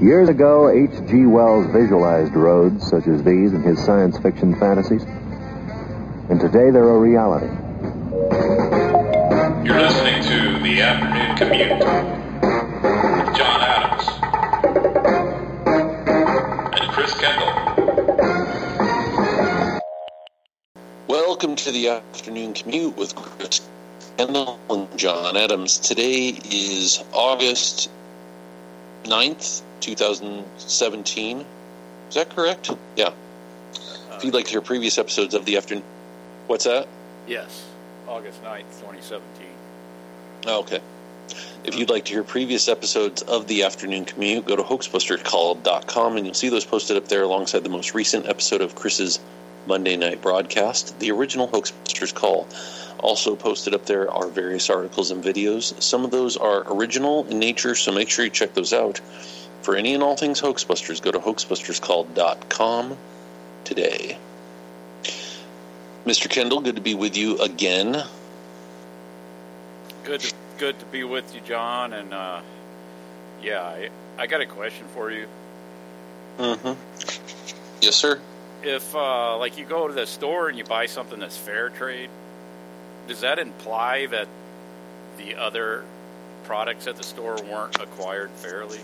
Years ago, H.G. Wells visualized roads such as these in his science fiction fantasies. And today they're a reality. You're listening to The Afternoon Commute with John Adams and Chris Kendall. Welcome to the afternoon commute with Chris Kendall and John Adams. Today is August 9th, 2017. Is that correct? Yeah. if you'd like to hear previous episodes of the afternoon. What's that? Yes, August 9th, 2017. Oh, okay. If you'd like to hear previous episodes of the afternoon commute, go to hoaxbusterscall.com and you'll see those posted up there alongside the most recent episode of Chris's Monday night broadcast, the original Hoaxbusters Call. Also posted up there are various articles and videos. Some of those are original in nature, so make sure you check those out. For any and all things Hoaxbusters, go to hoaxbusterscall.com today. Mr. Kendall, good to be with you again. Good, to, good to be with you, John. And uh, yeah, I, I got a question for you. Mm-hmm. Yes, sir. If uh, like you go to the store and you buy something that's fair trade, does that imply that the other products at the store weren't acquired fairly?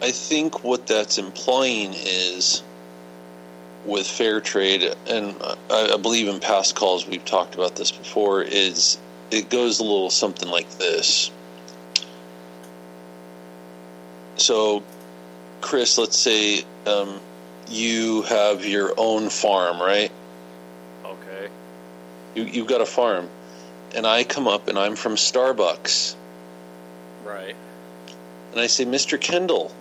I think what that's implying is with fair trade, and I, I believe in past calls we've talked about this before, is it goes a little something like this. So, Chris, let's say um, you have your own farm, right? Okay. You, you've got a farm, and I come up and I'm from Starbucks, Right. And I say, Mr. Kendall,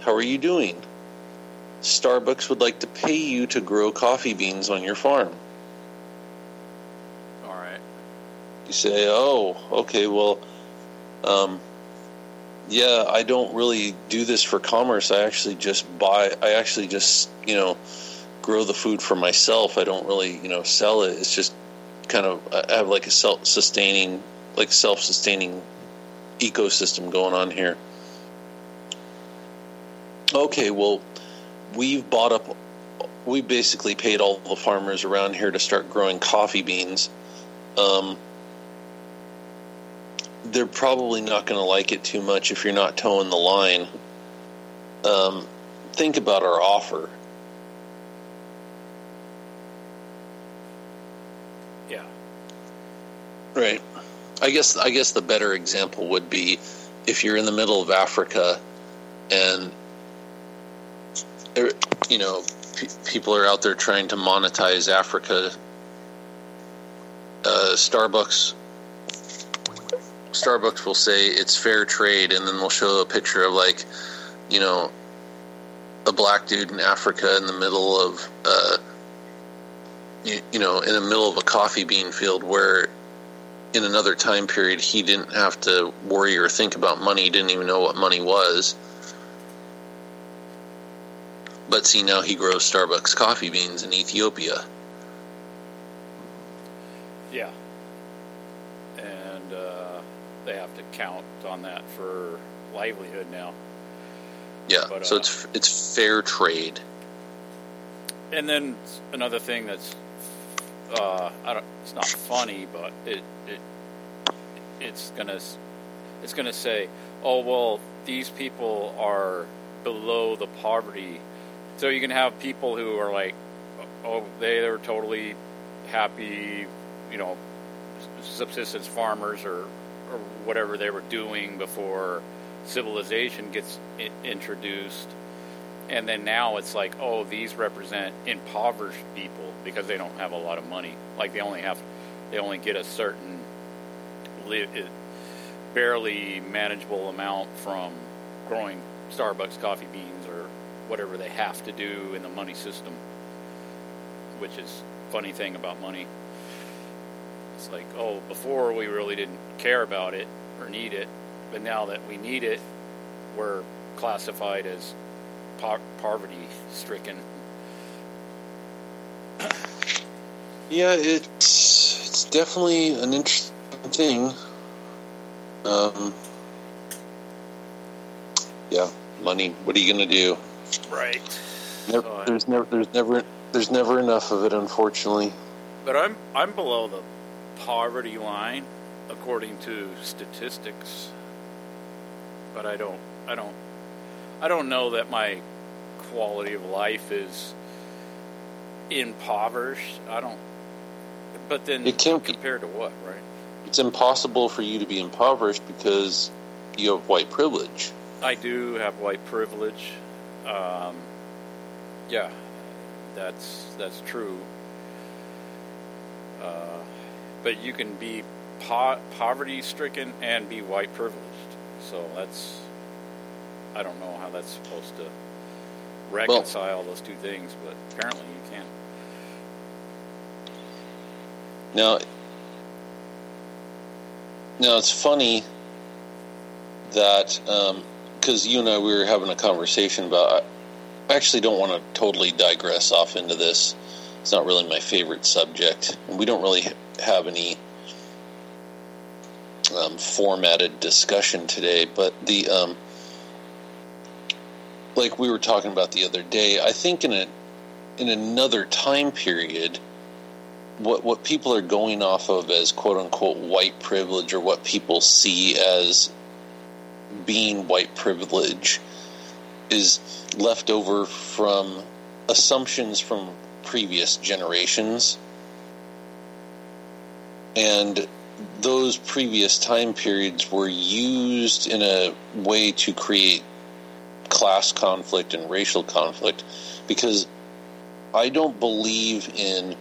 how are you doing? Starbucks would like to pay you to grow coffee beans on your farm. All right. You say, oh, okay, well, um, yeah, I don't really do this for commerce. I actually just buy, I actually just, you know, grow the food for myself. I don't really, you know, sell it. It's just kind of, I have like a self sustaining, like self sustaining ecosystem going on here. Okay, well, we've bought up, we basically paid all the farmers around here to start growing coffee beans. Um, they're probably not going to like it too much if you're not toeing the line. Um, think about our offer. Yeah. Right. I guess I guess the better example would be if you're in the middle of Africa and er, you know pe- people are out there trying to monetize Africa. Uh, Starbucks Starbucks will say it's fair trade, and then they'll show a picture of like you know a black dude in Africa in the middle of uh, you, you know in the middle of a coffee bean field where in another time period he didn't have to worry or think about money he didn't even know what money was but see now he grows starbucks coffee beans in ethiopia Yeah. And uh, they have to count on that for livelihood now. yeah But, so uh, it's it's fair trade And then another thing that's uh, I don't. It's not funny, but it it it's gonna it's gonna say, oh well, these people are below the poverty. So you can have people who are like, oh, they are totally happy, you know, subsistence farmers or or whatever they were doing before civilization gets I- introduced, and then now it's like, oh, these represent impoverished people because they don't have a lot of money. Like they only have, they only get a certain, uh, barely manageable amount from growing Starbucks coffee beans or whatever they have to do in the money system. Which is funny thing about money. It's like, oh, before we really didn't care about it or need it, but now that we need it, we're classified as po- poverty stricken. Yeah, it's it's definitely an interesting thing. Um, yeah, money. What are you going to do? Right. Never, So there's never there's never there's never enough of it, unfortunately. But I'm I'm below the poverty line according to statistics. But I don't I don't I don't know that my quality of life is impoverished. I don't but then It can't be. compared to what, right? It's impossible for you to be impoverished because you have white privilege. I do have white privilege. Um, yeah, that's that's true. Uh, but you can be po- poverty stricken and be white privileged. So that's I don't know how that's supposed to reconcile those two things, but apparently you can. Now, now it's funny that because you and I we were having a conversation about. I actually don't want to totally digress off into this. It's not really my favorite subject, and we don't really have any um, formatted discussion today. But the um, like we were talking about the other day, I think in a in another time period what what people are going off of as quote unquote white privilege or what people see as being white privilege is left over from assumptions from previous generations. And those previous time periods were used in a way to create class conflict and racial conflict because I don't believe in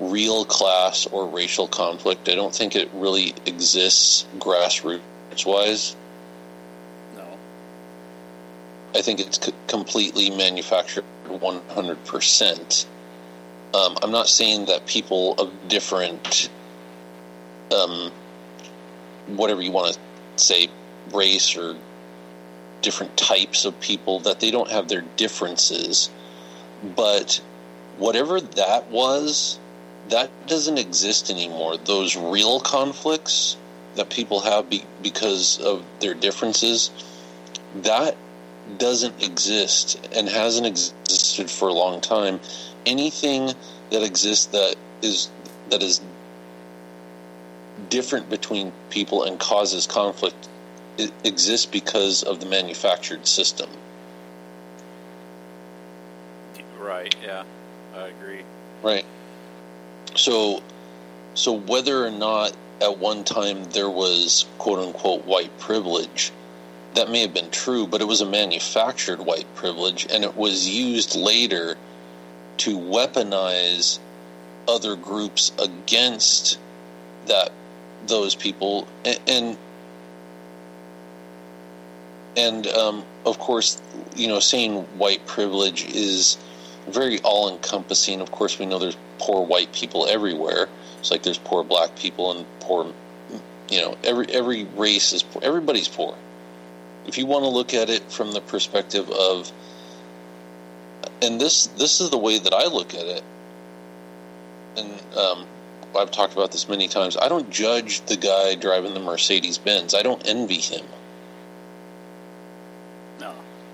real class or racial conflict. I don't think it really exists grassroots wise. No. I think it's c- completely manufactured 100%. Um, I'm not saying that people of different, um, whatever you want to say, race or different types of people, that they don't have their differences. But whatever that was, that doesn't exist anymore. Those real conflicts that people have be, because of their differences, that doesn't exist and hasn't existed for a long time. Anything that exists that is that is different between people and causes conflict it exists because of the manufactured system. Right, yeah. I agree. Right. So, so whether or not at one time there was quote unquote white privilege, that may have been true, but it was a manufactured white privilege, and it was used later to weaponize other groups against that those people, and and, and um, of course, you know, saying white privilege is very all encompassing. Of course, we know there's poor white people everywhere. It's like there's poor black people and poor, you know, every every race is poor. Everybody's poor. If you want to look at it from the perspective of, and this this is the way that I look at it, and um, I've talked about this many times. I don't judge the guy driving the Mercedes Benz. I don't envy him.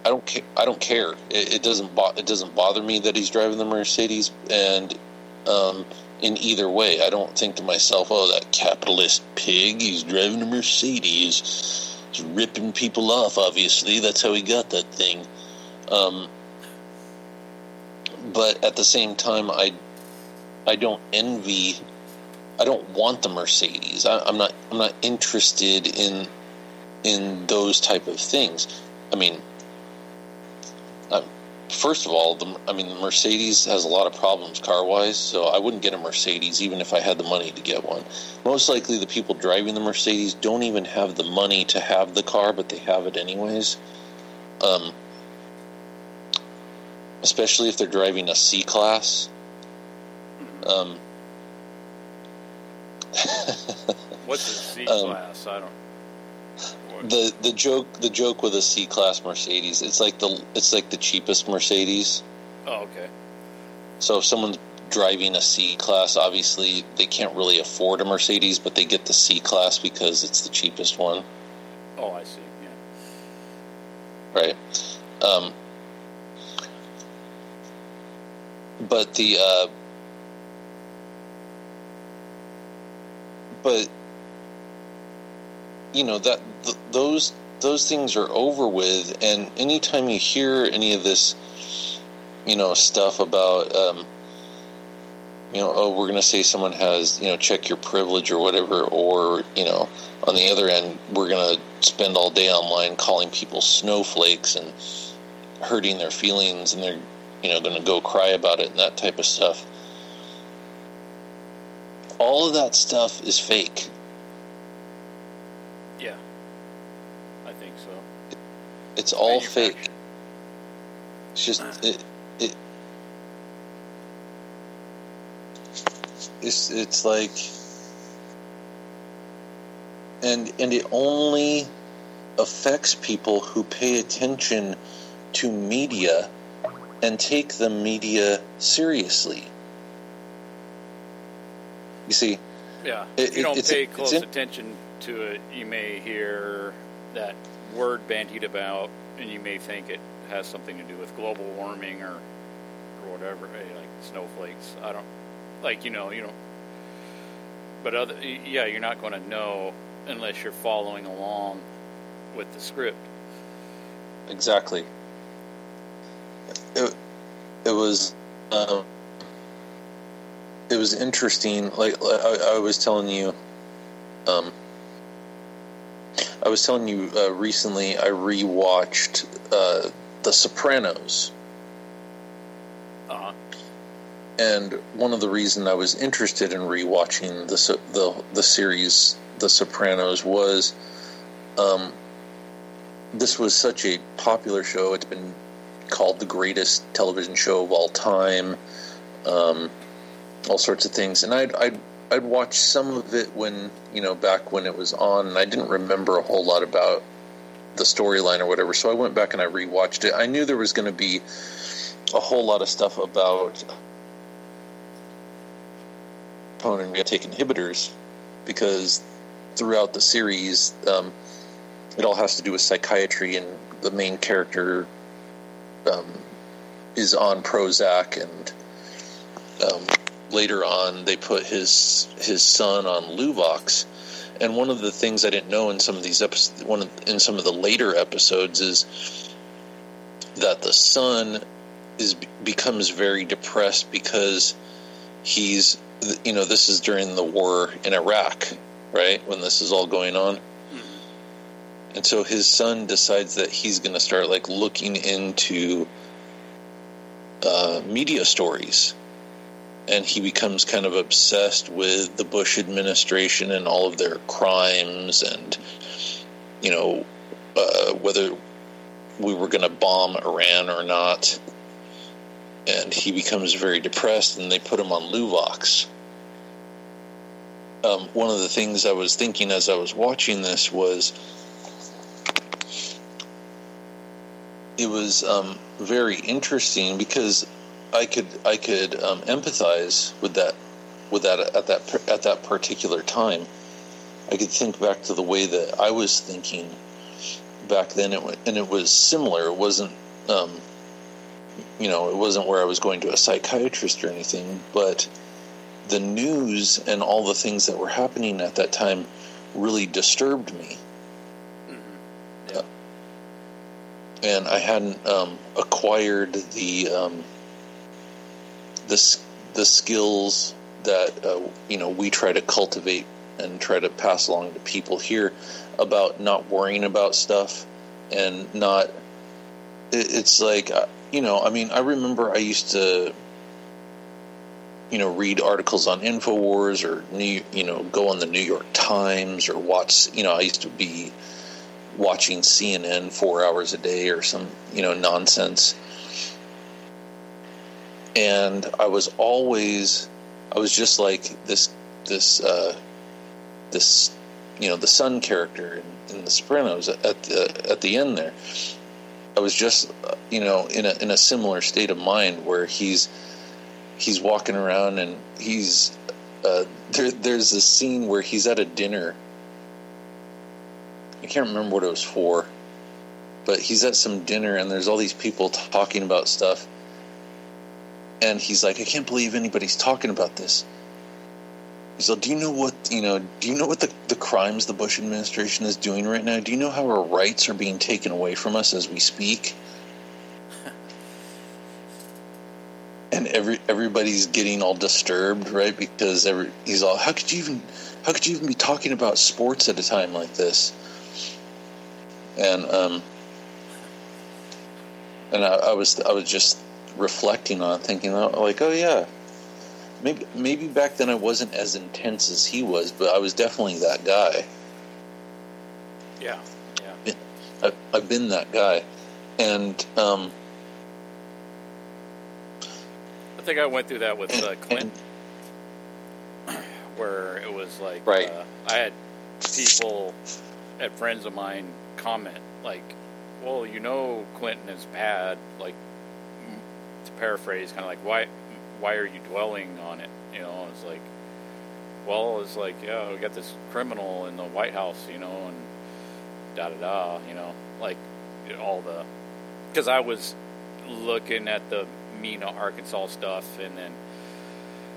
I don't care. I don't care. It, it doesn't. Bo- it doesn't bother me that he's driving the Mercedes. And um, in either way, I don't think to myself, "Oh, that capitalist pig. He's driving a Mercedes. He's ripping people off. Obviously, that's how he got that thing." Um, but at the same time, I I don't envy. I don't want the Mercedes. I, I'm not. I'm not interested in in those type of things. I mean, first of all, the, I mean, the Mercedes has a lot of problems car wise, so I wouldn't get a Mercedes even if I had the money to get one. Most likely, the people driving the Mercedes don't even have the money to have the car, but they have it anyways. Um, especially if they're driving a C class. Um, What's a C Um, class? I don't. What- the the joke the joke with a C class Mercedes, it's like the it's like the cheapest Mercedes. oh, okay. So if someone's driving a C class, obviously they can't really afford a Mercedes, but they get the C class because it's the cheapest one, Oh, I see. Yeah. right? Um, but the uh, but you know that th- those those things are over with, and anytime you hear any of this, you know, stuff about. Um, you know, oh, we're going to say someone has, you know, check your privilege or whatever, or, you know, on the other end, we're going to spend all day online calling people snowflakes and hurting their feelings, and they're, you know, going to go cry about it and that type of stuff. All of that stuff is fake. Yeah. I think so. It's all fake. It's just ah. it it it's it's like and and it only affects people who pay attention to media and take the media seriously. You see, Yeah. It- if you don't pay close in- attention to it, you may hear that word bandied about, and you may think it has something to do with global warming or or whatever, like snowflakes. I don't like you know you don't. But other yeah, you're not going to know unless you're following along with the script. Exactly. It, it was um, it was interesting. Like I, I was telling you, um, I was telling you uh, recently. I rewatched uh, The Sopranos, Uh-huh. and one of the reasons I was interested in rewatching the the the series The Sopranos was. Um, this was such a popular show. It's been called the greatest television show of all time. Um, all sorts of things, and I'd, I'd I'd watch some of it when you know back when it was on, and I didn't remember a whole lot about the storyline or whatever. So I went back and I rewatched it. I knew there was going to be a whole lot of stuff about opponent take inhibitors because throughout the series, um, it all has to do with psychiatry, and the main character um, is on Prozac, and um, later on they put his his son on Luvox. And one of the things I didn't know in some of these episodes, one of, in some of the later episodes, is that the son is becomes very depressed because he's you know this is during the war in Iraq, right? When this is all going on. And so his son decides that he's going to start like looking into uh, media stories, and he becomes kind of obsessed with the Bush administration and all of their crimes, and you know uh, whether we were going to bomb Iran or not. And he becomes very depressed, and they put him on Luvox. Um, one of the things I was thinking as I was watching this was it was um, very interesting because I could I could um, empathize with that with that at that at that particular time. I could think back to the way that I was thinking back then, it, and it was similar. It wasn't, um, you know, it wasn't where I was going to a psychiatrist or anything, but the news and all the things that were happening at that time really disturbed me. Yeah. and I hadn't um, acquired the um, the the skills that uh, you know we try to cultivate and try to pass along to people here about not worrying about stuff and not. It, it's like uh, you know, I mean, I remember I used to, you know, read articles on Infowars or new, you know, go on the New York Times or watch. You know, I used to be watching CNN four hours a day or some, you know, nonsense. And I was always, I was just like this, this, uh, this, you know, the son character in, in The Sopranos at the at the end there. I was just, uh, you know, in a in a similar state of mind where he's he's walking around and he's uh, there. There's a scene where he's at a dinner. I can't remember what it was for, but he's at some dinner and there's all these people talking about stuff, and he's like, "I can't believe anybody's talking about this." So, do you know what you know? Do you know what the, the crimes the Bush administration is doing right now? Do you know how our rights are being taken away from us as we speak? and every everybody's getting all disturbed, right? Because every he's all, how could you even how could you even be talking about sports at a time like this? And um, and I, I was I was just reflecting on thinking like, oh yeah, maybe maybe back then I wasn't as intense as he was, but I was definitely that guy. Yeah, yeah. I, I've been that guy, and um, I think I went through that with uh, Clinton, where it was like, Right. uh, I had people, had friends of mine comment like, "Well, you know, Clinton is bad." Like, m- to paraphrase, kind of like, "Why, why are you dwelling on it?" You know, it's like, well, it's like, yeah, we got this criminal in the White House, you know, and da da da, you know, like all the, because I was looking at the Mena, Arkansas stuff, and then,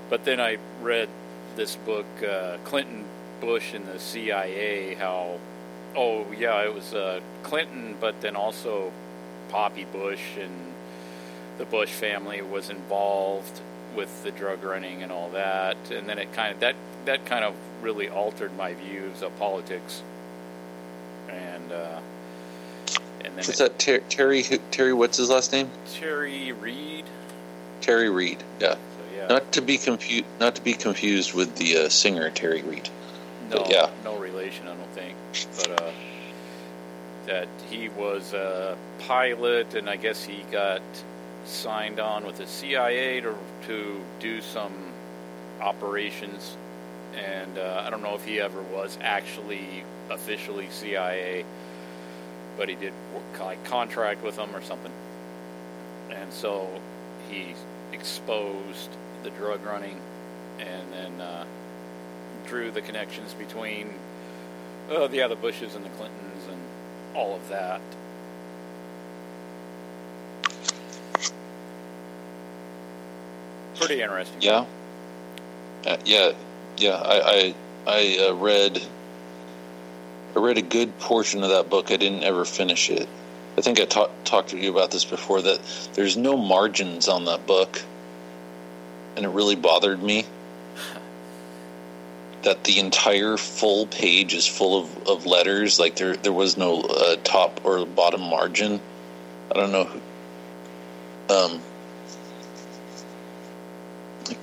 but then I read this book, uh, Clinton, Bush, and the CIA. How, oh yeah, it was uh, Clinton, but then also Poppy Bush and the Bush family was involved with the drug running and all that, and then it kind of that that kind of really altered my views of politics, and uh, and then what's it- that? Ter- Terry Terry, what's his last name? Terry Reed. Terry Reed. Yeah. So yeah, Not to be confused. Not to be confused with the uh, singer Terry Reed. no, but yeah. no relation, I don't think. But uh, that he was a pilot, and I guess he got signed on with the CIA to to do some operations, and uh, I don't know if he ever was actually officially CIA, but he did like contract with them or something, and so he exposed the drug running, and then uh, drew the connections between uh, the Bushes and the Clintons and all of that. Pretty interesting. Yeah. Uh, yeah. Yeah. I I, I uh, read. I read a good portion of that book. I didn't ever finish it. I think I ta- talked to you about this before. That there's no margins on that book, and it really bothered me. That the entire full page is full of, of letters. Like there there was no uh, top or bottom margin. I don't know. Who, um.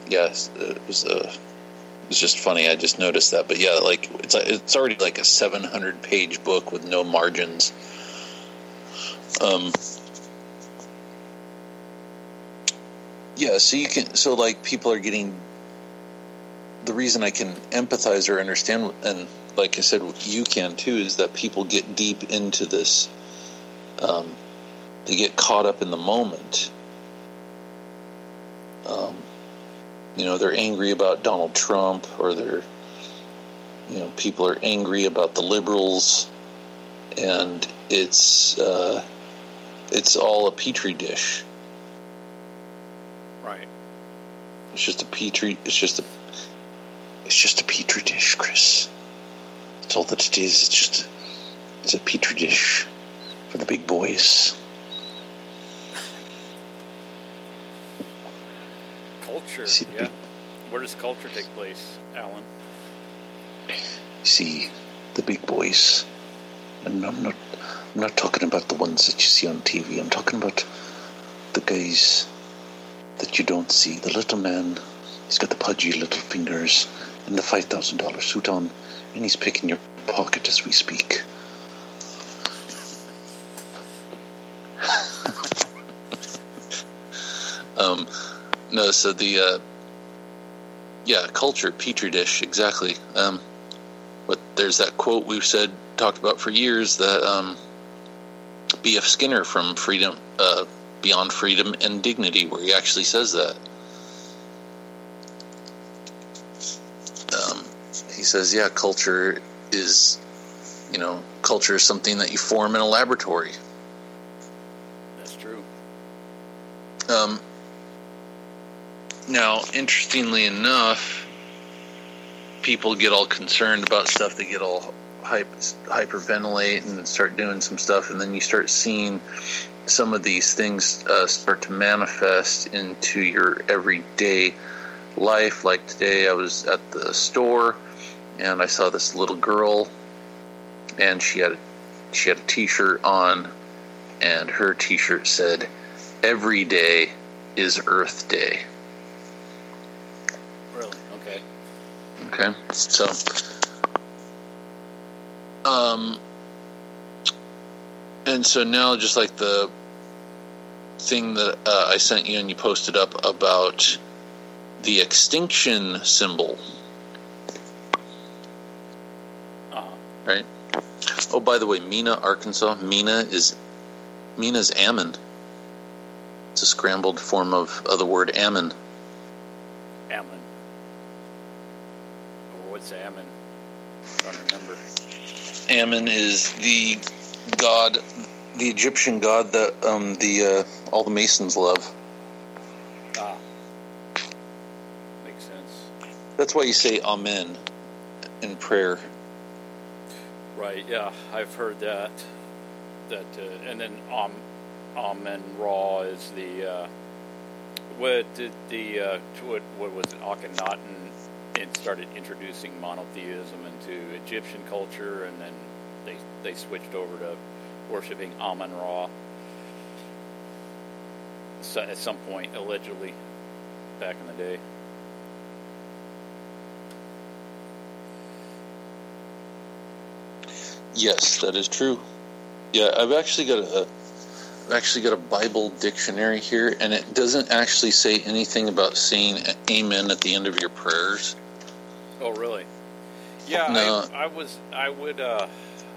Yes, it was uh, it was just funny. I just noticed that. But yeah, like it's it's already like a 700 page book with no margins. Um. Yeah, so you can so like people are getting the reason I can empathize or understand and like I said you can too is that people get deep into this um, they get caught up in the moment um, you know they're angry about Donald Trump or they're you know people are angry about the liberals. And it's uh, it's all a petri dish. Right. it's just a petri it's just a it's just a petri dish Chris. It's all that it is. It's just it's a petri dish for the big boys Culture. See Yeah. Where does culture take place, Alan? see the big boys and I'm not I'm not talking about the ones that you see on TV I'm talking about the guys that you don't see. The little man, he's got the pudgy little fingers and the $5,000 suit on, and he's picking your pocket as we speak. No, so the, uh, yeah, culture, petri dish, exactly. Um, but there's that quote we've said, talked about for years that, um, B.F. Skinner from Freedom, uh, Beyond Freedom and Dignity, where he actually says that. Um, he says, yeah, culture is, you know, culture is something that you form in a laboratory. That's true. Um, now, interestingly enough, people get all concerned about stuff. They get all hyper, hyperventilate and start doing some stuff, and then you start seeing some of these things uh, start to manifest into your everyday life. Like today, I was at the store and I saw this little girl, and she had she had a T-shirt on, and her T-shirt said, "Every day is Earth Day." Really? Okay. Okay, so, um, and so now, just like the thing that uh, I sent you and you posted up about the extinction symbol, Uh-huh. right? Oh, by the way, Mena, Arkansas. Mena is Mena's Ammon. It's a scrambled form of, of the word Ammon. Ammon. Or what's Ammon? I don't remember. Ammon is the god, the Egyptian god that um, the uh, all the Masons love. Ah. Makes sense. That's why you say Amen in prayer. Right, yeah, I've heard that. That uh, and then Am Amen Ra is the uh, what did the uh, what what was it Akhenaten and started introducing monotheism into Egyptian culture, and then they they switched over to worshiping Amun Ra. So at some point, allegedly, back in the day. Yes, that is true. Yeah, I've actually got a I've actually got a Bible dictionary here, and it doesn't actually say anything about saying Amen at the end of your prayers. Oh, really? Yeah, No. I, I was. I would. Uh,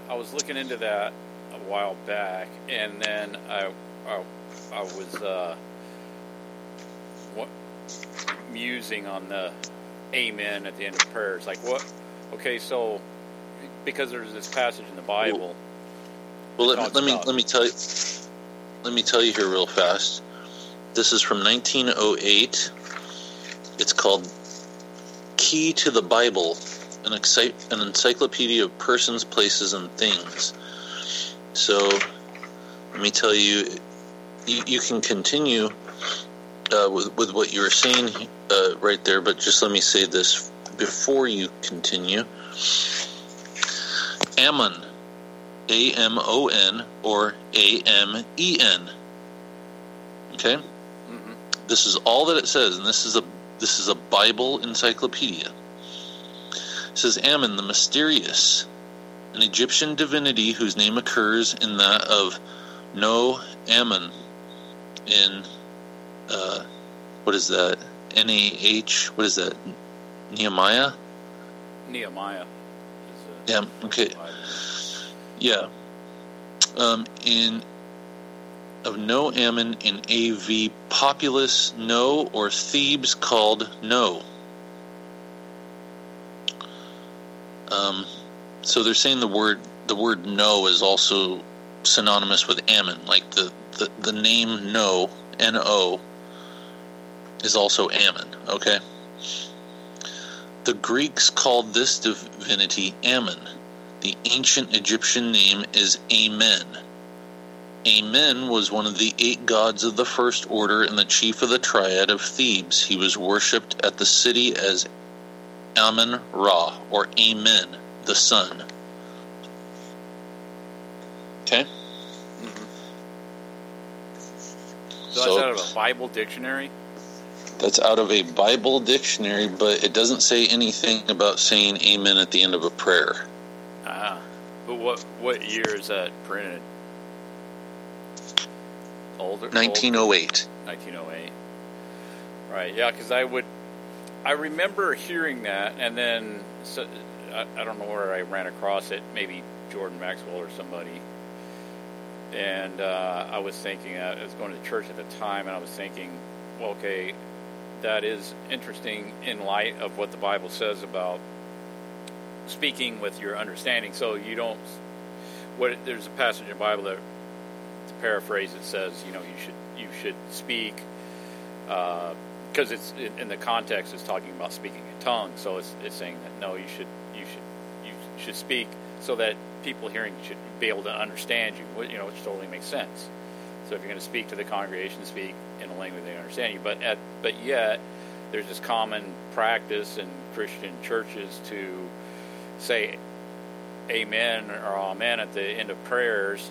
I was looking into that a while back, and then I, I, I was uh, what, musing on the Amen at the end of prayers. Like, what? Okay, so because there's this passage in the Bible. Well, let me let me let me tell you let me tell you here real fast. This is from 1908. It's called Key to the Bible, an, exci- an encyclopedia of persons, places, and things. So, let me tell you, you, you can continue uh, with, with what you were saying uh, right there, but just let me say this before you continue. Ammon, A M O N, or A M E N. Okay? Mhm. This is all that it says, and this is a this is a Bible encyclopedia. It says Ammon the mysterious, an Egyptian divinity whose name occurs in that of No Ammon in uh, what is that? N A H. What is that? Nehemiah. Nehemiah. Yeah. Okay. Yeah. Um, in of No Ammon in AV populous No or Thebes called No. Um, so they're saying the word the word No is also synonymous with Ammon, like the the, the name No N O is also Ammon. Okay. The Greeks called this divinity Ammon. The ancient Egyptian name is Amen. Amen was one of the eight gods of the first order and the chief of the triad of Thebes. He was worshipped at the city as Amen Ra, or Amen, the sun. Okay? So that's out of a Bible dictionary. That's out of a Bible dictionary, but it doesn't say anything about saying amen at the end of a prayer. Ah, but what what year is that printed? Older. 1908. 1908. Right. Yeah, because I would, I remember hearing that, and then so, I, I don't know where I ran across it. Maybe Jordan Maxwell or somebody. And uh, I was thinking, uh, I was going to church at the time, and I was thinking, well, okay, that is interesting in light of what the Bible says about speaking with your understanding. So you don't. What there's a passage in the Bible that, paraphrase, it says, you know, you should you should speak uh, because it's in, in the context it's talking about speaking in tongues. So it's it's saying that no, you should you should you should speak so that people hearing should be able to understand you. You know, which totally makes sense. So if you're going to speak to the congregation, speak in a language they understand you. But at but yet there's this common practice in Christian churches to say amen or amen at the end of prayers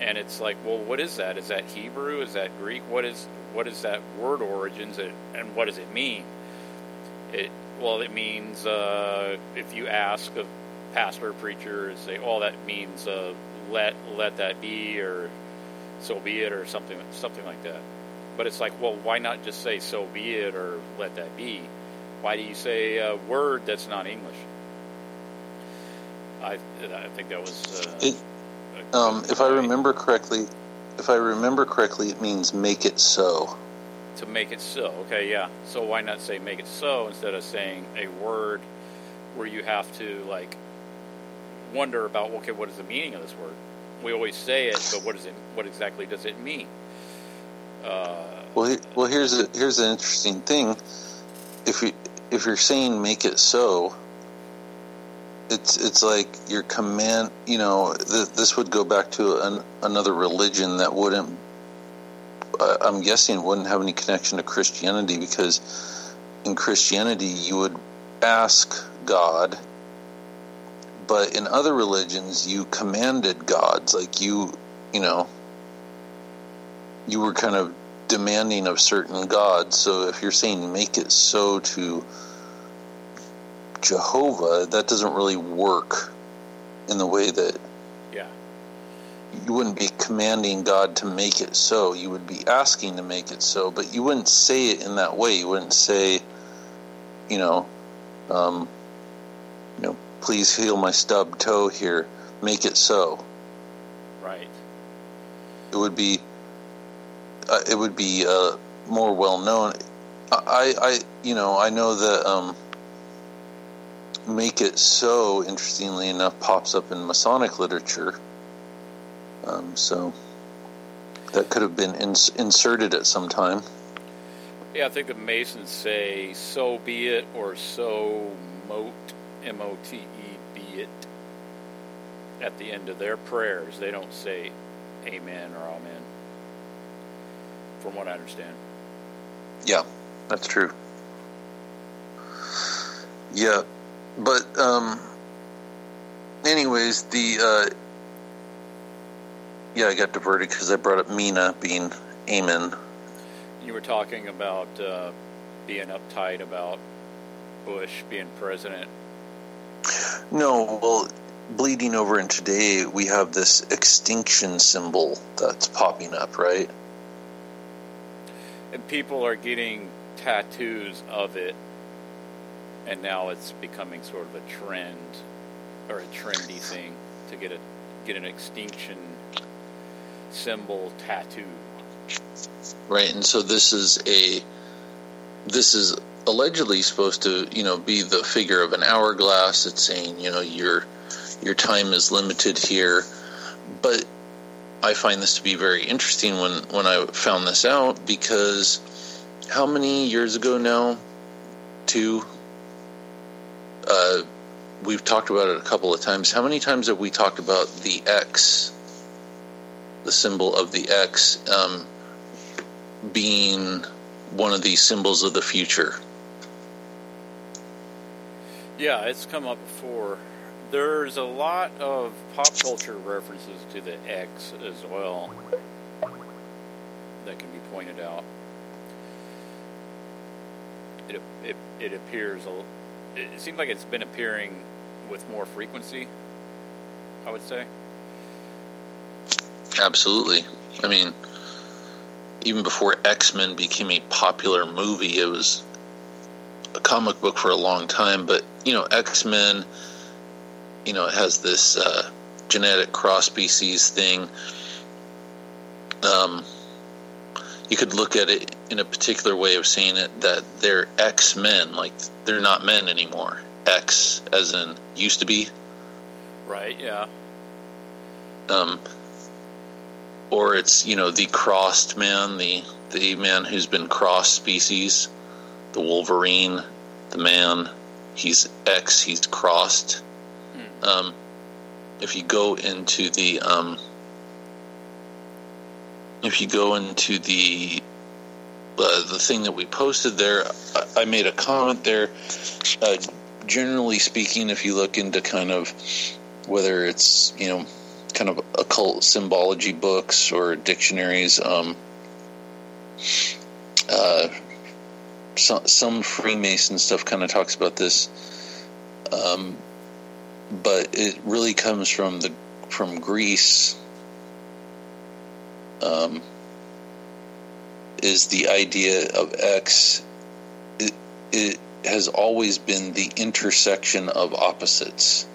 and it's like well what is that? Is that hebrew? Is that greek? What is what is that word origins and what does it mean? It well it means uh, if you ask a pastor or preacher say oh that means uh, let let that be or so be it or something something like that. But it's like well why not just say so be it or let that be? Why do you say a word that's not english? I, I think that was. Uh, um, if I remember correctly, if I remember correctly, it means make it so. to make it so. Okay, yeah. So why not say make it so instead of saying a word where you have to like wonder about okay, what is the meaning of this word? We always say it, but what is it? What exactly does it mean? Uh, Well, he- well, here's a, here's an interesting thing. If you if you're saying make it so, it's it's like your command. You know, th- this would go back to an, another religion that wouldn't. Uh, I'm guessing wouldn't have any connection to Christianity because in Christianity you would ask God, but in other religions you commanded gods. Like you, you know, you were kind of demanding of certain gods. So if you're saying make it so to Jehovah, that doesn't really work in the way that yeah, you wouldn't be commanding God to make it so. You would be asking to make it so, but you wouldn't say it in that way. You wouldn't say, you know, um, you know, please heal my stub toe here. Make it so. right. it would be uh, it would be uh, more well known. I, I, you know, I know that um, make it so. Interestingly enough, pops up in Masonic literature. Um, so that could have been ins- inserted at some time. Yeah, I think the Masons say "so be it" or "so mote," M-O-T-E, be it. At the end of their prayers, they don't say "Amen" or "Amen." From what I understand. Yeah, that's true. Yeah, but um, anyways, the uh, yeah, I got diverted because I brought up Mena being Amen. You were talking about uh, being uptight about Bush being president. No, well, bleeding over in today, we have this extinction symbol that's popping up, right? And people are getting tattoos of it, and now it's becoming sort of a trend or a trendy thing to get a get an extinction symbol tattoo. Right, and so this is a this is allegedly supposed to, you know, be the figure of an hourglass. It's saying, you know, your your time is limited here, but I find this to be very interesting when when I found this out because how many years ago now? Two. Uh, we've talked about it a couple of times. How many times have we talked about the X, the symbol of the X, um, being one of these symbols of the future? Yeah, it's come up before. There's a lot of pop culture references to the X as well that can be pointed out. It it, it appears a, it, seems like it's been appearing with more frequency. I would say. Absolutely. I mean, even before X Men became a popular movie, it was a comic book for a long time. But you know, X Men, you know, it has this uh, genetic cross species thing. Um, you could look at it in a particular way of saying it that they're X Men, like they're not men anymore. X, as in used to be. Right. Yeah. Um, or it's you know the crossed man, the the man who's been cross species, the Wolverine, the man. He's X. He's crossed. Um, if you go into the um, if you go into the uh, the thing that we posted there, I, made a comment there. Uh, generally speaking, if you look into kind of whether it's you know kind of occult symbology books or dictionaries, um, uh, some, some Freemason stuff kind of talks about this, um, but it really comes from the from Greece. Um, is the idea of X? It, it has always been the intersection of opposites.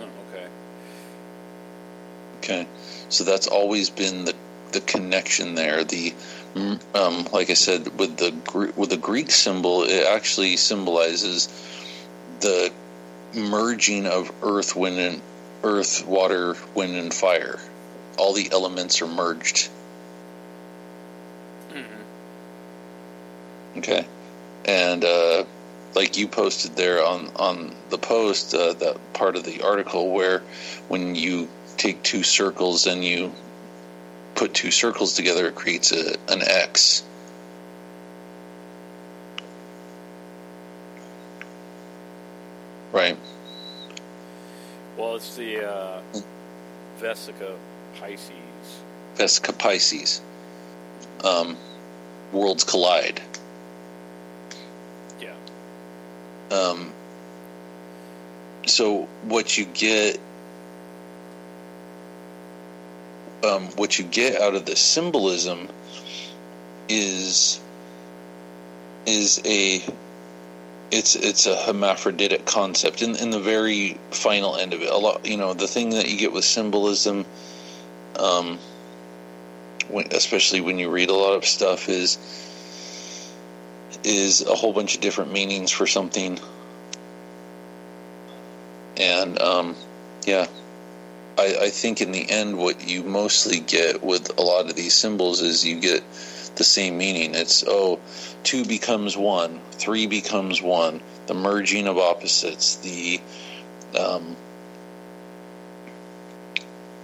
Oh, okay. Okay, so that's always been the the connection there. The um, like I said with the with the Greek symbol, it actually symbolizes the merging of earth, wind, and earth, water, wind, and fire. All the elements are merged. Okay, and uh, like you posted there on on the post, uh, that part of the article where when you take two circles and you put two circles together, it creates a, an X. Right. Well, it's the uh, Vesica Pisces. Vesica Pisces. Um, worlds collide. Yeah. Um, so what you get, um, what you get out of the symbolism is is a it's it's a hermaphroditic concept in in the very final end of it. A lot, you know, the thing that you get with symbolism, um, when, especially when you read a lot of stuff, is is a whole bunch of different meanings for something. And um, yeah, I, I think in the end, what you mostly get with a lot of these symbols is you get the same meaning. It's oh, two becomes one, three becomes one, the merging of opposites, the um,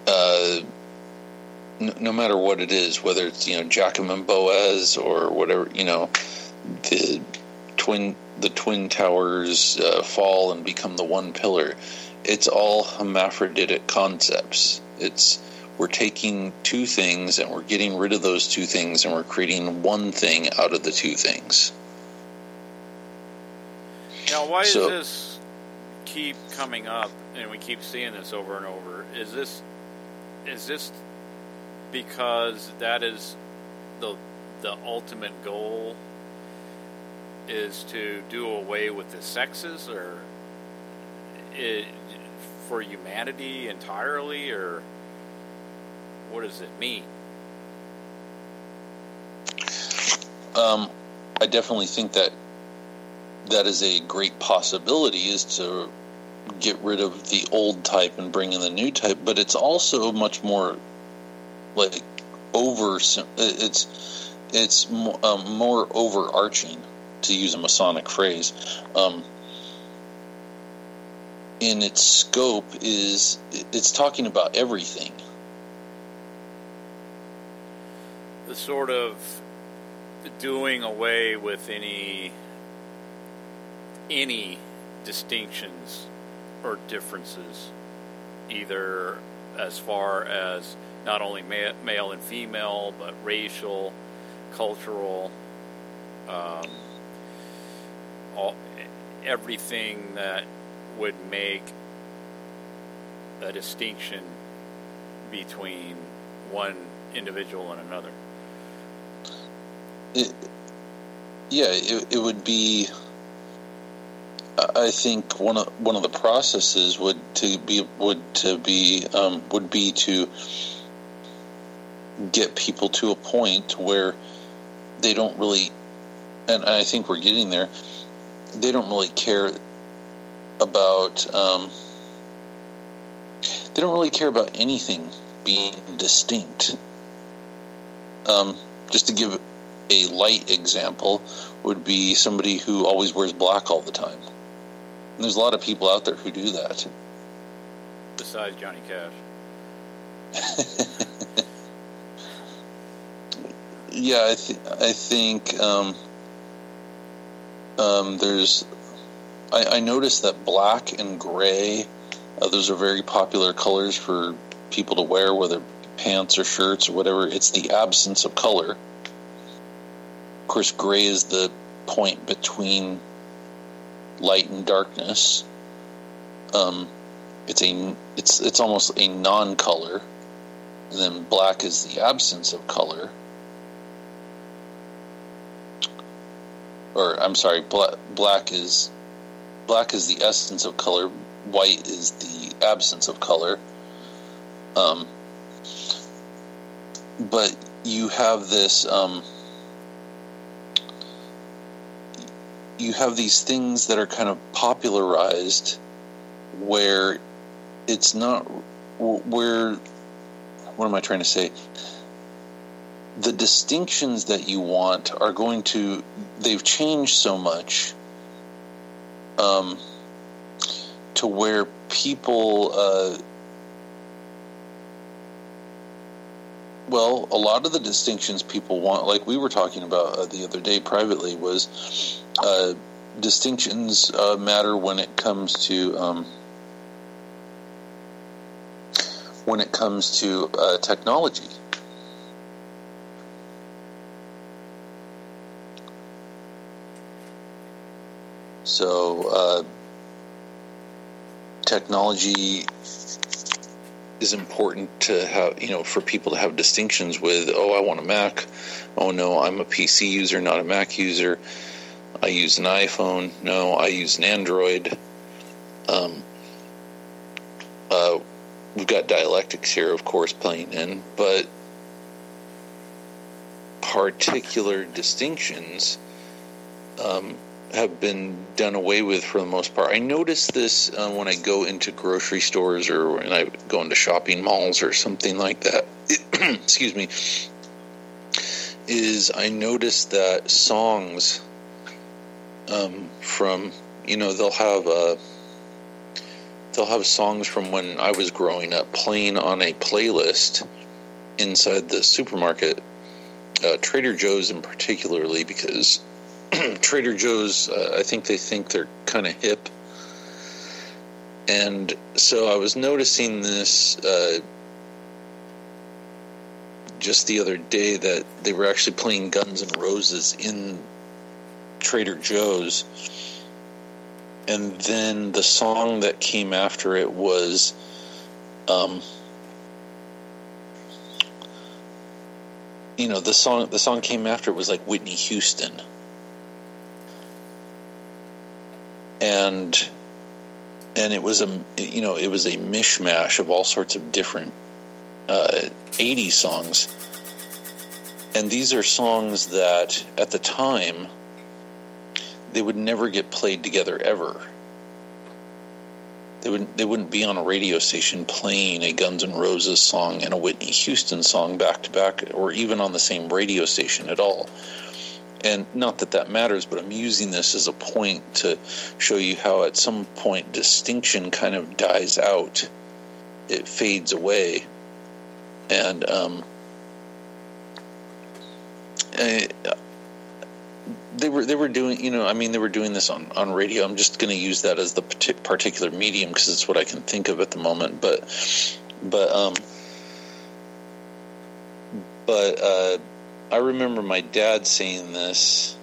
uh, no, no matter what it is, whether it's you know Jachin and Boaz or whatever, you know, the twin the twin towers uh, fall and become the one pillar. It's all hermaphroditic concepts. It's we're taking two things and we're getting rid of those two things and we're creating one thing out of the two things. Now, why So- does this keep coming up, and we keep seeing this over and over? Is this is this because that is the the ultimate goal is to do away with the sexes, or it, for humanity entirely, or what does it mean? Um, I definitely think that that is a great possibility is to get rid of the old type and bring in the new type, but it's also much more like over. It's it's um, more overarching, to use a Masonic phrase. Um, in its scope is it's talking about everything. the sort of doing away with any any distinctions or differences either as far as not only ma- male and female, but racial, cultural, um, all everything that would make a distinction between one individual and another. It, yeah, it, it would be. I think one of one of the processes would to be would to be um, would be to get people to a point where they don't really, and I think we're getting there. They don't really care about. Um, they don't really care about anything being distinct. Um, just to give a light example, would be somebody who always wears black all the time. And there's a lot of people out there who do that. Besides Johnny Cash. yeah, I, th- I think um, um, there's. I, I noticed that black and gray, uh, those are very popular colors for people to wear, whether pants or shirts or whatever. It's the absence of color. Of course, gray is the point between light and darkness. Um, it's a it's it's almost a non-color, and then black is the absence of color. Or I'm sorry, black, black is black is the essence of color. White is the absence of color. Um, but you have this. Um, you have these things that are kind of popularized where it's not where what am i trying to say the distinctions that you want are going to they've changed so much um, to where people uh, well a lot of the distinctions people want like we were talking about uh, the other day privately was uh, distinctions uh, matter when it comes to um, when it comes to uh, technology. So, uh, technology is important to have, you know, for people to have distinctions with. Oh, I want a Mac. Oh no, I'm a PC user, not a Mac user. I use an iPhone. No, I use an Android. Um, uh, we've got dialectics here, of course, playing in, but particular distinctions um, have been done away with for the most part. I notice this uh, when I go into grocery stores or when I go into shopping malls or something like that. Excuse me. Is I notice that songs um, from you know they'll have uh, they'll have songs from when I was growing up playing on a playlist inside the supermarket, uh, Trader Joe's in particularly because Trader Joe's uh, I think they think they're kind of hip, and so I was noticing this. Uh, just the other day, that they were actually playing Guns N' Roses in Trader Joe's. And then the song that came after it was um, you know, the song the song came after it was like Whitney Houston. And and it was a you know, it was a mishmash of all sorts of different uh, 80s songs. And these are songs that at the time they would never get played together ever. They wouldn't they wouldn't be on a radio station playing a Guns N' Roses song and a Whitney Houston song back to back, or even on the same radio station at all. And not that that matters, but I'm using this as a point to show you how at some point distinction kind of dies out, it fades away, and um, eh, they were they were doing you know I mean they were doing this on on radio. I'm just going to use that as the particular medium because it's what I can think of at the moment. But but um, but uh, I remember my dad saying this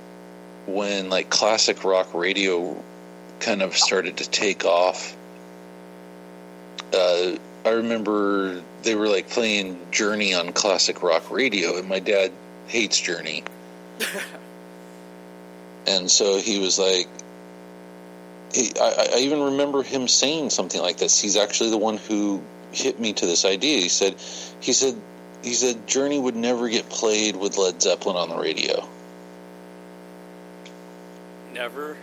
when like classic rock radio kind of started to take off. Uh, I remember they were like playing Journey on classic rock radio, and my dad hates Journey. and so he was like, he, I, I even remember him saying something like this. He's actually the one who hit me to this idea. He said, he said, he said, Journey would never get played with Led Zeppelin on the radio. Never.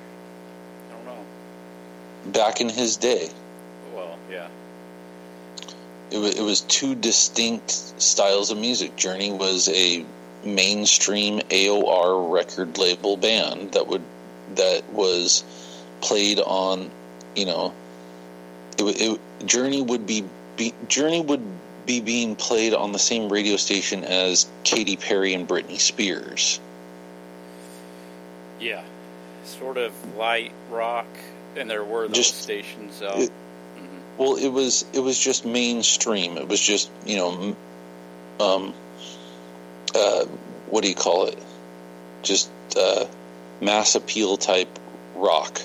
I don't know. Back in his day, Well, yeah. it was, it was two distinct styles of music. Journey was a mainstream AOR record label band that would that was played on, you know, it, it Journey would be, be Journey would be being played on the same radio station as Katy Perry and Britney Spears. Yeah. Sort of light rock, and there were those Just- stations out. it- Well, it was it was just mainstream. It was just you know, um, uh, what do you call it? Just uh, mass appeal type rock.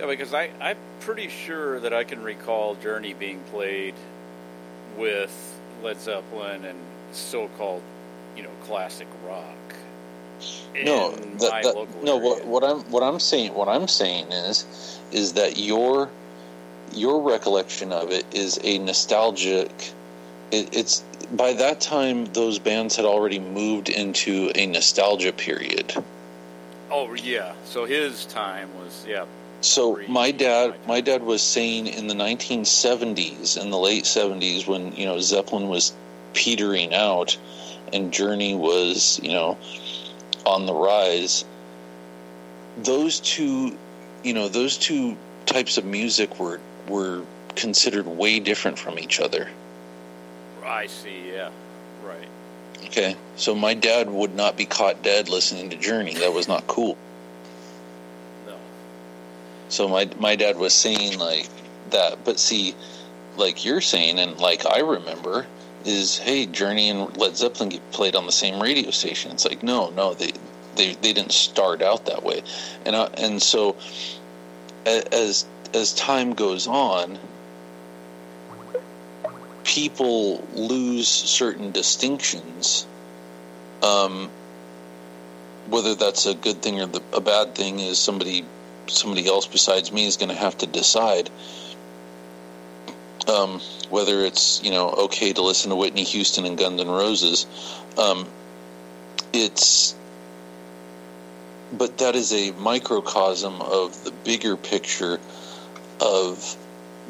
Yeah, because I, I'm pretty sure that I can recall Journey being played with Led Zeppelin and so-called, you know, classic rock. no, in that, my that- local no. area. What, what I'm what I'm saying what I'm saying is is that your your recollection of it is a nostalgic. It, it's by that time those bands had already moved into a nostalgia period. Oh yeah, so his time was yeah. So my dad, my dad was saying in the 1970s, in the late 70s, when you know Zeppelin was petering out, and Journey was you know on the rise. Those two, you know, those two types of music were were considered way different from each other. I see. Yeah, right. Okay, so my dad would not be caught dead listening to Journey. That was not cool. So my my dad was saying like that, but see, like you're saying, and like I remember, is hey, Journey and Led Zeppelin get played on the same radio station. It's like no, no, they they they didn't start out that way, and and so as as time goes on, people lose certain distinctions. Um, whether that's a good thing or the, a bad thing is somebody somebody else besides me is going to have to decide um, whether it's you know okay to listen to Whitney Houston and Guns N' Roses. Um, it's but that is a microcosm of the bigger picture of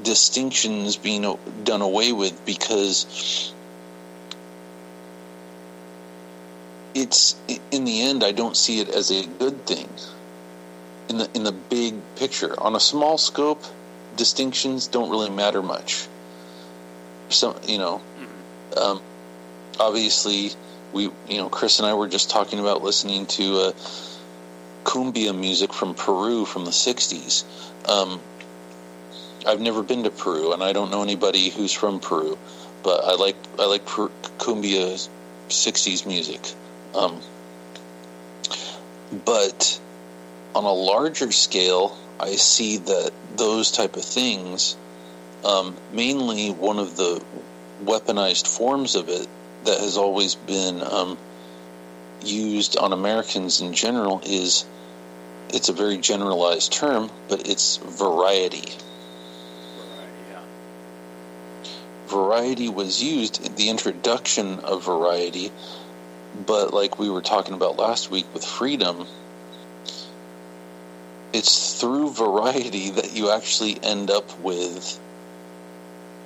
distinctions being done away with because it's in the end I don't see it as a good thing in the in the big picture. On a small scope distinctions don't really matter much. Some you know um, obviously we you know Chris and I were just talking about listening to uh, cumbia music from Peru from the 60s um, I've never been to Peru and I don't know anybody who's from Peru but I like I like per- cumbia 60s music. Um, but on a larger scale, I see that those type of things, um, mainly one of the weaponized forms of it that has always been um, used on Americans in general is it's a very generalized term, but it's variety. Yeah. Variety was used, the introduction of variety, but like we were talking about last week with freedom, it's through variety that you actually end up with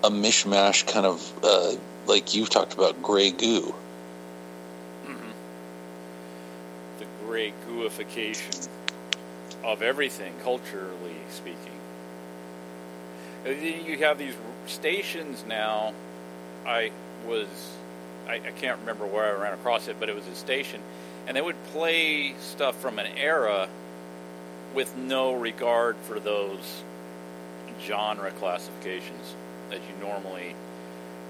a mishmash kind of uh, like you've talked about gray goo. The gray gooification of everything, culturally speaking. You have these stations now. I was, I, I can't remember where I ran across it, but it was a station, and they would play stuff from an era with no regard for those genre classifications that you normally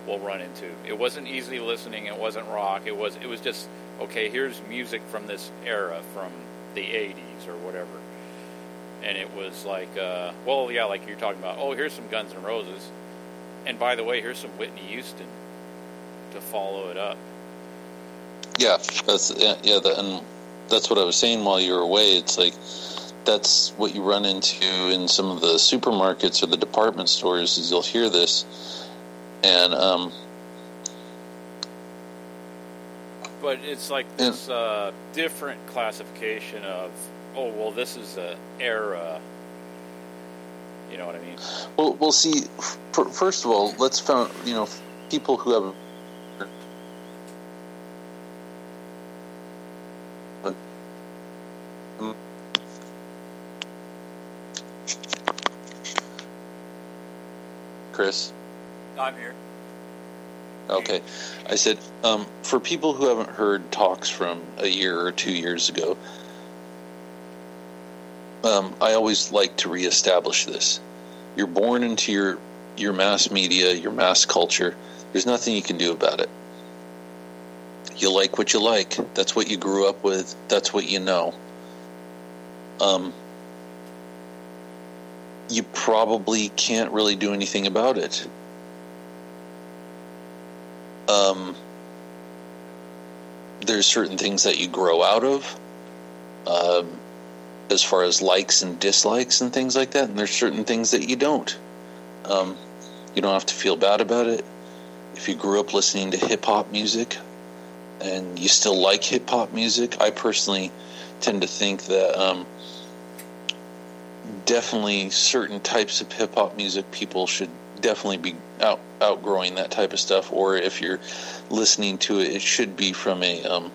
we'll run into. It wasn't easy listening. It wasn't rock. It was it was just okay. Here's music from this era, from the '80s or whatever. And it was like, uh, well, yeah, like you're talking about. Oh, here's some Guns N' Roses, and by the way, here's some Whitney Houston to follow it up. Yeah, that's yeah, and that's what I was saying while you were away. It's like that's what you run into in some of the supermarkets or the department stores. Is you'll hear this, and um, but it's like this uh, different classification of oh well, this is a era. You know what I mean? Well, we'll see. First of all, let's found you know people who have Chris? I'm here. Okay. I said, um, for people who haven't heard talks from a year or two years ago, um, I always like to reestablish this. You're born into your, your mass media, your mass culture. There's nothing you can do about it. You like what you like. That's what you grew up with. That's what you know. Um, you probably can't really do anything about it. Um, there's certain things that you grow out of, um, as far as likes and dislikes and things like that, and there's certain things that you don't. Um, you don't have to feel bad about it. If you grew up listening to hip hop music and you still like hip hop music, I personally tend to think that um, definitely certain types of hip hop music people should definitely be out outgrowing that type of stuff or if you're listening to it it should be from a um,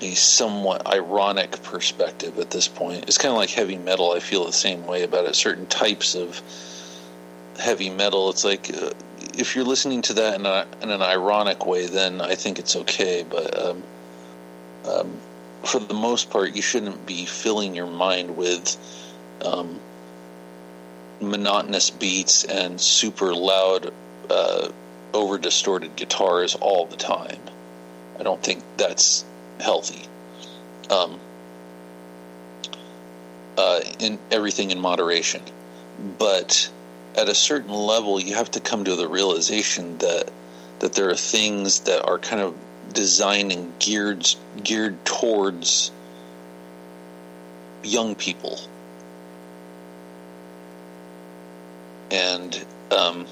a somewhat ironic perspective at this point. It's kind of like heavy metal. I feel the same way about it. Certain types of heavy metal it's like uh, if you're listening to that in, a, in, an ironic way then i think it's okay but um, um, for the most part you shouldn't be filling your mind with um, monotonous beats and super loud, uh, over distorted guitars all the time. I don't think that's healthy. Um, uh, in everything in moderation, but at a certain level, you have to come to the realization that that there are things that are kind of designed and geared geared towards young people and um,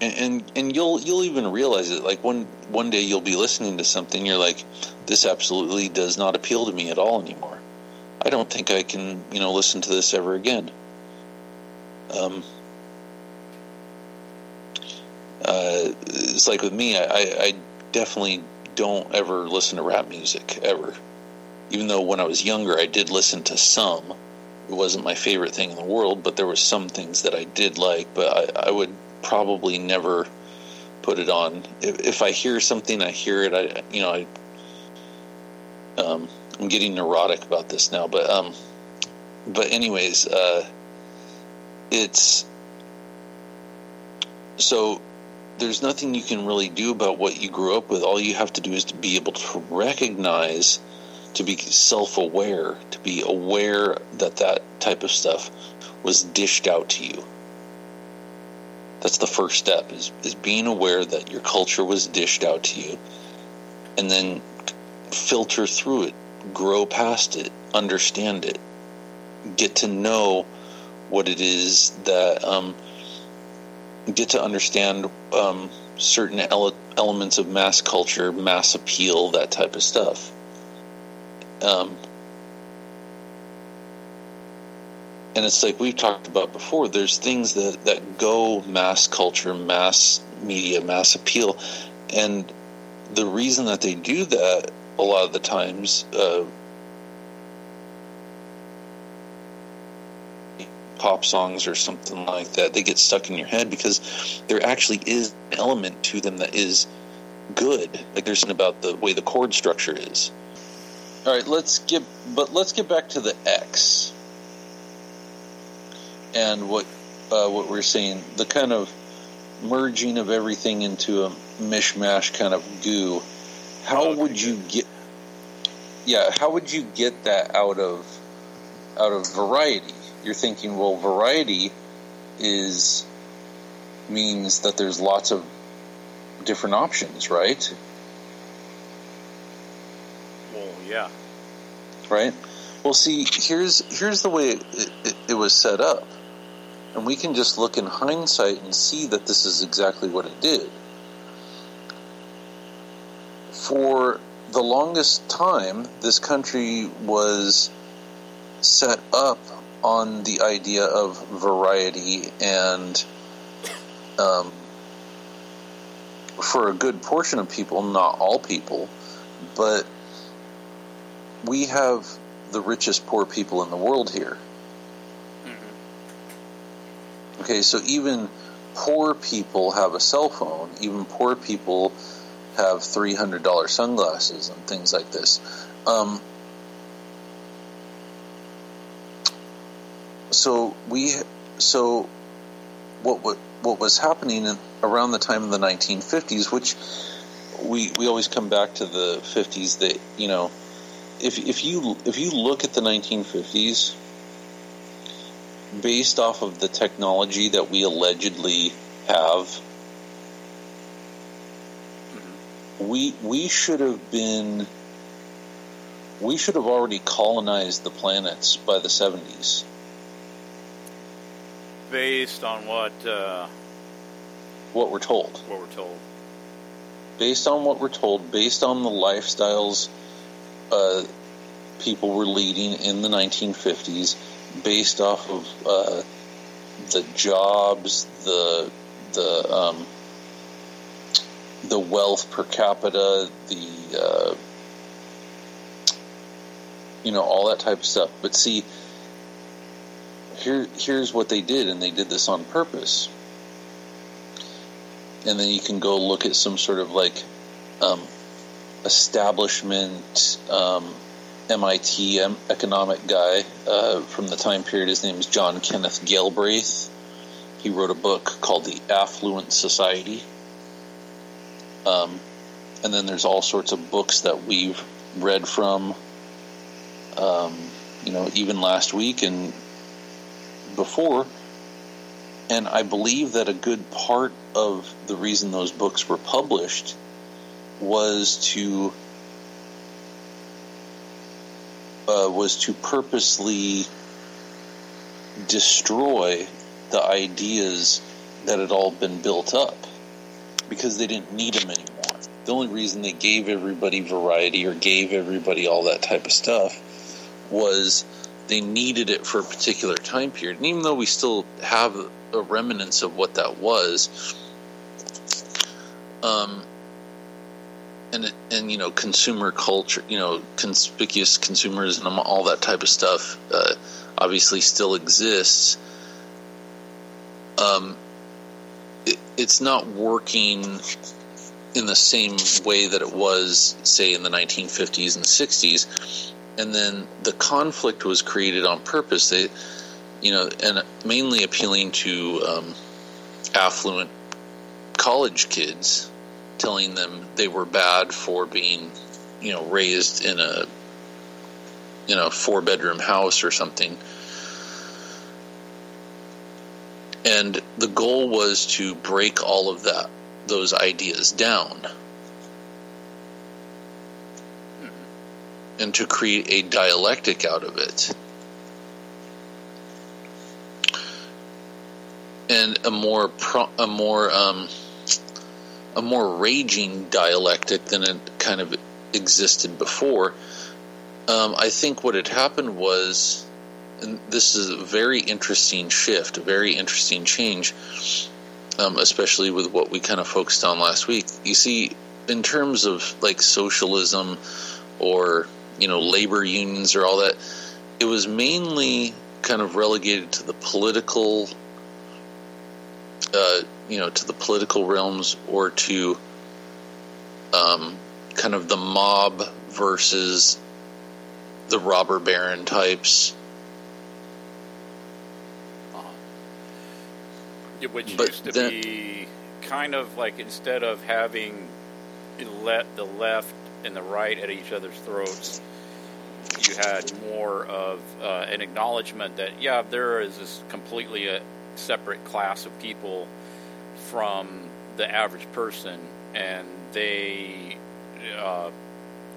and, and and you'll you'll even realize it. Like one one day you'll be listening to something, you're like, this absolutely does not appeal to me at all anymore. I don't think I can you know listen to this ever again. Um, uh, it's like with me, I, I definitely don't ever listen to rap music ever. Even though when I was younger, I did listen to some wasn't my favorite thing in the world, but there were some things that I did like. But I, I would probably never put it on. If, if, I hear something, I hear it. I you know I um, I'm getting neurotic about this now, but um, but anyways, uh, it's so there's nothing you can really do about what you grew up with. All you have to do is to be able to recognize to be self aware, to be aware that that type of stuff was dished out to you. That's the first step is, is being aware that your culture was dished out to you and then filter through it, grow past it, understand it, get to know what it is that, um, get to understand um, certain ele- elements of mass culture, mass appeal, that type of stuff um, and it's like we've talked about before. There's things that that go mass culture, mass media, mass appeal, and the reason that they do that a lot of the times. Uh, pop songs or something like that they get stuck in your head because there actually is an element to them that is good like there's something about the way the chord structure is all right, let's get but let's get back to the X and what uh, what we're seeing. The kind of merging of everything into a mishmash kind of goo. How would you get? Yeah, how would you get that out of out of variety? You're thinking, well, variety is means that there's lots of different options, right? Well, yeah. right? Well, see, here's here's the way it, it, it was set up, and we can just look in hindsight and see that this is exactly what it did. For the longest time, this country was set up on the idea of variety and um, for a good portion of people, not all people, but we have the richest poor people in the world here. Okay, so even poor people have a cell phone. Even poor people have three hundred dollar sunglasses and things like this. Um, so we, so what what what was happening in, around the time of the 1950s, which we we always come back to the 50s. That you know, if if you if you look at the 1950s, based off of the technology that we allegedly have, we we should have been we should have already colonized the planets by the 70s. Based on what uh, What we're told. what we're told. based on what we're told, based on the lifestyles uh, people were leading in the 1950s, based off of uh, the jobs, the the um, the wealth per capita, the uh, you know all that type of stuff. But see, here here's what they did, and they did this on purpose and then you can go look at some sort of like um, establishment um, MIT economic guy uh, from the time period. His name is John Kenneth Galbraith. He wrote a book called The Affluent Society. Um, and then there's all sorts of books that we've read from, um, you know, even last week and before. And I believe that a good part of the reason those books were published was to uh, was to purposely destroy the ideas that had all been built up because they didn't need them anymore. The only reason they gave everybody variety or gave everybody all that type of stuff was they needed it for a particular time period. And even though we still have a remnants of what that was, um, and and you know consumer culture, you know conspicuous consumerism, all that type of stuff, uh, obviously still exists. Um, it, it's not working in the same way that it was, say, in the 1950s and 60s. And then the conflict was created on purpose. They, you know, and mainly appealing to um, affluent college kids, telling them they were bad for being, you know, raised in a, you know, four bedroom house or something. And the goal was to break all of that, those ideas down. And to create a dialectic out of it. and a more pro, a more um, a more raging dialectic than it kind of existed before. Um, I think what had happened was, and this is a very interesting shift, a very interesting change, um, especially with what we kind of focused on last week. You see, in terms of like socialism or you know labor unions or all that, it was mainly kind of relegated to the political uh, you know, to the political realms or to um, kind of the mob versus the robber baron types. Which But used to then- be kind of like instead of having let the left and the right at each other's throats, you had more of uh, an acknowledgement that yeah, there is this completely a separate class of people from the average person, and they uh,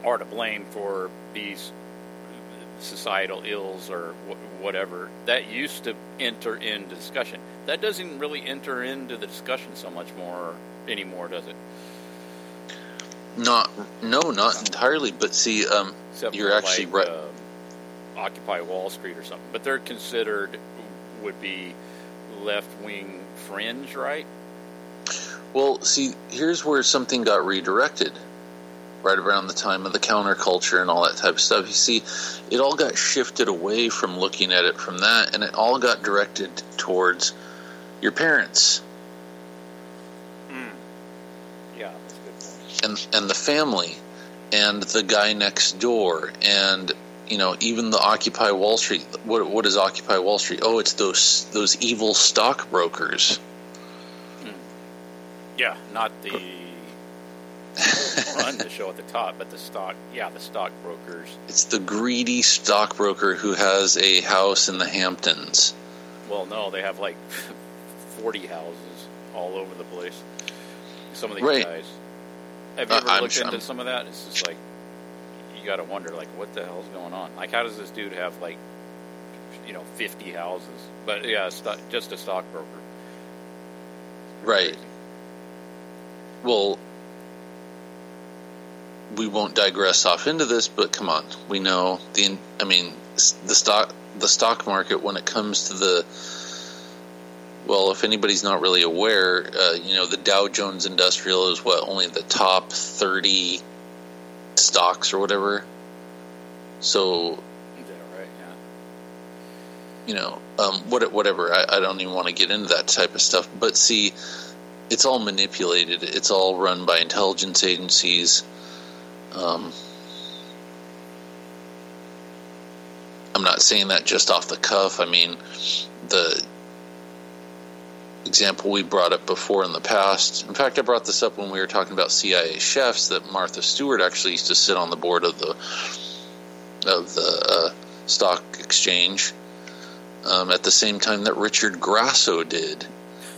are to blame for these societal ills or wh- whatever. That used to enter into discussion. That doesn't really enter into the discussion so much more anymore, does it? Not, no, not entirely. But see, um, you're actually like, right. uh, Occupy Wall Street or something, but they're considered would be left wing fringe, right? Well, see, here's where something got redirected. Right around the time of the counterculture and all that type of stuff. You see, it all got shifted away from looking at it from that, and it all got directed towards your parents hmm. Yeah, that's a good point. and and the family and the guy next door and you know even the Occupy Wall Street. What what is Occupy Wall Street? Oh, it's those those evil stockbrokers. Yeah, not the run the show at the top, but the stock. Yeah, the stockbrokers. It's the greedy stockbroker who has a house in the Hamptons. Well, no, they have like forty houses all over the place. Some of these Right. guys. Have you Uh, ever I'm looked sure- into I'm- some of that? It's just like you got to wonder, like, what the hell's going on? Like, how does this dude have like, you know, fifty houses? But yeah, sto- just a stockbroker. Right. Crazy. Well, we won't digress off into this, but come on, we know the. I mean, the stock the stock market when it comes to the. Well, if anybody's not really aware, uh, you know, the Dow Jones Industrial is what only the top thirty stocks or whatever. So you know, um, what, whatever. I, I don't even want to get into that type of stuff. But see, it's all manipulated. It's all run by intelligence agencies. Um, I'm not saying that just off the cuff. I mean, the example we brought up before in the past. In fact, I brought this up when we were talking about CIA chefs. That Martha Stewart actually used to sit on the board of the of the uh, stock exchange um, at the same time that Richard Grasso did.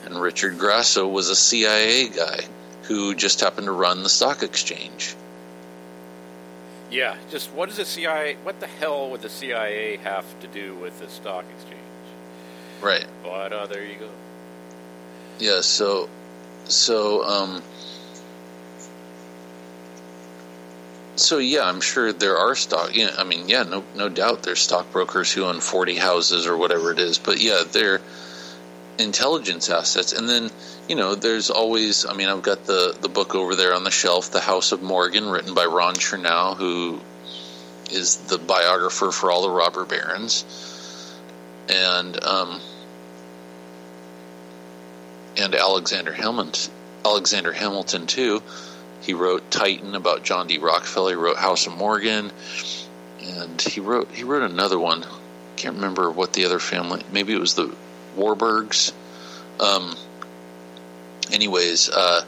And Richard Grasso was a CIA guy who just happened to run the stock exchange. Yeah, just what does the CIA? What the hell would the CIA have to do with the stock exchange? Right. But uh, there you go. Yeah, so so um so yeah, I'm sure there are stock yeah, I mean, yeah, no no doubt there's stockbrokers who own 40 houses or whatever it is, but yeah, they're intelligence assets. And then, you know, there's always I mean, I've got the the book over there on the shelf, The House of Morgan, written by Ron Chernow, who is the biographer for all the robber barons. And um and Alexander Hamilton. Alexander Hamilton too. He wrote Titan about John D. Rockefeller. He wrote House of Morgan, and he wrote he wrote another one. Can't remember what the other family. Maybe it was the Warburgs. Um. Anyways, uh,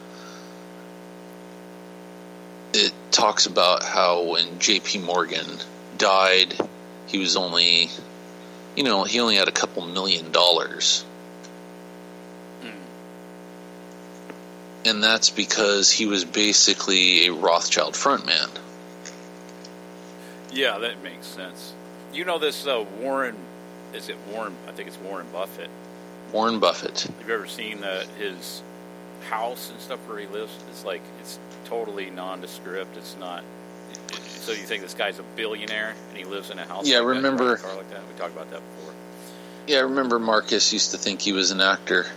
it talks about how when J.P. Morgan died, he was only, you know, he only had a couple million dollars and that's because he was basically a Rothschild frontman. Yeah, that makes sense. You know this uh, Warren? Is it Warren? I think it's Warren Buffett. Warren Buffett. Have you ever seen uh, his house and stuff where he lives? It's like it's totally nondescript. It's not. So you think this guy's a billionaire and he lives in a house? Yeah, like that, remember- car like that. We talked about that before. Yeah, I remember Marcus used to think he was an actor.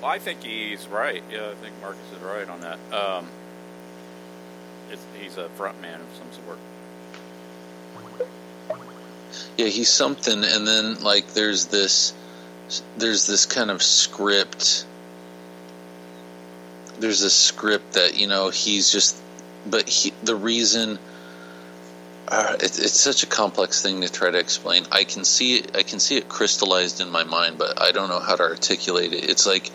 Well, I think he's right. Yeah, I think Marcus is right on that. Um, it's, he's a front man of some sort. Yeah, he's something, and then like there's this, there's this kind of script. There's this script that you know he's just, but he the reason. Uh, it, it's such a complex thing to try to explain. I can see it. I can see it crystallized in my mind, but I don't know how to articulate it. It's like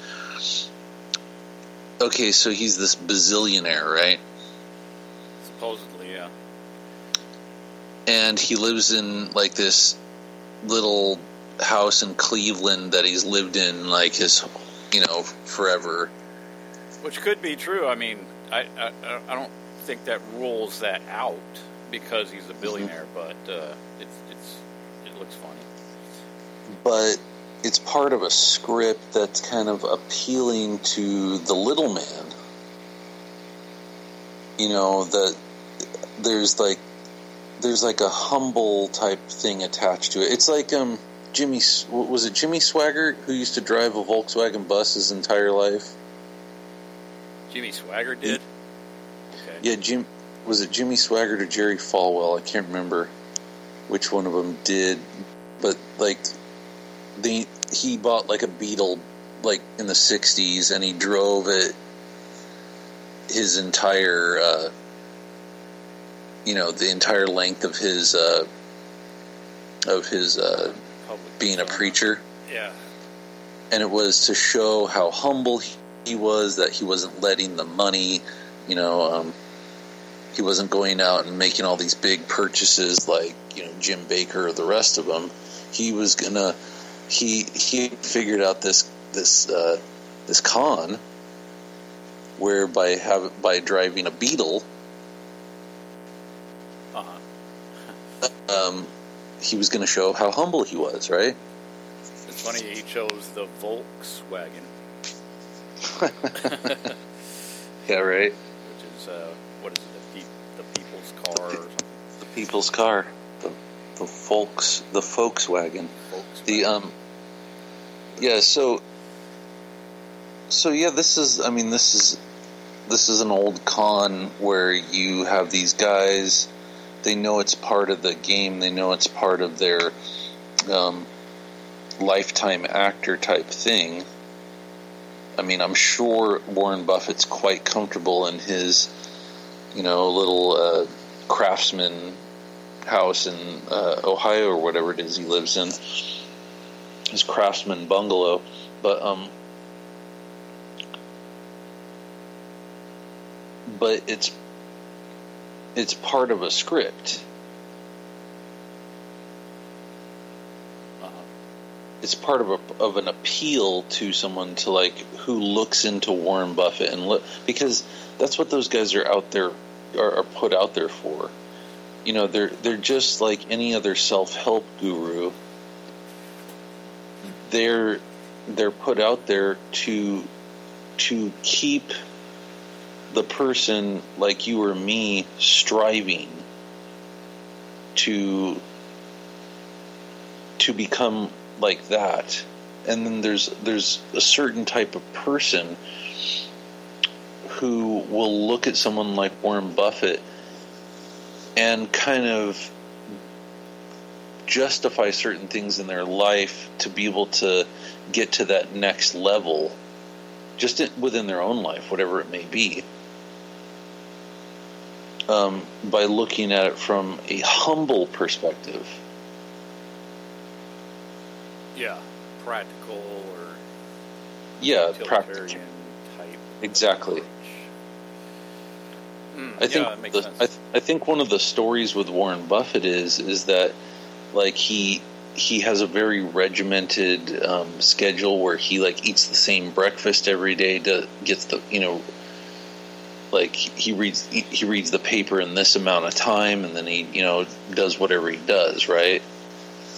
okay, so he's this bazillionaire, right? Supposedly, yeah. And he lives in like this little house in Cleveland that he's lived in like his, you know, forever. Which could be true. I mean, I I, I don't think that rules that out because he's a billionaire, but uh, it's it's it looks funny. But it's part of a script that's kind of appealing to the little man. You know, that there's like there's like a humble type thing attached to it. It's like um Jimmy was it Jimmy Swaggart who used to drive a Volkswagen bus his entire life? Jimmy Swaggart did. Okay. Yeah, Jim was it Jimmy Swaggart or Jerry Falwell? I can't remember which one of them did, but like the he bought like a Beetle like in the '60s, and he drove it his entire uh, you know the entire length of his uh, of his uh, being a preacher. Yeah, and it was to show how humble he, he was that he wasn't letting the money, you know. Um, he wasn't going out and making all these big purchases like you know Jim Bakker or the rest of them. He was gonna he he figured out this this uh, this con where by have by driving a Beetle, um, he was going to show how humble he was. Right? It's funny he chose the Volkswagen. yeah, right. Which is uh, what is it? The, the people's car or something? The people's car. The the folks the Volkswagen. Volkswagen. The um yeah, so so yeah, this is I mean this is this is an old con where you have these guys they know it's part of the game, they know it's part of their um, lifetime actor type thing. I mean, I'm sure Warren Buffett's quite comfortable in his, you know, little uh, craftsman house in uh, Ohio or whatever it is he lives in. His craftsman bungalow, but um, but it's it's part of a script. Uh-huh. It's part of a of an appeal to someone to like who looks into Warren Buffett and look because that's what those guys are out there are, are put out there for. You know, they're they're just like any other self help guru they're they're put out there to to keep the person like you or me striving to to become like that. And then there's there's a certain type of person who will look at someone like Warren Buffett and kind of justify certain things in their life to be able to get to that next level just within their own life whatever it may be um, by looking at it from a humble perspective. Yeah practical or yeah practical. type exactly. Mm, I think yeah, the. I, th- I think one of the stories with Warren Buffett is is that like he he has a very regimented um, schedule where he like eats the same breakfast every day to gets the you know like he reads he, reads the paper in this amount of time and then he you know does whatever he does right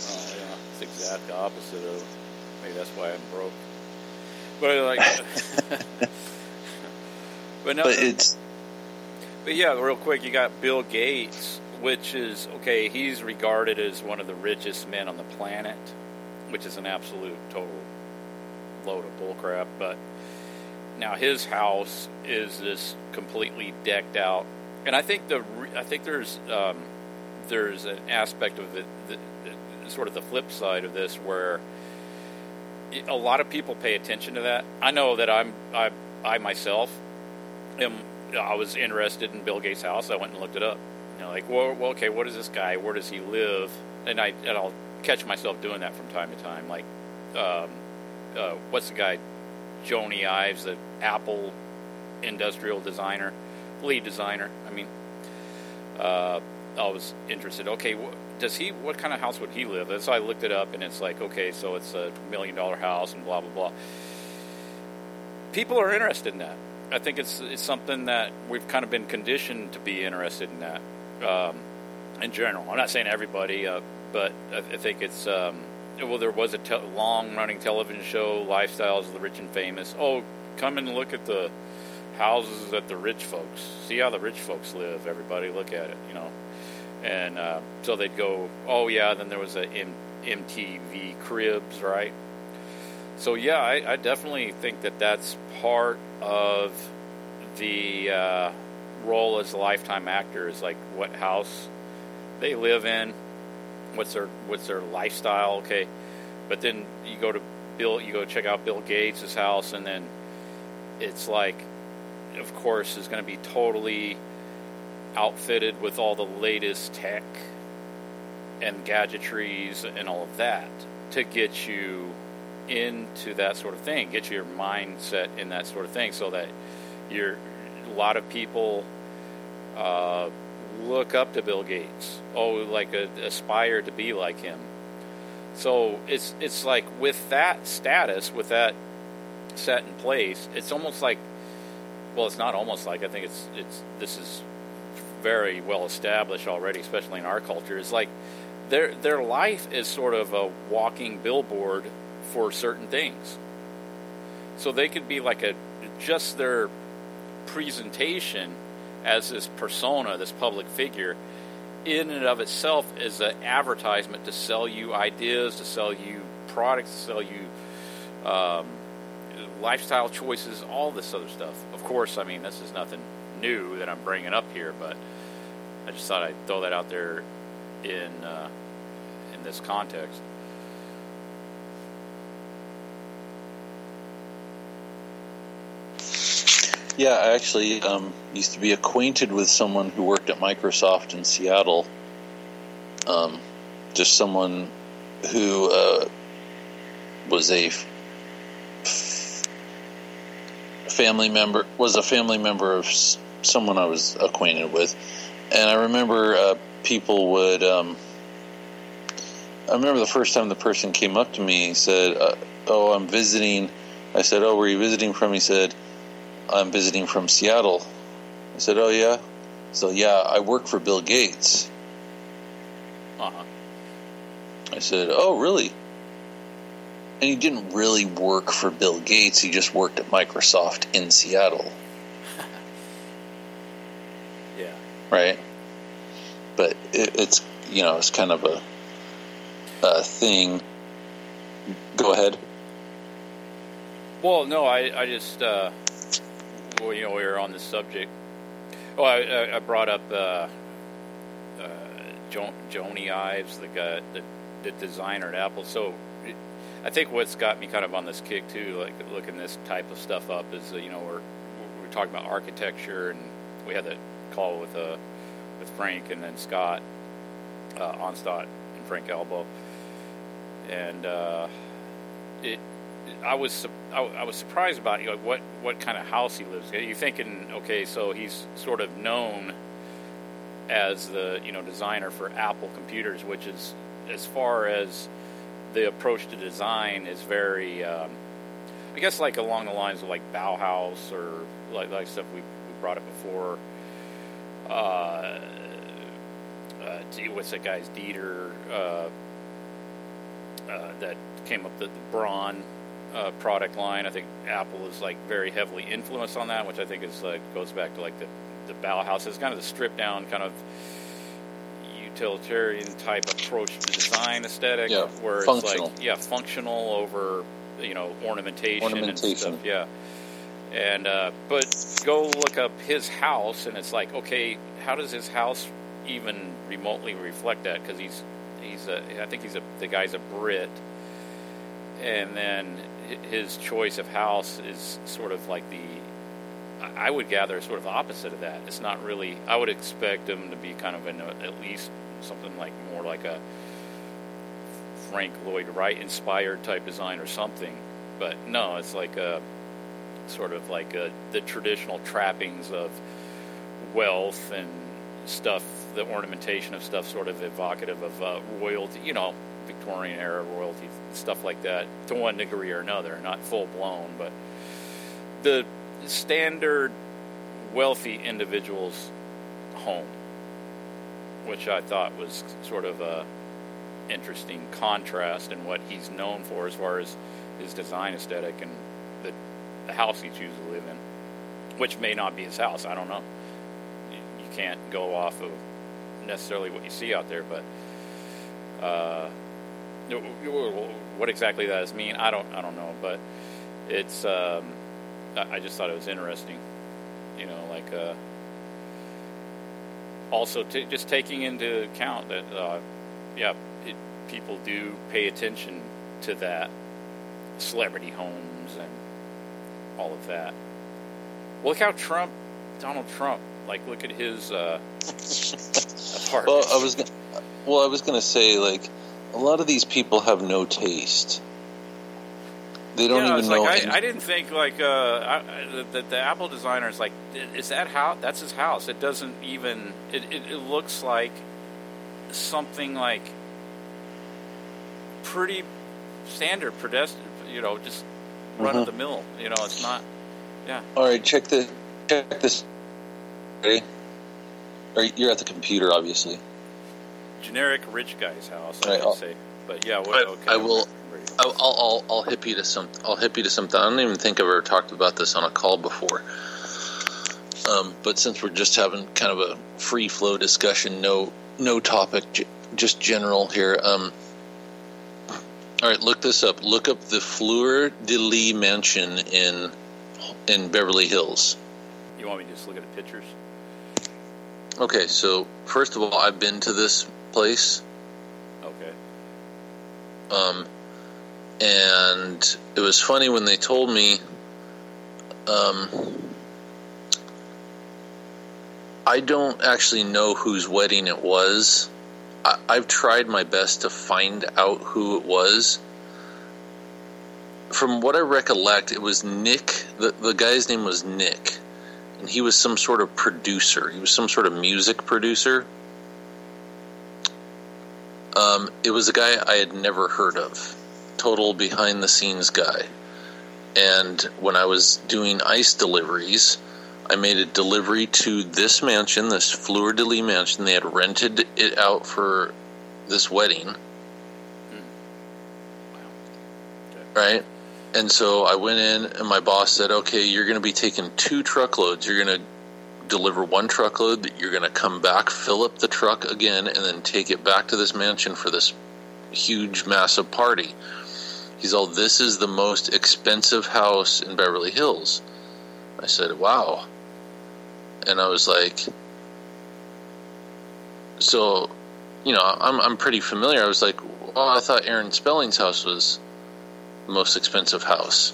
Oh, yeah, it's the exact opposite of maybe that's why I'm broke. But like, but no, but it's but yeah, real quick, you got Bill Gates, which is okay. He's regarded as one of the richest men on the planet, which is an absolute total load of bullcrap. But now his house is this completely decked out, and I think the I think there's um, there's an aspect of it, sort of the flip side of this where a lot of people pay attention to that. I know that I'm I I myself am I was interested in Bill Gates' house. I went and looked it up. You know, like, well, well, okay, what is this guy? Where does he live? And I and I'll catch myself doing that from time to time. Like, um, uh, what's the guy? Jony Ives, the Apple industrial designer, lead designer. I mean, uh, I was interested. Okay, does he? What kind of house would he live? in? So I looked it up, and it's like, okay, so it's a million dollar house, and blah blah blah. People are interested in that. I think it's it's something that we've kind of been conditioned to be interested in that. Um, in general, I'm not saying everybody, uh, but I, I think it's. Um, well, there was a te- long-running television show, Lifestyles of the Rich and Famous. Oh, come and look at the houses that the rich folks see how the rich folks live. Everybody, look at it, you know. And uh, so they'd go, oh yeah. Then there was a M- MTV Cribs, right? So yeah, I, I definitely think that that's part of the uh, role as a lifetime actor is like what house they live in, what's their what's their lifestyle. Okay, but then you go to Bill, you go check out Bill Gates' house, and then it's like, of course, is going to be totally outfitted with all the latest tech and gadgetries and all of that to get you into that sort of thing, get your mindset in that sort of thing, so that you're a lot of people uh, look up to Bill Gates. Oh, like a, aspire to be like him. So it's it's like with that status, with that set in place, it's almost like well, it's not almost like I think it's it's this is very well established already, especially in our culture. It's like their their life is sort of a walking billboard for certain things. So they could be like a just their presentation as this persona, this public figure, in and of itself is an advertisement to sell you ideas, to sell you products, to sell you um, lifestyle choices, all this other stuff. Of course, I mean, this is nothing new that I'm bringing up here, but I just thought I'd throw that out there in uh, in this context. Yeah, I actually um, used to be acquainted with someone who worked at Microsoft in Seattle. Um, just someone who uh, was a f- family member, was a family member of s- someone I was acquainted with, and I remember uh, people would. Um, I remember the first time the person came up to me, he said, uh, "Oh, I'm visiting." I said, "Oh, where are you visiting from?" He said. I'm visiting from Seattle. I said, Oh, yeah? So, yeah, I work for Bill Gates. Uh-huh. I said, Oh, really? And he didn't really work for Bill Gates, he just worked at Microsoft in Seattle, Yeah. right? But it, it's, you know, it's kind of a, a thing. Go ahead. Well, no, I, I just, uh, well, you know, we were on this subject. Oh, I, I- brought up uh, uh, jo- Jony Ives, the guy, the, the designer at Apple. So, it, I think what's got me kind of on this kick too, like looking this type of stuff up, is uh, you know we're we're talking about architecture, and we had that call with uh, with Frank and then Scott uh, Onstott and Frank Elbow, and uh, it I was I, was surprised about you know, what what kind of house he lives in. You're thinking, okay, so he's sort of known as the you know designer for Apple computers, which is as far as the approach to design is very, um, I guess, like along the lines of like Bauhaus or like like stuff we we brought up before. Uh, uh, what's that guy's Dieter uh, uh, that came up with the Braun uh, product line. I think Apple is like very heavily influenced on that, which I think is like goes back to like the the Bauhaus. It's kind of the stripped down kind of utilitarian type approach to design aesthetic, Yeah, where it's functional. like yeah, functional over you know ornamentation, and Ornamentation. stuff. Yeah, and uh, but go look up his house, and it's like okay, how does his house even remotely reflect that? Because he's he's a I think he's a the guy's a Brit, and then his choice of house is sort of like the I would gather sort of opposite of that. It's not really. I would expect him to be kind of in a, at least something like more like a Frank Lloyd Wright inspired type design or something. But no, it's like a sort of like uh the traditional trappings of wealth and stuff, the ornamentation of stuff, sort of evocative of uh, royalty, you know, Victorian era royalty, stuff like that, to one degree or another, not full blown, but the standard wealthy individual's home, which I thought was sort of a interesting contrast in what he's known for as far as his design aesthetic and the, the house he chooses to live in, which may not be his house. I don't know. You, can't go off of necessarily what you see out there, but uh, what exactly that does mean, I don't, I don't know. But it's, um, I I just thought it was interesting. You know, like uh, also t- just taking into account that, uh, yeah, it, people do pay attention to that celebrity homes and all of that. Look how Trump, Donald Trump, like look at his uh, apartment. Well, I was, gonna, well, I was going to say like a lot of these people have no taste. They don't yeah, even know. like I, I didn't think like uh, I, the, the Apple designer is like, is that how? That's his house. It doesn't even. It, it, it looks like something like pretty standard, pedestrian. You know, just run of the mill. You know, it's not. Yeah. All right, check the check this. Ready? Or you're at the computer, obviously. Generic rich guy's house. I Right, would say, but yeah, what, I, okay. I will. I'll, I'll, I'll, I'll hip you to some. I'll hip you to something. I don't even think I've ever talked about this on a call before. Um, but since we're just having kind of a free flow discussion, no no topic, j- just general here. Um, all right, look this up. Look up the Fleur de Lys mansion in in Beverly Hills. You want me to just look at the pictures? Okay, so first of all, I've been to this place. Okay. Um, and it was funny when they told me. Um, I don't actually know whose wedding it was. I, I've tried my best to find out who it was. From what I recollect, it was Nick. The, the guy's name was Nick. And he was some sort of producer. He was some sort of music producer. Um, it was a guy I had never heard of. Total behind the scenes guy. And when I was doing ice deliveries, I made a delivery to this mansion, this Fleur de Lys mansion. They had rented it out for this wedding. Right? And so I went in, and my boss said, Okay, you're going to be taking two truckloads. You're going to deliver one truckload, that you're going to come back, fill up the truck again, and then take it back to this mansion for this huge, massive party. He's all, This is the most expensive house in Beverly Hills. I said, Wow. And I was like, So, you know, I'm, I'm pretty familiar. I was like, Oh, I thought Aaron Spelling's house was the most expensive house.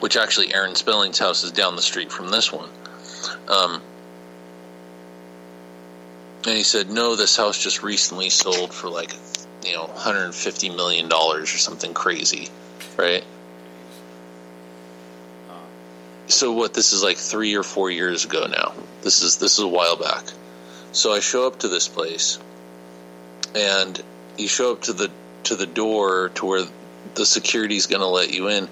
Which actually, Aaron Spelling's house is down the street from this one. Um, and he said, no, this house just recently sold for like, you know, 150 million dollars or something crazy, right? So what? This is like three or four years ago now. This is this is a while back. So I show up to this place, and you show up to the to the door to where the security's going to let you in,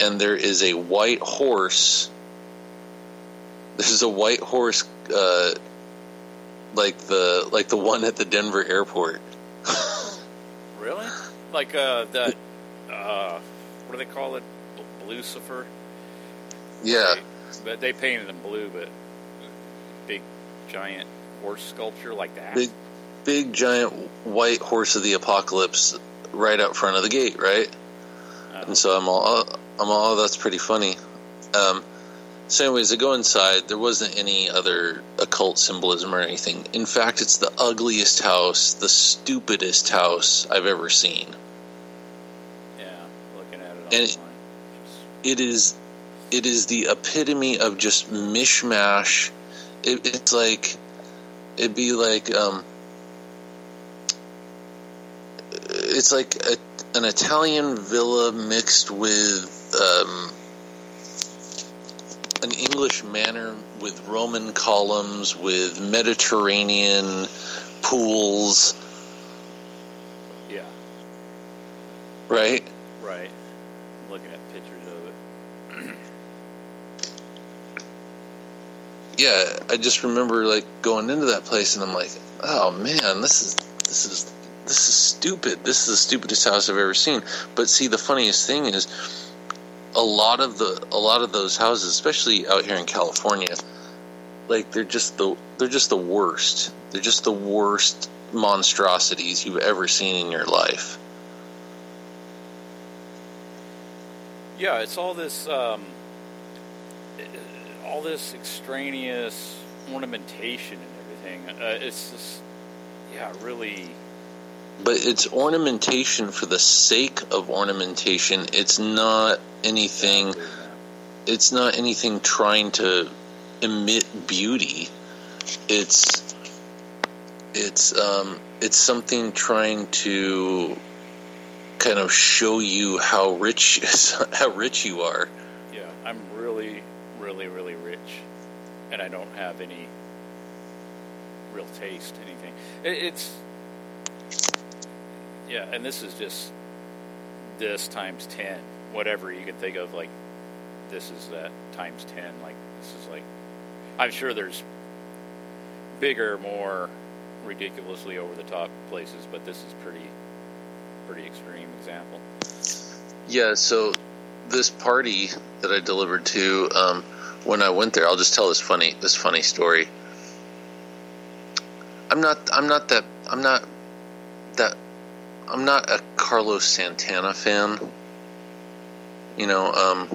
and there is a white horse this is a white horse, uh, like the like the one at the Denver airport. Really? Like uh, that? Uh, what do they call it? B- Lucifer. Yeah, But they painted him blue, but big giant horse sculpture like that. big, big giant white horse of the apocalypse, right out front of the gate, right? And so I'm all, I'm all, oh, that's pretty funny. Um, so, anyways, I go inside. There wasn't any other occult symbolism or anything. In fact, it's the ugliest house, the stupidest house I've ever seen. Yeah, looking at it And it- it is it is the epitome of just mishmash. It, it's like it'd be like um, it's like a, an Italian villa mixed with um, an English manor with Roman columns, with Mediterranean pools, Yeah, right? right. I'm looking at pictures of it. Yeah, I just remember like going into that place and I'm like, oh man, this is this is this is stupid. This is the stupidest house I've ever seen. But see, the funniest thing is, a lot of the a lot of those houses, especially out here in California, like they're just the they're just the worst. They're just the worst monstrosities you've ever seen in your life. Yeah, it's all this, um, all this extraneous ornamentation and everything. Uh, it's just, yeah, really. But it's ornamentation for the sake of ornamentation. It's not anything. It's not anything trying to emit beauty. It's it's um, it's something trying to kind of show you how rich how rich you are. Yeah, I'm really, really, really rich, and I don't have any real taste, anything. It, it's yeah, and this is just this times ten, whatever you can think of. Like this is that times ten. Like this is like I'm sure there's bigger, more ridiculously over the top places, but this is pretty pretty extreme example. Yeah, so this party that I delivered to, um, when I went there, I'll just tell this funny this funny story. I'm not I'm not that I'm not that I'm not a Carlos Santana fan. You know, um,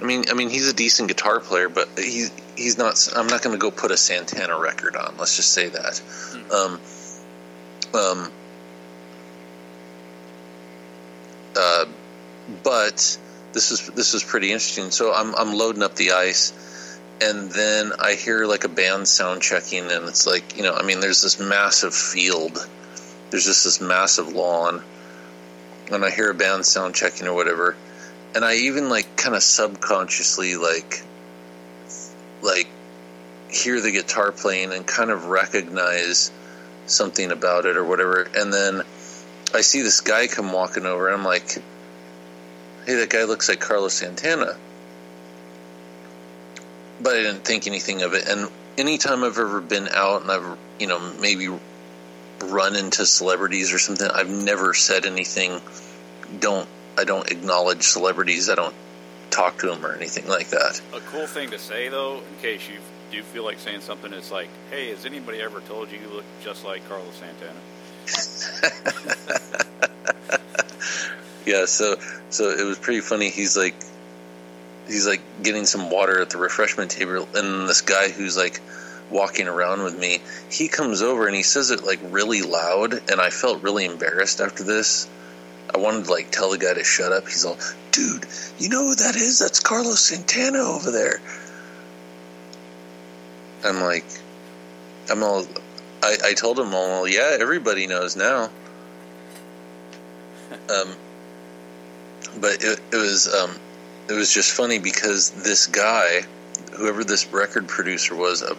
I mean, I mean, he's a decent guitar player, but he's he's not. I'm not going to go put a Santana record on. Let's just say that. Um, um, uh, but this is this is pretty interesting. So I'm I'm loading up the ice, and then I hear like a band sound checking, and it's like you know, I mean, there's this massive field, there's just this massive lawn, and I hear a band sound checking or whatever, and I even like kind of subconsciously like like hear the guitar playing and kind of recognize something about it or whatever, and then I see this guy come walking over, and I'm like, hey, that guy looks like Carlos Santana. But I didn't think anything of it. And anytime I've ever been out and I've, you know, maybe run into celebrities or something, I've never said anything. Don't I don't acknowledge celebrities. I don't talk to them or anything like that. A cool thing to say, though, in case you do feel like saying something, is like, "Hey, has anybody ever told you you look just like Carlos Santana?" yeah, so so it was pretty funny. He's like he's like getting some water at the refreshment table and this guy who's like walking around with me, he comes over and he says it like really loud and I felt really embarrassed after this. I wanted to like tell the guy to shut up. He's all, "Dude, you know who that is? That's Carlos Santana over there." I'm like I'm all I, I told him all, well, yeah, everybody knows now. Um, but it, it was um, it was just funny because this guy, whoever this record producer was, uh,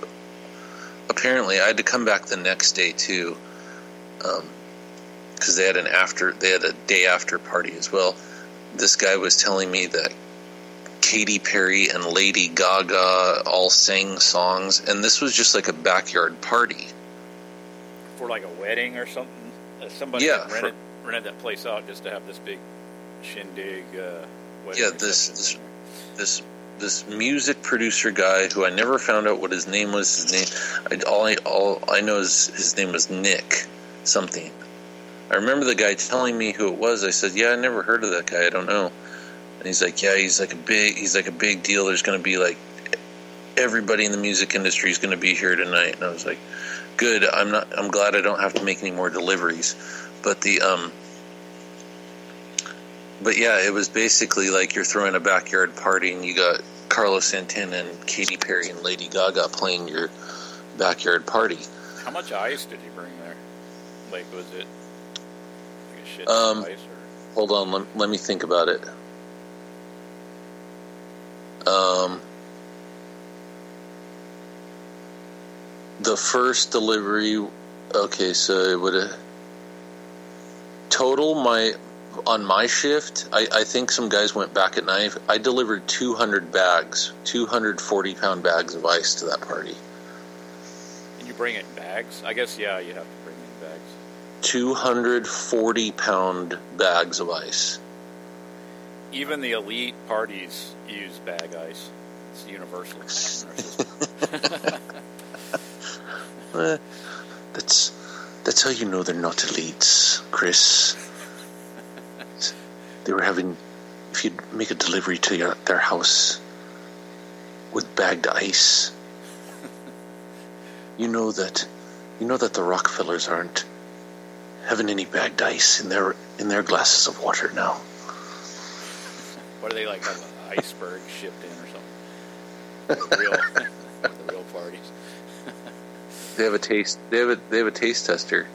apparently I had to come back the next day too, because they had an after they had a day after party as well. This guy was telling me that Katy Perry and Lady Gaga all sang songs, and this was just like a backyard party. For like a wedding or something, uh, somebody Yeah, rented rented that place out just to have this big shindig. Uh, wedding Yeah, this this this this music producer guy who I never found out what his name was. His name, I, all I all I know is his name was Nick something. I remember the guy telling me who it was. I said, "Yeah, I never heard of that guy. I don't know." And he's like, "Yeah, he's like a big he's like a big deal. There's going to be like everybody in the music industry is going to be here tonight." And I was like, "Good. I'm not. I'm glad I don't have to make any more deliveries." But the um, but yeah, it was basically like you're throwing a backyard party and you got Carlos Santana and Katy Perry and Lady Gaga playing your backyard party. How much ice did you bring there? Like, was it like a shit Um, of ice? Or? Hold on, let, let me think about it. Um, the first delivery, okay, so it would have total my on my shift. I, I think some guys went back at night. I delivered 200 bags, 240 pound bags of ice to that party. And you bring it in bags? I guess, yeah, you have to bring it in bags. 240 pound bags of ice. Even the elite parties use bag ice. It's universal. in our system. That's that's how you know they're not elites, Chris. They were having, if you'd make a delivery to your, their house with bagged ice, you know that you know that the Rockefellers aren't having any bagged ice in their in their glasses of water now. what do they like have an iceberg shipped in or something? The real, the real parties. They have a taste. They have a they have a taste tester.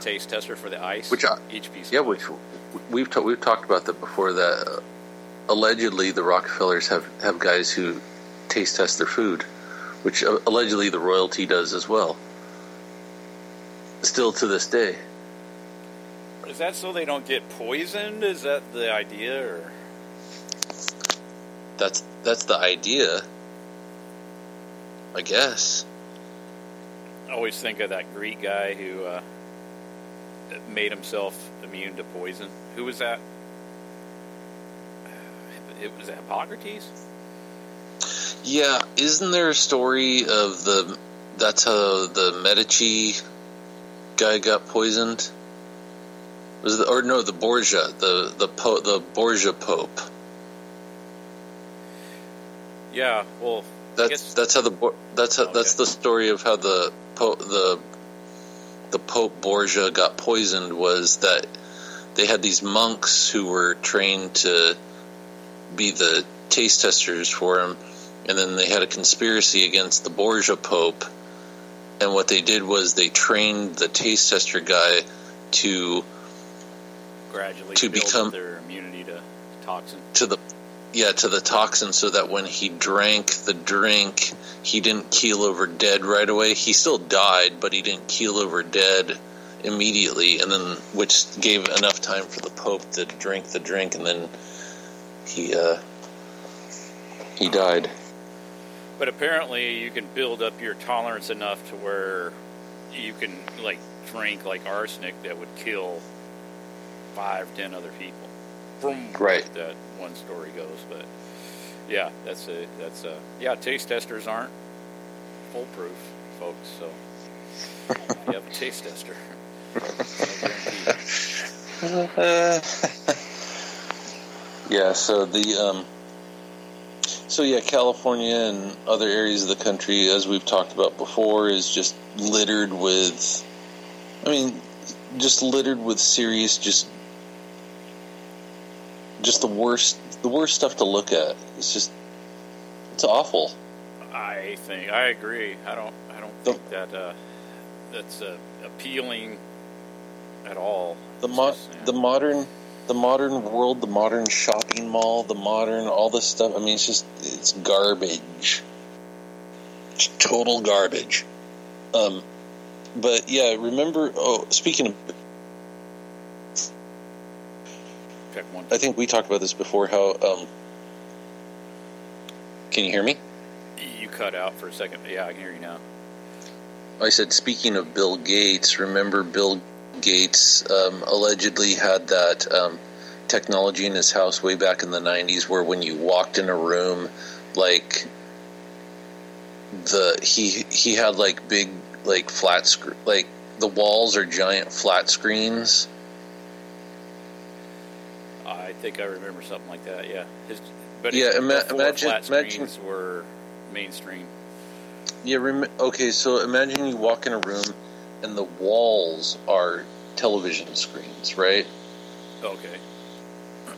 Taste tester for the ice. Which I- each piece. Yeah, we've we've ta- we've talked about that before. That uh, allegedly the Rockefellers have have guys who taste test their food, which uh, allegedly the royalty does as well. Still to this day, Is that so they don't get poisoned? Is that the idea, or that's that's the idea. I guess. I always think of that Greek guy who uh, made himself immune to poison. Who was that? It was Hippocrates. Yeah, isn't there a story of the that's how the Medici guy got poisoned? Was the, or no the Borgia the the po, the Borgia Pope? Yeah, well, That's that's how the that's how, that's the story of how the po- the the Pope Borgia got poisoned was that they had these monks who were trained to be the taste testers for him, and then they had a conspiracy against the Borgia Pope, and what they did was they trained the taste tester guy to gradually to build become- their immunity to toxin. to the yeah to the toxin so that when he drank the drink he didn't keel over dead right away he still died but he didn't keel over dead immediately and then which gave enough time for the pope to drink the drink and then he uh he died But apparently, you can build up your tolerance enough to where you can like drink like arsenic that would kill five, ten other people. From Right. that one story goes, but yeah, that's a that's a yeah. Taste testers aren't foolproof, folks. So you have a taste tester. No guarantee. yeah so the um so yeah california and other areas of the country as we've talked about before is just littered with i mean just littered with serious just just the worst the worst stuff to look at it's just it's awful I think I agree. I don't. I don't The- think that uh, that's uh, appealing at all. the mo- just, yeah. the modern the modern world the modern shopping mall the modern all this stuff i mean it's just it's garbage it's total garbage um but yeah remember oh speaking of Check one. i think we talked about this before how um can you hear me You cut out for a second. Yeah, I can hear you now. I said, speaking of Bill Gates, remember Bill Gates um, allegedly had that um, technology in his house way back in the 90s where when you walked in a room, like, the he he had like big like flat screen like the walls are giant flat screens I think I remember something like that. Yeah. His, but Yeah, ima- imagine- flat imagine- screens were mainstream. yeah rem- okay so imagine you walk in a room and the walls are television screens right Okay.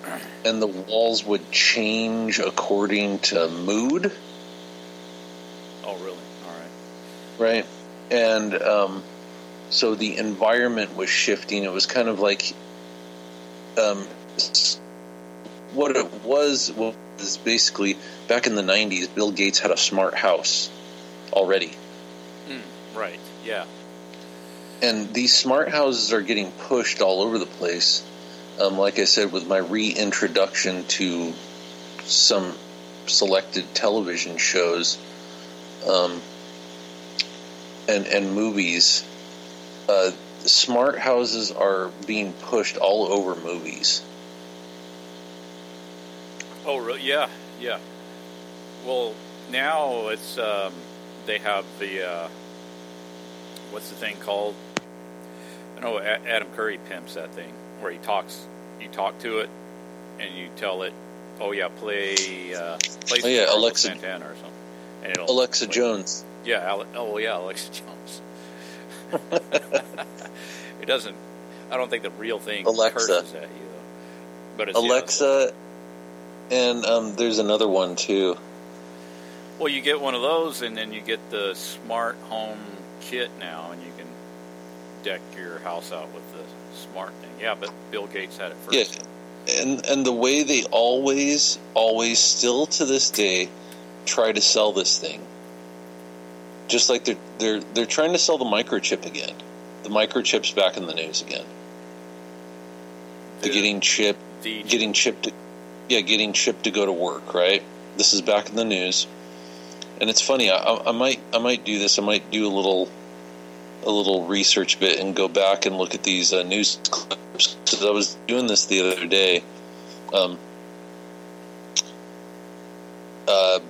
and the walls would change according to mood, Oh, really? All right. right? And um, so the environment was shifting. It was kind of like um, what it was was basically back in the 90s, Bill Gates had a smart house already. Right. Yeah. And these smart houses are getting pushed all over the place. Um, like I said, with my reintroduction to some selected television shows um, and, and movies, uh, smart houses are being pushed all over movies. Oh, really? Yeah. Yeah. Well, now it's um, they have the uh, what's the thing called? I know Adam Curry pimps that thing where he talks. You talk to it, and you tell it, "Oh yeah, play uh, play Oh, yeah, Alexa- Santana or something." And it'll Alexa play- Jones. Yeah. Ale- oh yeah, Alexa Jones. it doesn't. I don't think the real thing Alexa. curses at you. But it's yeah, Alexa, and um, there's another one too. Well, you get one of those, and then you get the smart home kit now, and you can deck your house out with the smart thing. Yeah, but Bill Gates had it first. Yeah, and and the way they always, always, still to this day, try to sell this thing. Just like they're they're they're trying to sell the microchip again. The microchip's back in the news again. The, The- getting chip, the- getting chipped, yeah, getting chipped to go to work. Right. This is back in the news, and it's funny. I, I might I might do this. I might do a little a little research bit and go back and look at these uh, news clips. Because I was doing this the other day. Um, uh,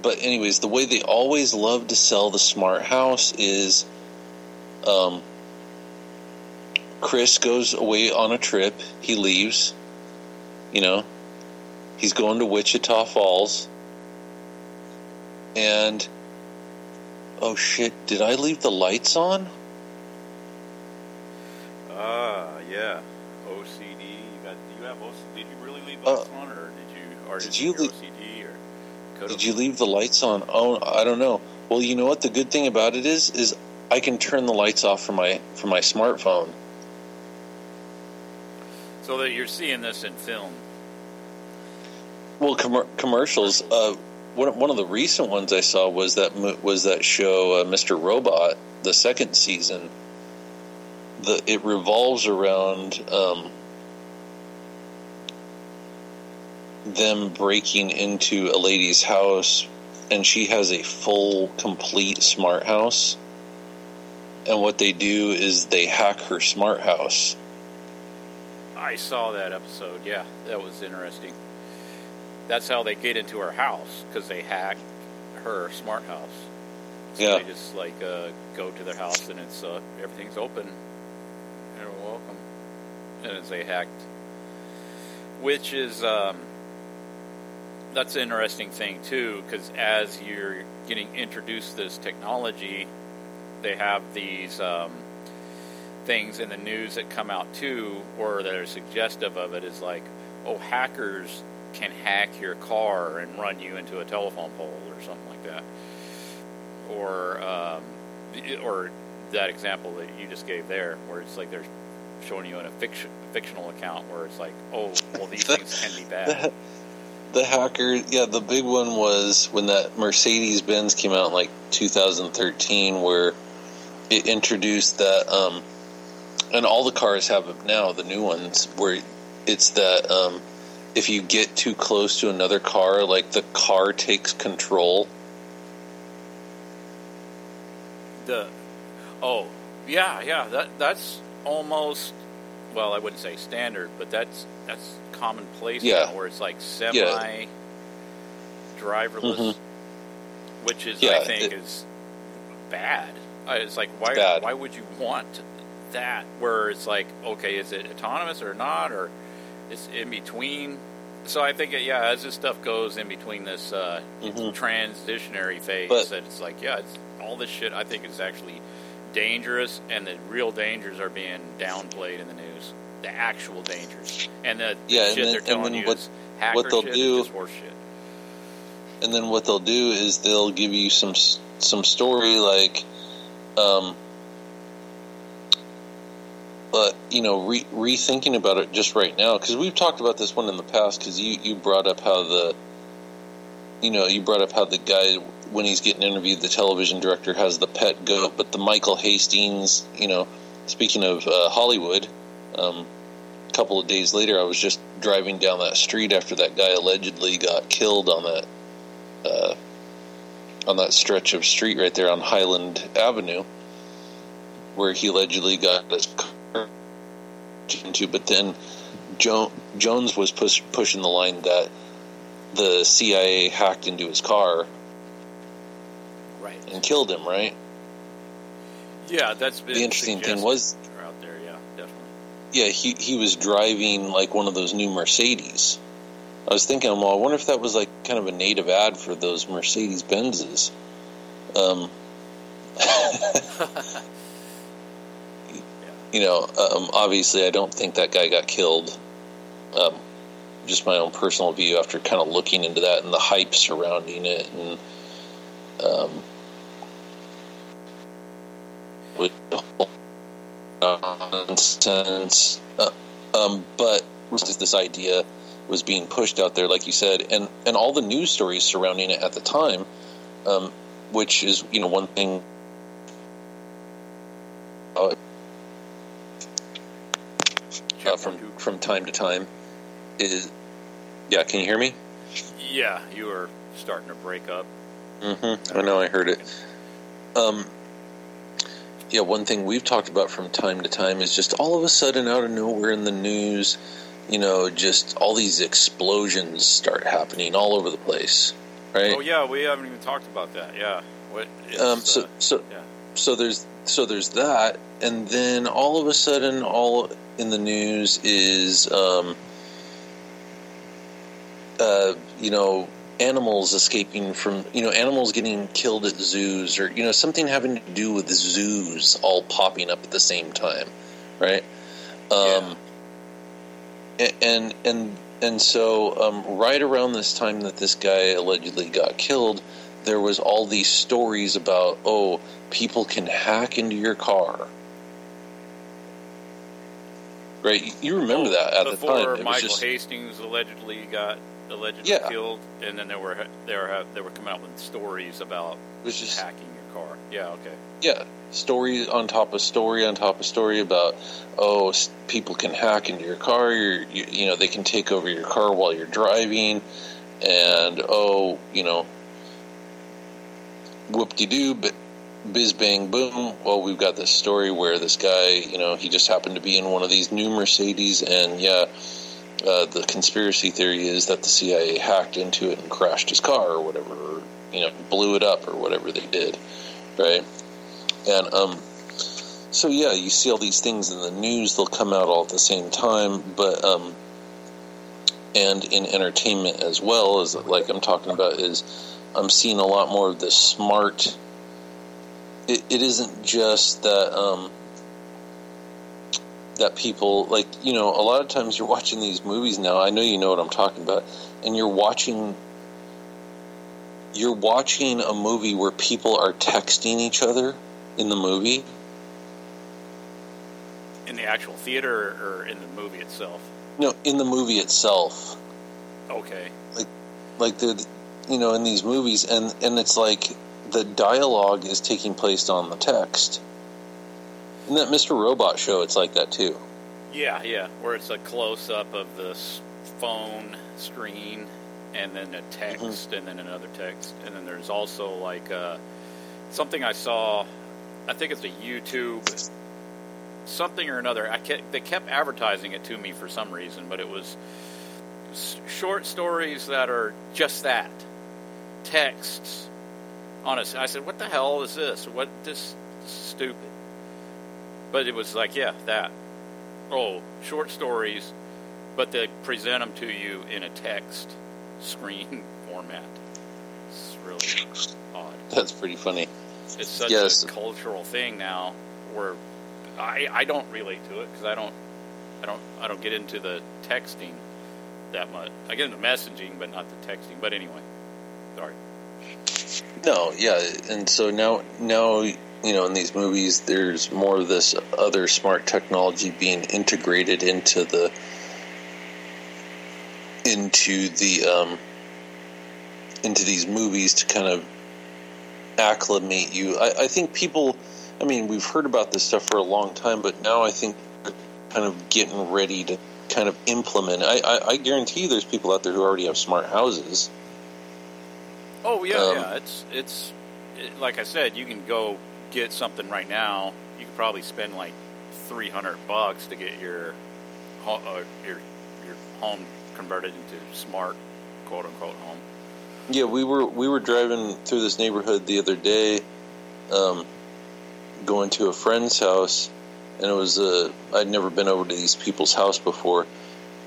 but anyways, the way they always love to sell the smart house is, um, Chris goes away on a trip. He leaves. You know, he's going to Wichita Falls. And oh shit, did I leave the lights on? Ah, yeah. OCD. You got? You have OCD? Did you really leave Uh, lights on, or did you? Or did did, you you lea- OCD or? Did you leave the lights on? Oh, I don't know. Well, you know what? The good thing about it is, is I can turn the lights off from my from my smartphone. So that you're seeing this in film. Well, com- commercials. Uh, one one of the recent ones I saw was that was that show, uh, Mr. Robot, the second season. The it revolves around um, them breaking into a lady's house, and she has a full, complete smart house. And what they do is they hack her smart house. I saw that episode. Yeah, that was interesting. That's how they get into her house because they hack her smart house. So Yeah. they just like uh, go to their house and it's uh, everything's open. You're welcome. And it's they hacked, which is um, that's an interesting thing too because as you're getting introduced to this technology, they have these. Um, things in the news that come out too, or that are suggestive of it, is like, oh, hackers can hack your car and run you into a telephone pole or something like that, or um, or that example that you just gave there, where it's like they're showing you in a fiction, fictional account where it's like, oh, well, these things can be bad. The, hacker, yeah, the big one was when that Mercedes Benz came out in like 2013, where it introduced that, um, and all the cars have it now, the new ones, where it's that um, if you get too close to another car, like the car takes control. The oh yeah yeah that that's almost well I wouldn't say standard but that's that's commonplace Yeah. now where it's like semi driverless Mhm. which is Yeah, I think it- is bad it's like why bad. why would you want that where it's like okay is it autonomous or not or it's in between. So I think it, yeah as this stuff goes in between this uh, Mhm. transitionary phase But- that it's like yeah it's all this shit I think is actually dangerous and the real dangers are being downplayed in the news. The actual dangers. And the, the Yeah, shit then- they're telling you what- is hacker what they'll shit do- is just horse shit. And then what they'll do is they'll give you some some story like um but you know re- rethinking about it just right now because we've talked about this one in the past because you you brought up how the you know, you brought up how the guy when he's getting interviewed, the television director has the pet goat, but the Michael Hastings, you know, speaking of uh, Hollywood, um, a couple of days later, I was just driving down that street after that guy allegedly got killed on that uh, on that stretch of street right there on Highland Avenue, where he allegedly got his into. But then jo- Jones was push- pushing the line that the CIA hacked into his car Right. and killed him. Right? Yeah, that's been The interesting thing was- out there. Yeah, definitely. Yeah, he he was driving like one of those new Mercedes. I was thinking, well, I wonder if that was like kind of a native ad for those Mercedes Benzes. Um, you know, um, obviously, I don't think that guy got killed. Um, just my own personal view after kind of looking into that and the hype surrounding it, and um, with nonsense. Uh, um, but this idea was being pushed out there, like you said, and and all the news stories surrounding it at the time, um, which is you know one thing. Uh, uh, from from time to time is yeah. Can you hear me? Yeah, you were starting to break up. Mm-hmm. I know. I heard it. Um, yeah, one thing we've talked about from time to time is just all of a sudden, out of nowhere in the news, you know, just all these explosions start happening all over the place, right? Oh yeah, we haven't even talked about that. Yeah. What? Um, so, uh, so, yeah. So there's so there's that, and then all of a sudden, all in the news is, um, uh, you know, animals escaping from, you know, animals getting killed at zoos, or you know, something having to do with zoos all popping up at the same time, right? Um, a- and and and so um, right around this time that this guy allegedly got killed, there was all these stories about oh people can hack into your car. Right, you remember that at the time. It was Michael just- Hastings allegedly got allegedly Yeah. killed, and then there were they were they were coming out with stories about was just- hacking your car. Yeah. Okay. yeah, story on top of story on top of story about oh people can hack into your car. You're, you, you know they can take over your car while you're driving, and oh you know whoop de doo, but biz bang boom. Well, we've got this story where this guy you know he just happened to be in one of these new Mercedes, and yeah. Uh, the conspiracy theory is that the CIA hacked into it and crashed his car or whatever, or, you know, blew it up or whatever they did, right? And um, so yeah, you see all these things in the news; they'll come out all at the same time, but um, and in entertainment as well as like I'm talking about is I'm seeing a lot more of the smart. It, it isn't just that um, that people like you know a lot of times you're watching these movies now. I know you know what I'm talking about, and you're watching you're watching a movie where people are texting each other in the movie. In the actual theater or in the movie itself. No, in the movie itself. Okay. Like like the you know in these movies and and it's like the dialogue is taking place on the text in that mr robot show it's like that too Yeah, yeah. Where it's a close up of the phone screen, and then a text, Mm-hmm. and then another text, and then there's also like uh, something I saw. I think it's a YouTube something or another. I kept, they kept advertising it to me for some reason, but it was short stories that are just that texts. Honest, I said, "What the hell is this? What this stupid?" But it was like, yeah, that. Oh, short stories, but they present them to you in a text screen format. It's really odd. that's pretty funny It's such Yes. a cultural thing now, where I I don't relate to it because I don't I don't I don't get into the texting that much. I get into messaging, but not the texting. But anyway, sorry. no yeah and so now now you know in these movies there's more of this other smart technology being integrated into the into the um into these movies to kind of acclimate you. I, I think people, I mean, we've heard about this stuff for a long time, but now I think kind of getting ready to kind of implement. I, I, I guarantee there's people out there who already have smart houses. Oh yeah, Um, yeah. It's it's it, like I said, you can go get something right now. You could probably spend like three hundred bucks to get your uh, your your home converted into smart, quote unquote home. Yeah, we were we were driving through this neighborhood the other day, um, going to a friend's house, and it was uh, I'd never been over to these people's house before,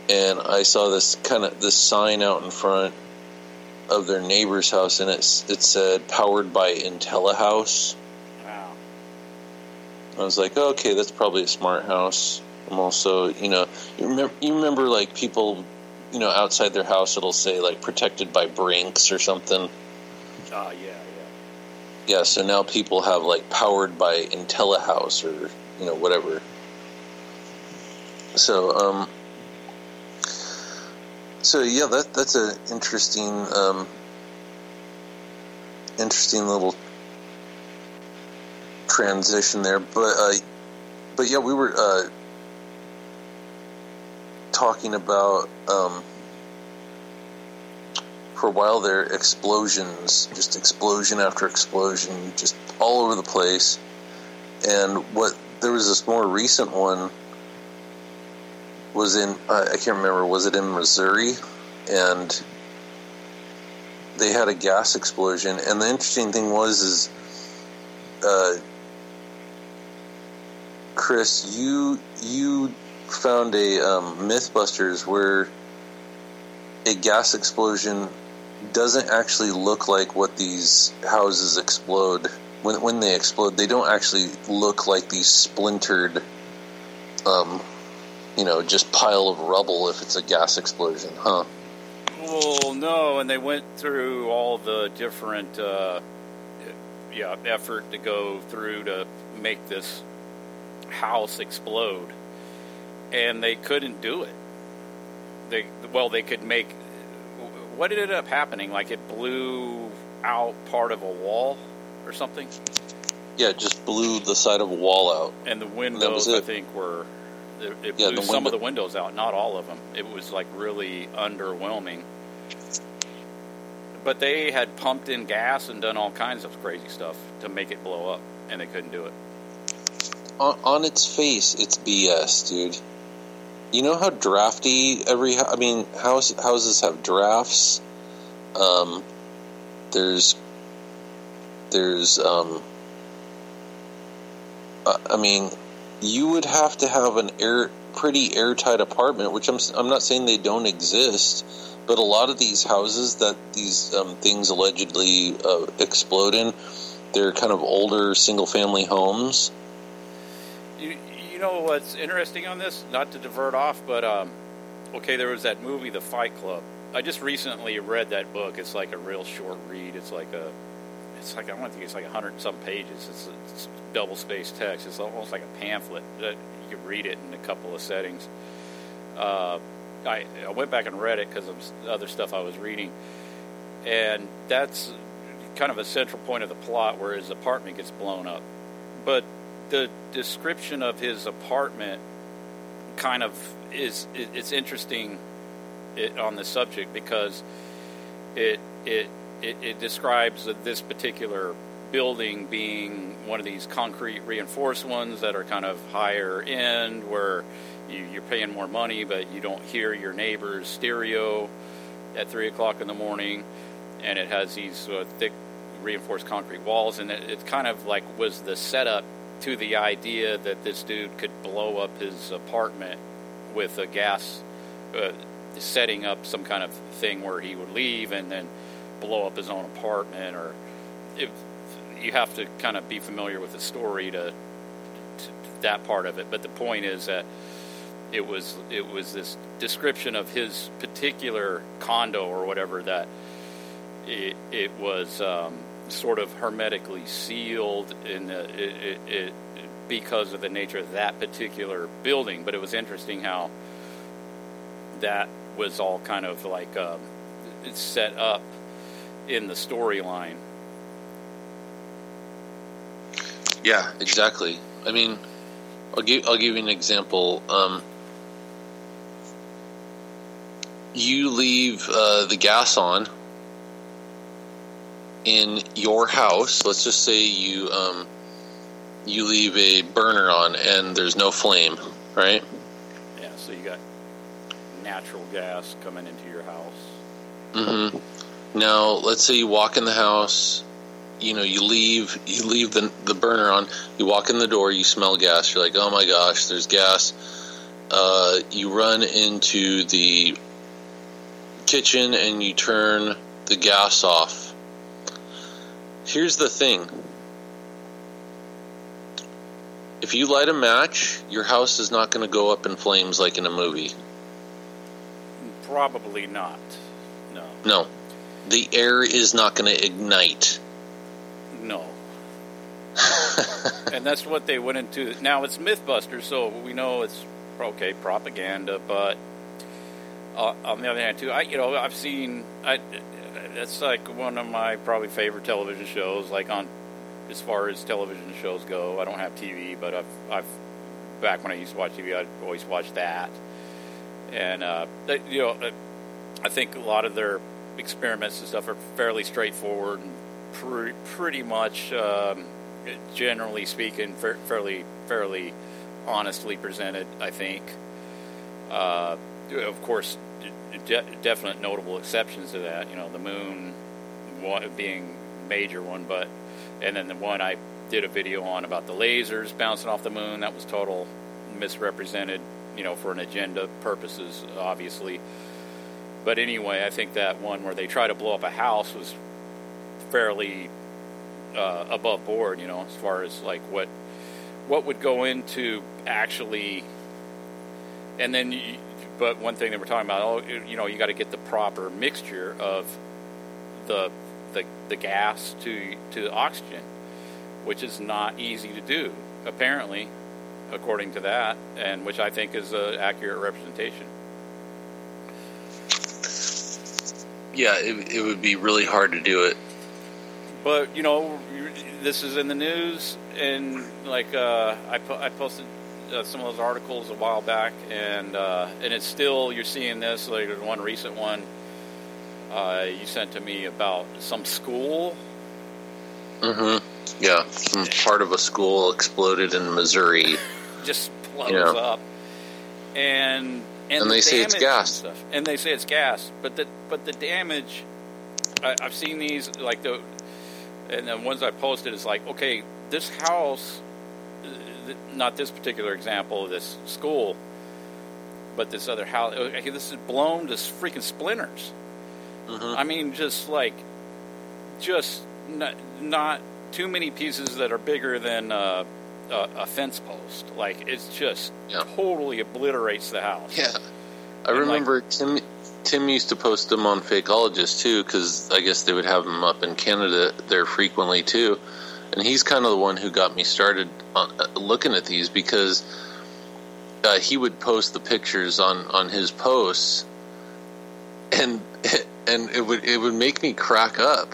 and I saw this kind of this sign out in front of their neighbor's house, and it it said "powered by IntelliHouse." Wow. I was like, oh, okay, that's probably a smart house. I'm also, you know, you remember, you remember like people, you know, outside their house, it'll say like protected by Brinks or something. Ah, yeah, yeah. Yeah, so now people have like powered by IntelliHouse or you know whatever. So um, so yeah, that that's an interesting um, interesting little transition there, but uh, but yeah, we were uh, talking about um, for a while there explosions, just explosion after explosion, just all over the place. And what there was this more recent one was in I I can't remember was it in Missouri, and they had a gas explosion. And the interesting thing was is. Uh, Chris, you you found a um, MythBusters where a gas explosion doesn't actually look like what these houses explode. When when they explode, they don't actually look like these splintered, um, you know, just pile of rubble. If it's a gas explosion, huh? Well, no, and they went through all the different, uh, yeah, effort to go through to make this house explode, and they couldn't do it. They well, they could make. What ended up happening? Like it blew out part of a wall or something, Yeah, it just blew the side of a wall out. and the windows I think were. It it Yeah, blew some window- of the windows out, not all of them. It was like really underwhelming. But they had pumped in gas and done all kinds of crazy stuff to make it blow up, and they couldn't do it. on, on its face, it's BS, dude. You know how drafty every I mean, house houses have drafts. Um, there's there's um, I I mean, you would have to have an air pretty airtight apartment, which I'm I'm not saying they don't exist, but a lot of these houses that these um, things allegedly uh, explode in, they're kind of older single family homes. You, you know what's interesting on this? Not to divert off, but um, okay, there was that movie, The Fight Club. I just recently read that book. It's like a real short read. It's like a, it's like I don't think it's like a hundred some pages. It's, it's double spaced text. It's almost like a pamphlet that you could read it in a couple of settings. Uh, I, I went back and read it because of other stuff I was reading, and that's kind of a central point of the plot where his apartment gets blown up. But the description of his apartment kind of is it, it's interesting on the subject because it it it, it describes this particular building being one of these concrete reinforced ones that are kind of higher end where you, you're paying more money but you don't hear your neighbor's stereo at three o'clock in the morning. And it has these uh, thick reinforced concrete walls. And it, it kind of like was the setup to the idea that this dude could blow up his apartment with a gas uh, setting up some kind of thing where he would leave and then blow up his own apartment or if you have to kind of be familiar with the story to, to that part of it but the point is that it was it was this description of his particular condo or whatever that it, it was um, sort of hermetically sealed in the, it, it, it because of the nature of that particular building. But it was interesting how that was all kind of like um, set up in the storyline. Yeah, exactly. I mean, I'll give I'll give you an example. Um, you leave uh, the gas on in your house. Let's just say you um, you leave a burner on and there's no flame, right? Yeah, so you got natural gas coming into your house. Mm-hmm. Now, let's say you walk in the house. You know, you leave you leave the the burner on. You walk in the door. You smell gas. You're like, oh my gosh, there's gas. Uh, you run into the kitchen and you turn the gas off. Here's the thing. If you light a match, your house is not going to go up in flames like in a movie. Probably not. No. No. The air is not going to ignite. No. and that's what they went into. Now it's MythBusters, so we know it's okay propaganda, but uh, on the other hand, too, I you know I've seen I it's like one of my probably favorite television shows. Like on as far as television shows go, I don't have TV, but I've I've back when I used to watch TV, I'd always watch that, and uh, you know I think a lot of their experiments and stuff are fairly straightforward and pre- pretty much, um, generally speaking, fa- fairly fairly honestly presented. I think. Uh, of course, de- definite notable exceptions to that. You know, the moon being major one, but and then the one I did a video on about the lasers bouncing off the moon. That was total misrepresented. You know, for an agenda purposes, obviously. But anyway, I think that one where they try to blow up a house was fairly uh, above board. You know, as far as like what what would go into actually and then you, but one thing that we're talking about oh you know you got to get the proper mixture of the the the gas to to oxygen which is not easy to do apparently according to that and which I think is an accurate representation Yeah, it, it would be really hard to do it. but you know this is in the news and like uh, I, po- I posted uh, some of those articles a while back and uh, and it's still you're seeing this like there's one recent one uh, you sent to me about some school Mm-hmm. Yeah, some part of a school exploded in Missouri. just blows Yeah. up and and, And the they say it's gas. and, stuff. and they say it's gas but the but the damage I, I've seen these like the and the ones I posted is like okay this house not this particular example of this school but this other house okay, this is blown to freaking splinters Mhm. I mean just like just not, not too many pieces that are bigger than uh, a, a fence post like it's just Yeah. totally obliterates the house Yeah, I And, like- remember Tim. Tim used to post them on Fakeologist too, because I guess they would have them up in Canada there frequently too. And he's kind of the one who got me started on, uh, looking at these because uh, he would post the pictures on on his posts, and and it would it would make me crack up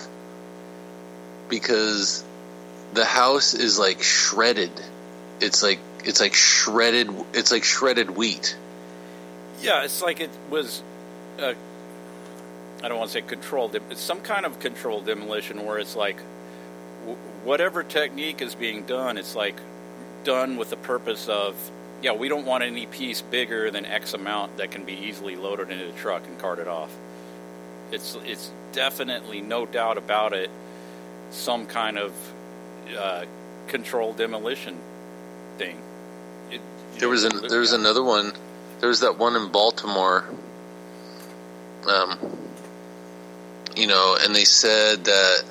because the house is like shredded. It's like it's like shredded. It's like shredded wheat. Yeah, it's like it was. Uh, I don't want to say controlled. It's some kind of controlled demolition where it's like whatever technique is being done, it's like done with the purpose of yeah, we don't want any piece bigger than X amount that can be easily loaded into the truck and carted off. It's it's definitely no doubt about it. Some kind of uh, controlled demolition thing. It, There know, was an, there was another one. There was that one in Baltimore. Um, you know, and they said that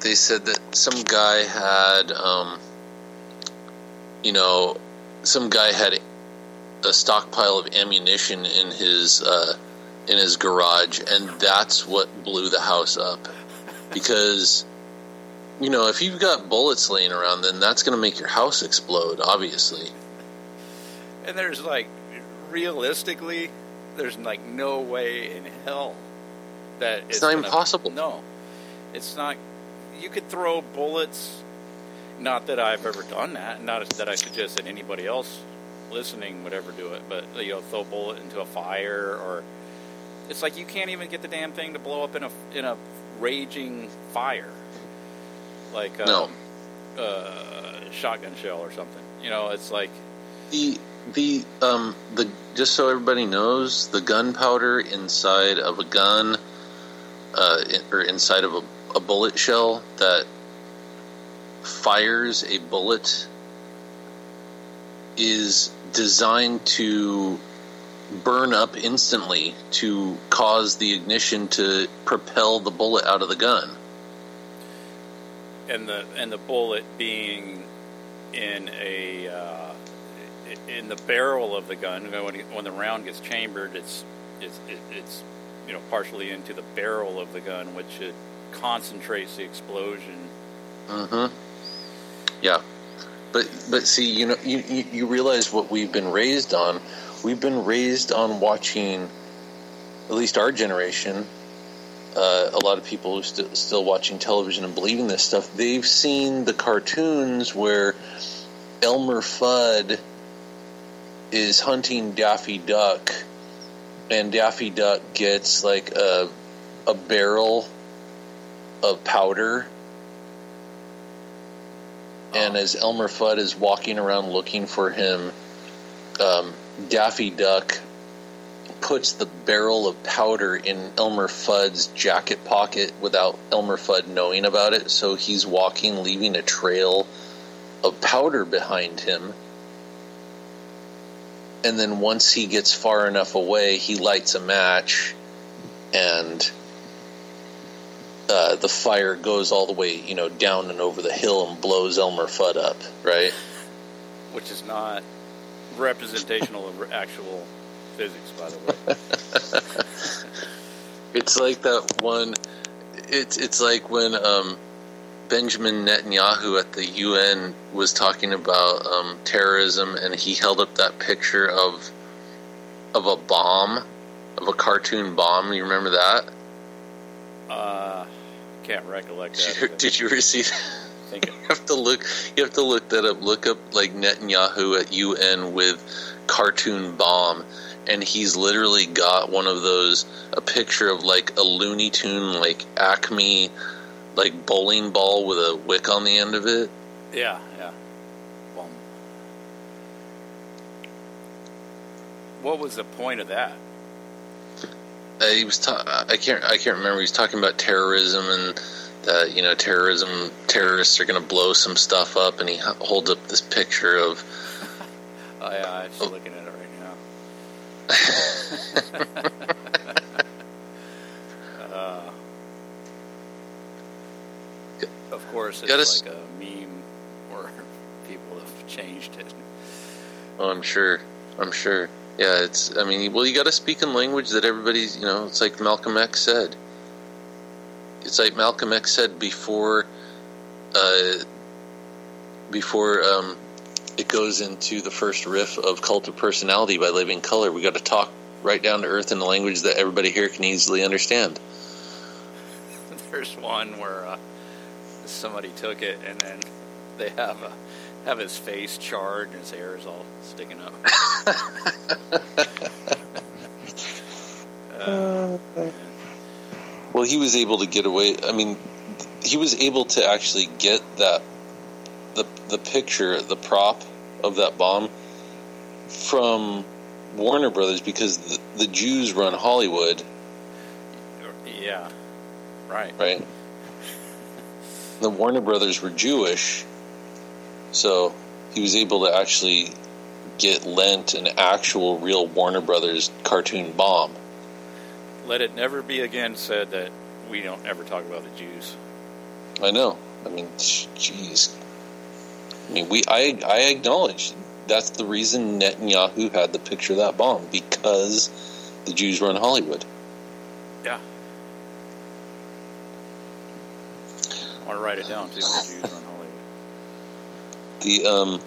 they said that some guy had, um, you know, some guy had a stockpile of ammunition in his uh, in his garage, and that's what blew the house up. Because, you know, if you've got bullets laying around, then that's going to make your house explode. Obviously. And there's like, realistically, there's like no way in hell that It's not even gonna- possible. No, It's not. You could throw bullets. Not that I've ever done that. Not that I suggest that anybody else listening would ever do it. But you know, throw a bullet into a fire, or it's like you can't even get the damn thing to blow up in a in a raging fire, like um, No. uh, shotgun shell or something. You know, it's like The the um the just so everybody knows, the gunpowder inside of a gun, uh, or inside of a, a bullet shell that fires a bullet is designed to burn up instantly to cause the ignition to propel the bullet out of the gun. And the and the bullet being in a uh, in the barrel of the gun when, when the round gets chambered it's it's it, it's you know partially into the barrel of the gun which it concentrates the explosion Mm-hmm. Yeah, but but see, you know, you you realize what we've been raised on. We've been raised on watching, at least our generation. Uh, a lot of people who st- still watching television and believing this stuff. They've seen the cartoons where Elmer Fudd is hunting Daffy Duck, and Daffy Duck gets like a a barrel of powder and as Elmer Fudd is walking around looking for him, um, Daffy Duck puts the barrel of powder in Elmer Fudd's jacket pocket without Elmer Fudd knowing about it. So he's walking, leaving a trail of powder behind him. And then once he gets far enough away, he lights a match and uh, the fire goes all the way, you know, down and over the hill and blows Elmer Fudd up, right? which is not representational of actual physics by the way It's like that one. It's it's like when um, Benjamin Netanyahu at the UN was talking about um, terrorism, and he held up that picture of of a bomb, of a cartoon bomb. You remember that? uh, can't recollect Did you, did you ever see that? I think it, You have to look. You have to look that up. Look up like Netanyahu at UN with cartoon bomb, and he's literally got one of those. A picture of like a Looney Tune, like Acme, like bowling ball with a wick on the end of it. yeah yeah well, what was the point of that Uh, he was. Ta- I can't. I can't remember. He was talking about terrorism and that you know terrorism terrorists are going to blow some stuff up, and he h- holds up this picture of oh yeah i'm just looking at it right now uh, of course it's like a meme where people have changed it Oh, I'm sure. I'm sure. Yeah, it's. I mean, well, you got to speak in language that everybody's. You know, it's like Malcolm X said. It's like Malcolm X said before. Uh, before um, it goes into the first riff of Cult of Personality by Living Colour, we got to talk right down to earth in a language that everybody here can easily understand. There's one where uh, somebody took it and then they have a, have his face charred and his hair is all sticking up. uh, Well, he was able to get away. I mean, he was able to actually get that the the picture, the prop of that bomb from Warner Brothers because the, the Jews run Hollywood, yeah, right. right? The Warner Brothers were Jewish, so he was able to actually get lent an actual real Warner Brothers cartoon bomb. Let it never be again said that we don't ever talk about the Jews. I know. I mean, jeez. I mean, we. I. I acknowledge that's the reason Netanyahu had the picture of that bomb because the Jews run Hollywood. Yeah. I want to write it down too. The Jews run Hollywood. The um.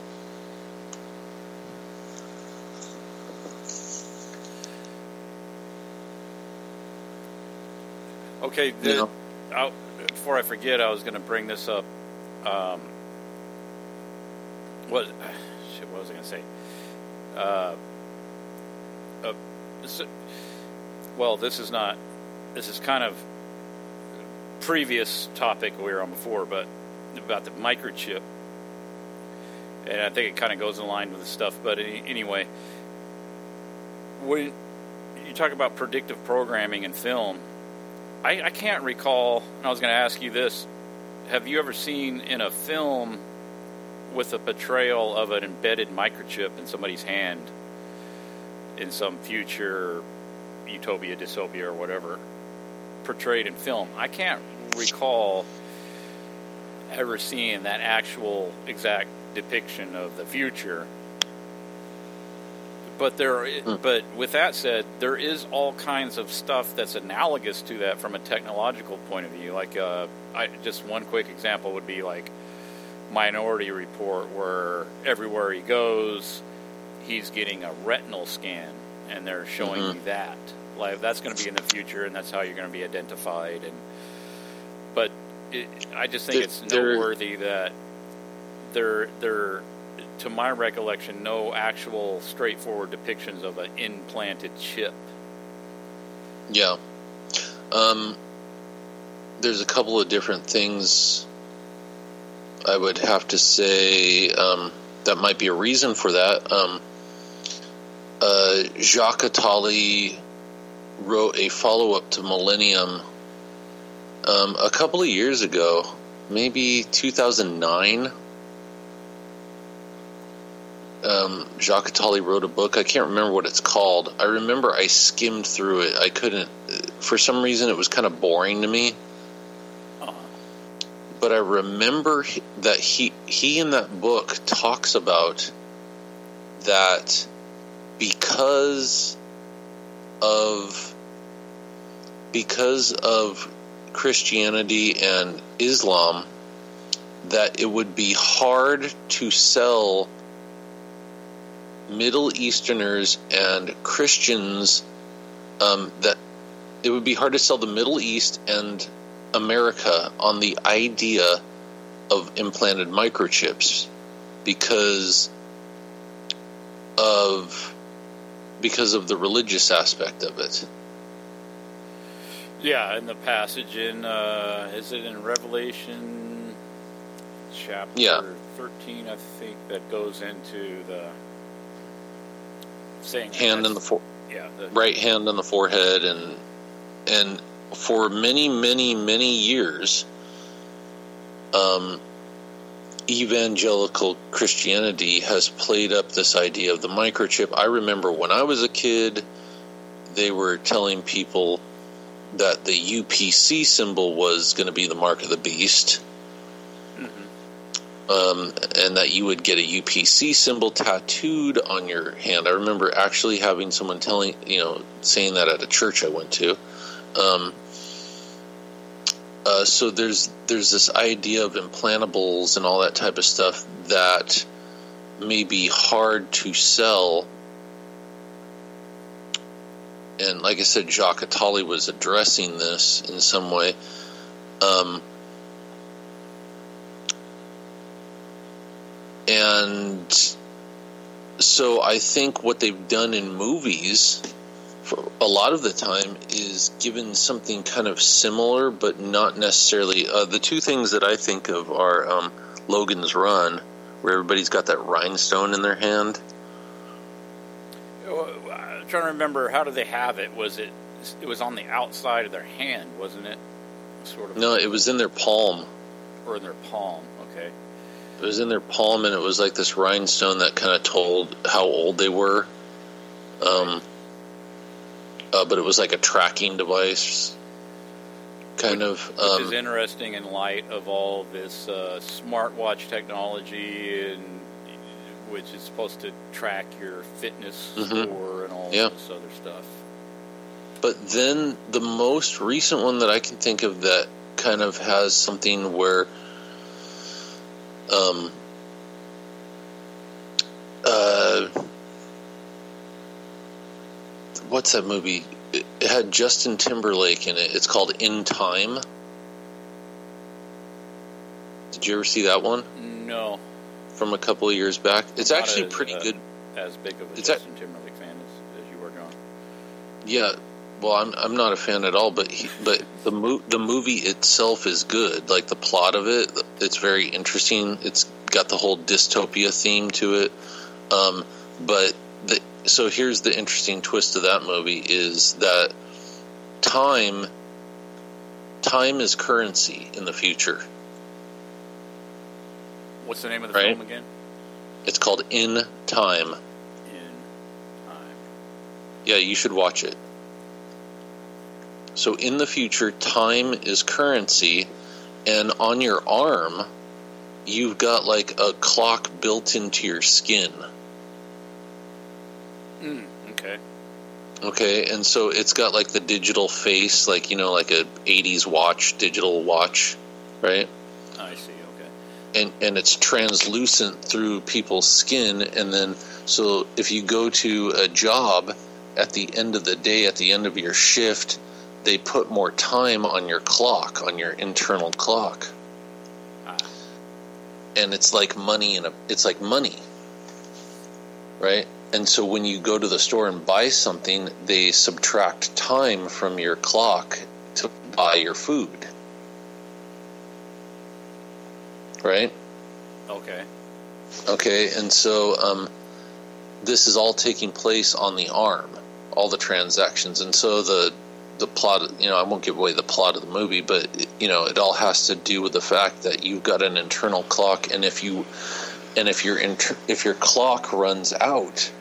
Okay, the, know. I'll, before I forget, I was going to bring this up. Um, what shit? What was I going to say? Uh, uh, well, this is not. This is kind of previous topic we were on before, but about the microchip, and I think it kind of goes in line with the stuff. But any, anyway, when you talk about predictive programming in film, I, I can't recall. I was going to ask you this: Have you ever seen in a film with a portrayal of an embedded microchip in somebody's hand in some future utopia, dystopia, or whatever portrayed in film? I can't recall ever seeing that actual exact depiction of the future. But there, but with that said, there is all kinds of stuff that's analogous to that from a technological point of view. Like, uh, I, just one quick example would be like Minority Report, where everywhere he goes, he's getting a retinal scan, and they're showing Mhm. you that. Like, that's going to be in the future, and that's how you're going to be identified. And but it, I just think it's noteworthy that there, there, to my recollection, no actual straightforward depictions of an implanted chip. Yeah. Um, there's a couple of different things I would have to say um, that might be a reason for that. Um, uh, Jacques Attali wrote a follow up to Millennium um, a couple of years ago, maybe 2009. Um, Jacques Attali wrote a book. I can't remember what it's called. I remember I skimmed through it. I couldn't, for some reason, it was kind of boring to me. But I remember that he he in that book talks about that because of because of Christianity and Islam that it would be hard to sell Middle Easterners and Christians um, that it would be hard to sell the Middle East and America on the idea of implanted microchips because of because of the religious aspect of it. Yeah, in the passage in uh, is it in Revelation chapter Yeah. thirteen, I think, that goes into the saying Hand in the fore- yeah the, right hand on the forehead and and for many many many years um evangelical christianity has played up this idea of the microchip i remember when i was a kid they were telling people that the upc symbol was going to be the mark of the beast um, and that you would get a UPC symbol tattooed on your hand. I remember actually having someone telling, you know, saying that at a church I went to. Um, uh, so there's there's this idea of implantables and all that type of stuff that may be hard to sell. And like I said, Jacques Attali was addressing this in some way. Um, and so I think what they've done in movies for a lot of the time is given something kind of similar, but not necessarily. Uh, the two things that I think of are um, Logan's Run, where everybody's got that rhinestone in their hand. I'm trying to remember how did they have it? Was it it was on the outside of their hand, wasn't it? Sort of No, it was in their palm. or in their palm. Okay. It was in their palm, and it was like this rhinestone that kind of told how old they were. Um, uh, but it was like a tracking device, kind of. Which is Um, interesting in light of all this uh, smartwatch technology, and which is supposed to track your fitness Mhm. score and all Yeah. this other stuff. But then the most recent one that I can think of that kind of has something where, um, uh, what's that movie? It had Justin Timberlake in it. It's called In Time. Did you ever see that one No, from a couple of years back? It's Not actually as, pretty uh, good. as big of a It's a- Justin Timberlake fan as, as you were, John. Yeah, well, I'm I'm not a fan at all, but he, but the mo- the movie itself is good. Like the plot of it, it's very interesting. It's got the whole dystopia theme to it. Um, but the so here's the interesting twist of that movie is that time time is currency in the future. What's the name of the Right. film again? It's called In Time. In time. Yeah, you should watch it. So in the future, time is currency, and on your arm, you've got like a clock built into your skin. Mm, okay. Okay, and so it's got like the digital face, like you know, like a '80s watch, digital watch, right? I see. Okay. and and it's translucent through people's skin and then so if you go to a job at the end of the day at the end of your shift they put more time on your clock on your internal clock Ah. and it's like money in a it's like money right and so when you go to the store and buy something they subtract time from your clock to buy your food right Okay. Okay, and so um, this is all taking place on the arm, all the transactions, and so the the plot. You know, I won't give away the plot of the movie, but you know, it all has to do with the fact that you've got an internal clock, and if you and if your inter- if your clock runs out,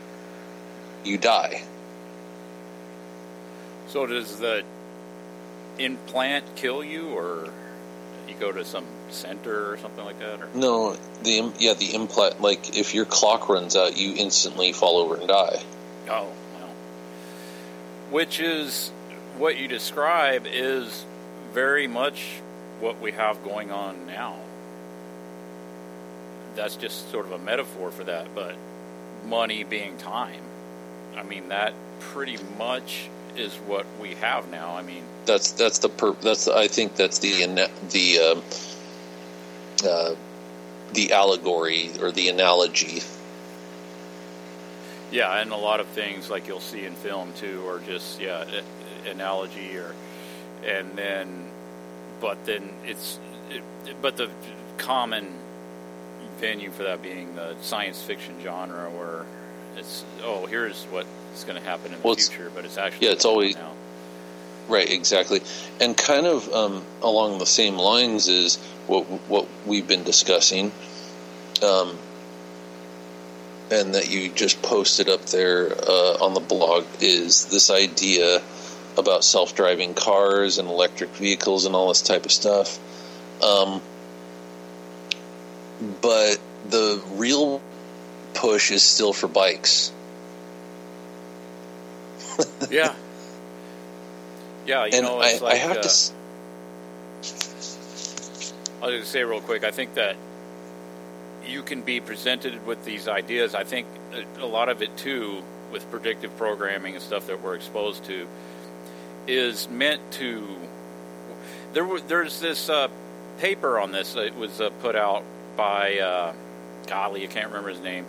you die. So does the implant kill you, or you go to some center or something like that? Or No, the yeah the implant like if your clock runs out, you instantly fall over and die. oh, well. Which is what you describe is very much what we have going on now. That's just sort of a metaphor for that, but money being time. I mean, that pretty much is what we have now. I mean, That's that's the per- that's I think that's the the um, uh, the allegory or the analogy. Yeah, and a lot of things like you'll see in film too, or just yeah, analogy, or and then, but then it's, it, but the common venue for that being the science fiction genre, where it's oh here's what's going to happen in the it's- future, but it's actually yeah, it's always- now. Right, exactly, and kind of um, along the same lines is what what we've been discussing, um, and that you just posted up there uh, on the blog is this idea about self driving cars and electric vehicles and all this type of stuff. Um, but the real push is still for bikes. yeah, yeah. You and know, I, like I have uh, to. s- I was going to say real quick. I think that you can be presented with these ideas. I think a lot of it too, with predictive programming and stuff that we're exposed to, is meant to. There, there's this uh, paper on this. It was uh, put out by, uh, golly, I can't remember his name,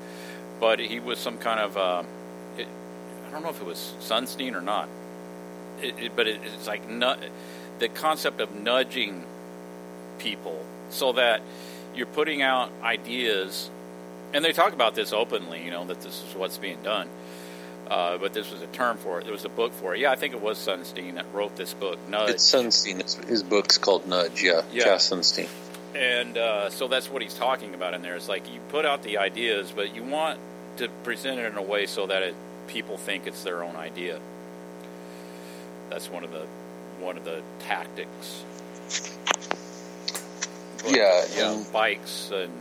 but he was some kind of. Uh, it, I don't know if it was Sunstein or not. It, it, but it, it's like nu- the concept of nudging people so that you're putting out ideas and they talk about this openly you know that this is what's being done uh, but this was a term for it there was a book for it yeah i think it was sunstein that wrote this book nudge It's Sunstein. It's, his book's called Nudge. Yeah, Yeah. Sunstein. and uh, so that's what he's talking about in there it's like you put out the ideas but you want to present it in a way so that it, people think it's their own idea that's one of the one of the tactics But, Yeah, yeah, and- bikes and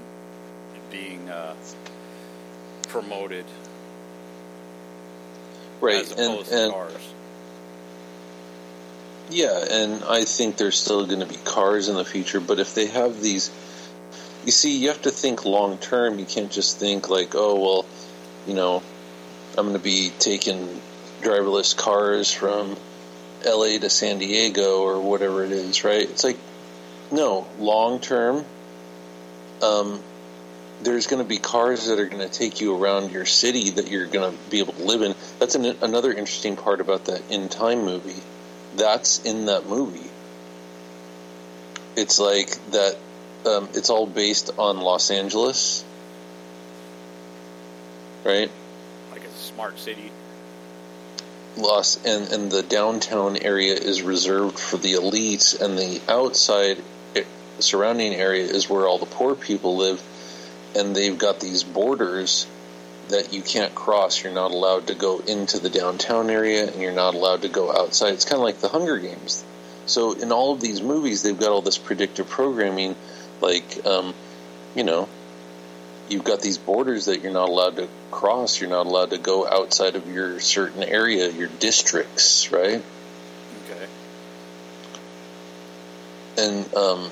being uh, promoted Right, as and, opposed to cars. yeah, and I think there's still going to be cars in the future. But if they have these, you see, you have to think long term. You can't just think like, oh well, you know, I'm going to be taking driverless cars from L.A. to San Diego or whatever it is. Right? It's like, no, long term. um, there's going to be cars that are going to take you around your city that you're going to be able to live in. That's an, another interesting part about that In Time movie. That's in that movie. It's like that. Um, it's all based on Los Angeles, right? Like a smart city. Los and and the downtown area is reserved for the elites, and the outside eh, surrounding area is where all the poor people live, and they've got these borders that you can't cross. You're not allowed to go into the downtown area, and you're not allowed to go outside. It's kind of like the Hunger Games. So in all of these movies, they've got all this predictive programming, like um, you know, you've got these borders that you're not allowed to cross. You're not allowed to go outside of your certain area, your districts, right? Okay. And um,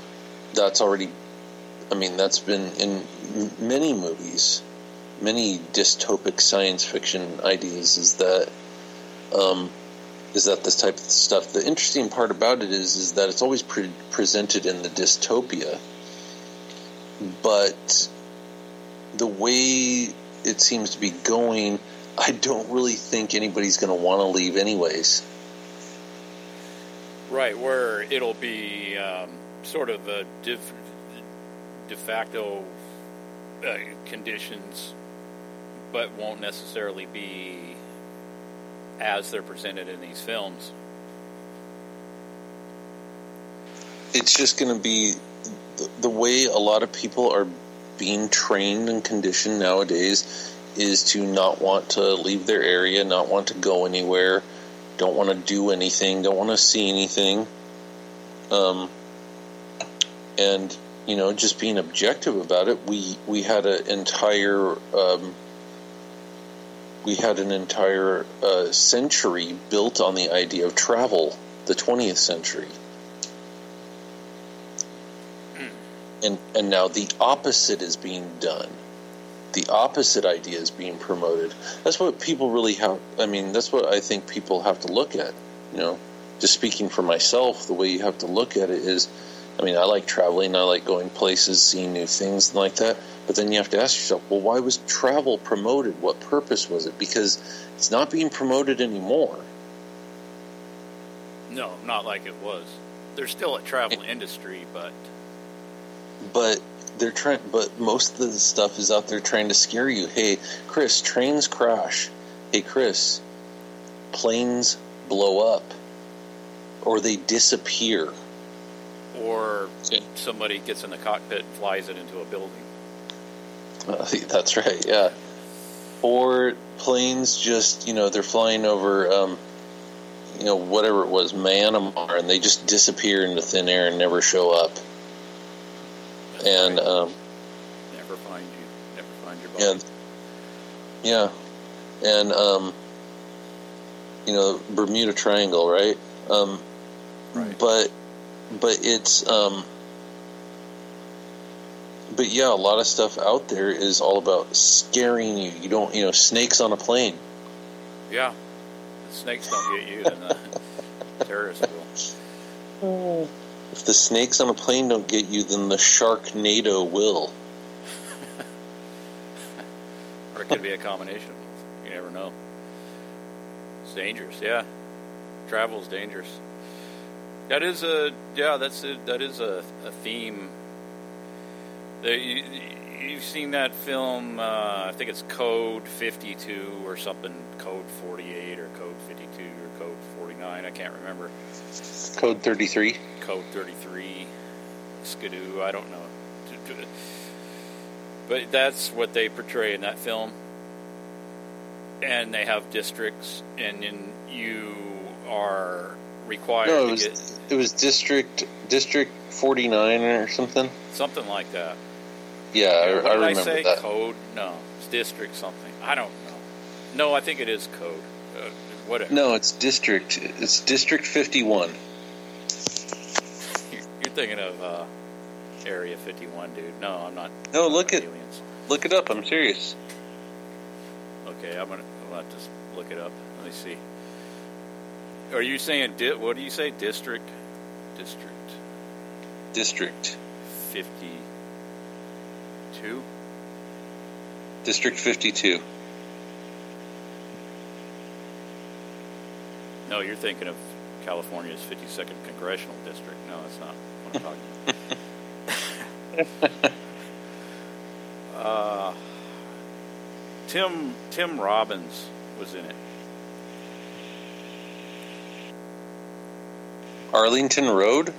that's already, I mean, that's been in many movies, many dystopic science fiction ideas. Is that, um, is that this type of stuff? The interesting part about it is, is that it's always pre- presented in the dystopia, but the way it seems to be going, I don't really think anybody's going to want to leave anyways. Right, where it'll be um, sort of a de, de facto uh, conditions, but won't necessarily be as they're presented in these films. It's just going to be the, the way a lot of people are being trained and conditioned nowadays is to not want to leave their area, not want to go anywhere, don't want to do anything, don't want to see anything. Um, and you know, just being objective about it, we we had an entire um, we had an entire uh, century built on the idea of travel, the 20th century. And and now the opposite is being done. The opposite idea is being promoted. That's what people really have i mean that's what i think people have to look at you know? Just speaking for myself the way you have to look at it is i mean i like traveling i like going places seeing new things and like that. But then you have to ask yourself well why was travel promoted? What purpose was it? Because it's not being promoted anymore. No, not like it was. There's still a travel industry, but but they're trying but most of the stuff is out there trying to scare you. Hey chris trains crash. Hey chris planes blow up or they disappear. Or Yeah. somebody gets in the cockpit and flies it into a building. Uh, that's right yeah. Or planes just you know they're flying over um, you know whatever it was myanmar and they just disappear into thin air and never show up and um, Never find you. Never find your body. Yeah, yeah, and um, you know Bermuda Triangle, right? Um, Right. But but it's um, but yeah, a lot of stuff out there is all about scaring you. You don't, you know, snakes on a plane. Yeah. The snakes don't get you, then the terrorists will. If the snakes on a plane don't get you, then the Sharknado will. Or it could be a combination. You never know. It's dangerous, yeah. Travel's dangerous. That is a yeah. That's a, that is a, a theme. You, you've seen that film? Uh, I think it's Code Fifty Two or something. Code Forty Eight or Code Nine. I can't remember. Code thirty three. Code 33, Skidoo, I don't know. But that's what they portray in that film. And they have districts, and then you are required No, it to was get it was District District forty nine or something. something like that. Yeah, I, I did remember I say? that. Code? No, it's district something. I don't know. No, I think it is code. Whatever. No, it's District. It's District fifty one. You're, you're thinking of uh, Area 51, dude. No, I'm not. No, look at aliens. look it up. I'm serious. Okay, I'm gonna, I'm gonna have to look it up. Let me see. Are you saying di- what do you say? District, district District. 52. District 52. No, you're thinking of California's 52nd congressional district. No, that's not what I'm talking about. uh, Tim Tim Robbins was in it. Arlington Road?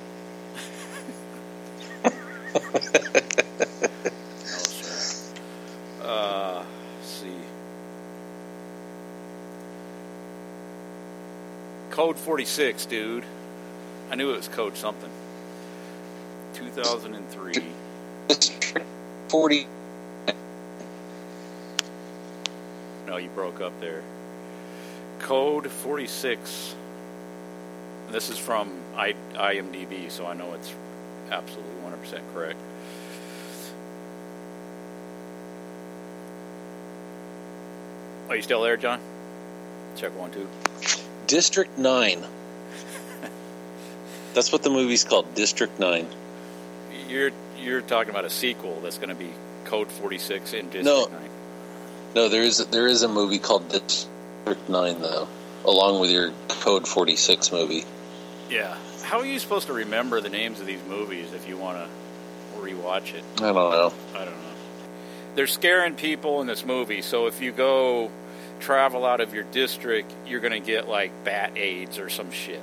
46, dude. I knew it was code something. 2003. 40. No, you broke up there. Code 46. This is from I, IMDb, so I know it's absolutely 100% correct. Are you still there, John? Check one, two. District 9. That's what the movie's called, District 9. You're you're talking about a sequel that's going to be Code 46 in District No. 9. No, there is there is a movie called District 9 though, along with your Code 46 movie. Yeah. How are you supposed to remember the names of these movies if you want to rewatch it? I don't know. I don't know. They're scaring people in this movie, so if you go travel out of your district, you're going to get like bat AIDS or some shit.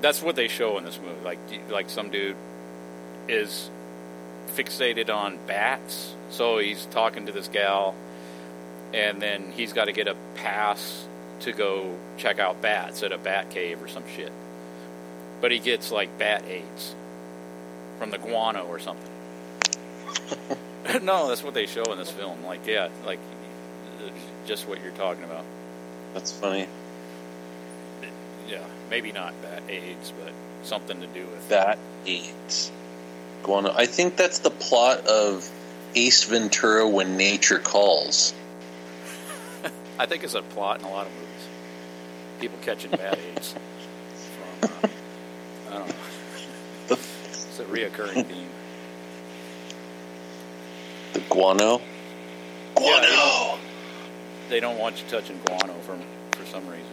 That's what they show in this movie. Like, like some dude is fixated on bats, so he's talking to this gal, and then he's got to get a pass to go check out bats at a bat cave or some shit. But he gets like bat AIDS from the guano or something. no, that's what they show in this film. Like, yeah, like just what you're talking about. That's funny. Yeah, maybe not bat AIDS, but something to do with Bat AIDS. Guano. I think that's the plot of Ace Ventura when nature calls. I think it's a plot in a lot of movies. People catching bat AIDS. From, uh, I don't know. It's a reoccurring theme. The guano. Guano. They don't want you touching guano for for some reason.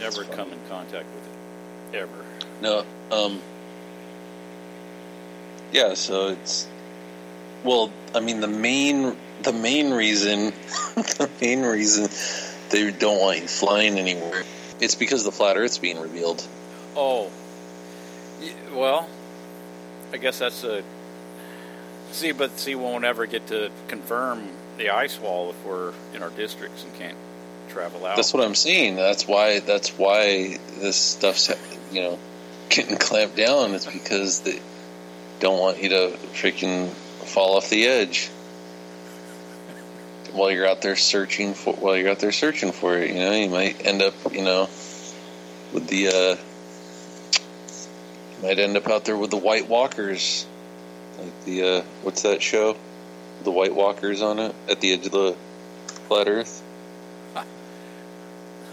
Never come in contact with it, ever. No. Um. Yeah. So it's. Well, I mean, the main the main reason the main reason they don't want you flying anywhere. It's because the flat Earth's being revealed. Oh, well, I guess that's a. See, but see, won't ever get to confirm the ice wall if we're in our districts and can't travel out. That's what I'm saying. That's why. That's why this stuff's you know getting clamped down. It's because they don't want you to freaking fall off the edge while you're out there searching for. While you're out there searching for it, you know, you might end up, you know, with the. uh you might end up out there with the White Walkers, like the uh what's that show? The White Walkers on it at the edge of the flat Earth.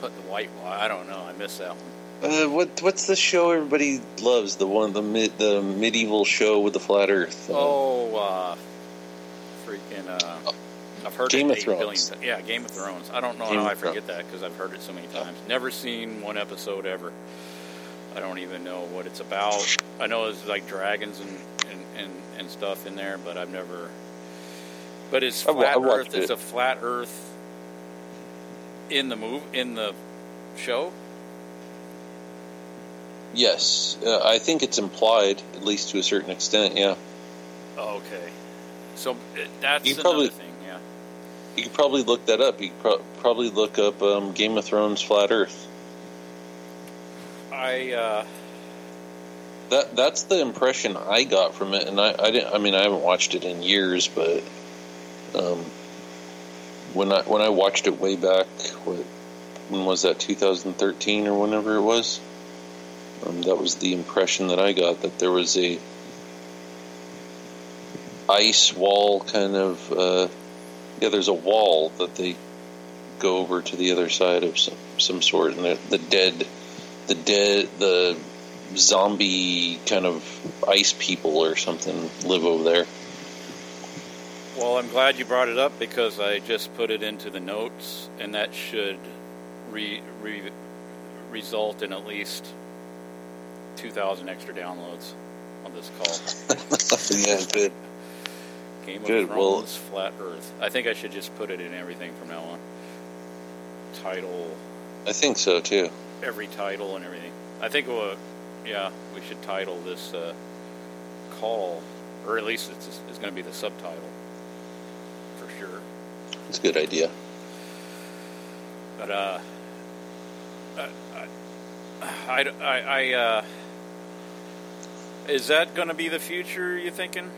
the white. I don't know. I missed that one. Uh, what what's the show everybody loves? The one the mid, the medieval show with the flat Earth. Uh, Oh, uh, freaking! Uh, I've heard Game it of eight billion Thrones. ti- Yeah, Game of Thrones. I don't know Game how I forget that because I've heard it so many times. Never seen one episode ever. I don't even know what it's about. I know it's like dragons and and, stuff in there, but I've never. But it's flat I watched Earth. It's a flat Earth in the move in the show. yes, uh, I think it's implied at least to a certain extent. Yeah, Oh, okay, so uh, that's You another probably- thing. Yeah. you could probably look that up. You could pro- probably look up um, Game of Thrones flat Earth. I uh, That that's the impression I got from it, and I, I didn't. I mean, I haven't watched it in years, but um, when I when I watched it way back, what when was that? 2013 or whenever it was. Um, that was the impression that I got that there was a ice wall kind of. Uh, yeah, there's a wall that they go over to the other side of some some sort, and the, the dead, the dead, the zombie kind of ice people or something live over there. Well, I'm glad you brought it up because I just put it into the notes, and that should re, re, result in at least 2,000 extra downloads on this call. yeah, good. Game of Good, well- Thrones, Flat Earth. I think I should just put it in everything from now on. Title, I think so too. every title and everything. I think, we'll, yeah, we should title this uh, call, or at least it's, it's going to be the subtitle for sure. It's a good idea. But uh, I, I, I, I uh, is that going to be the future? You thinking?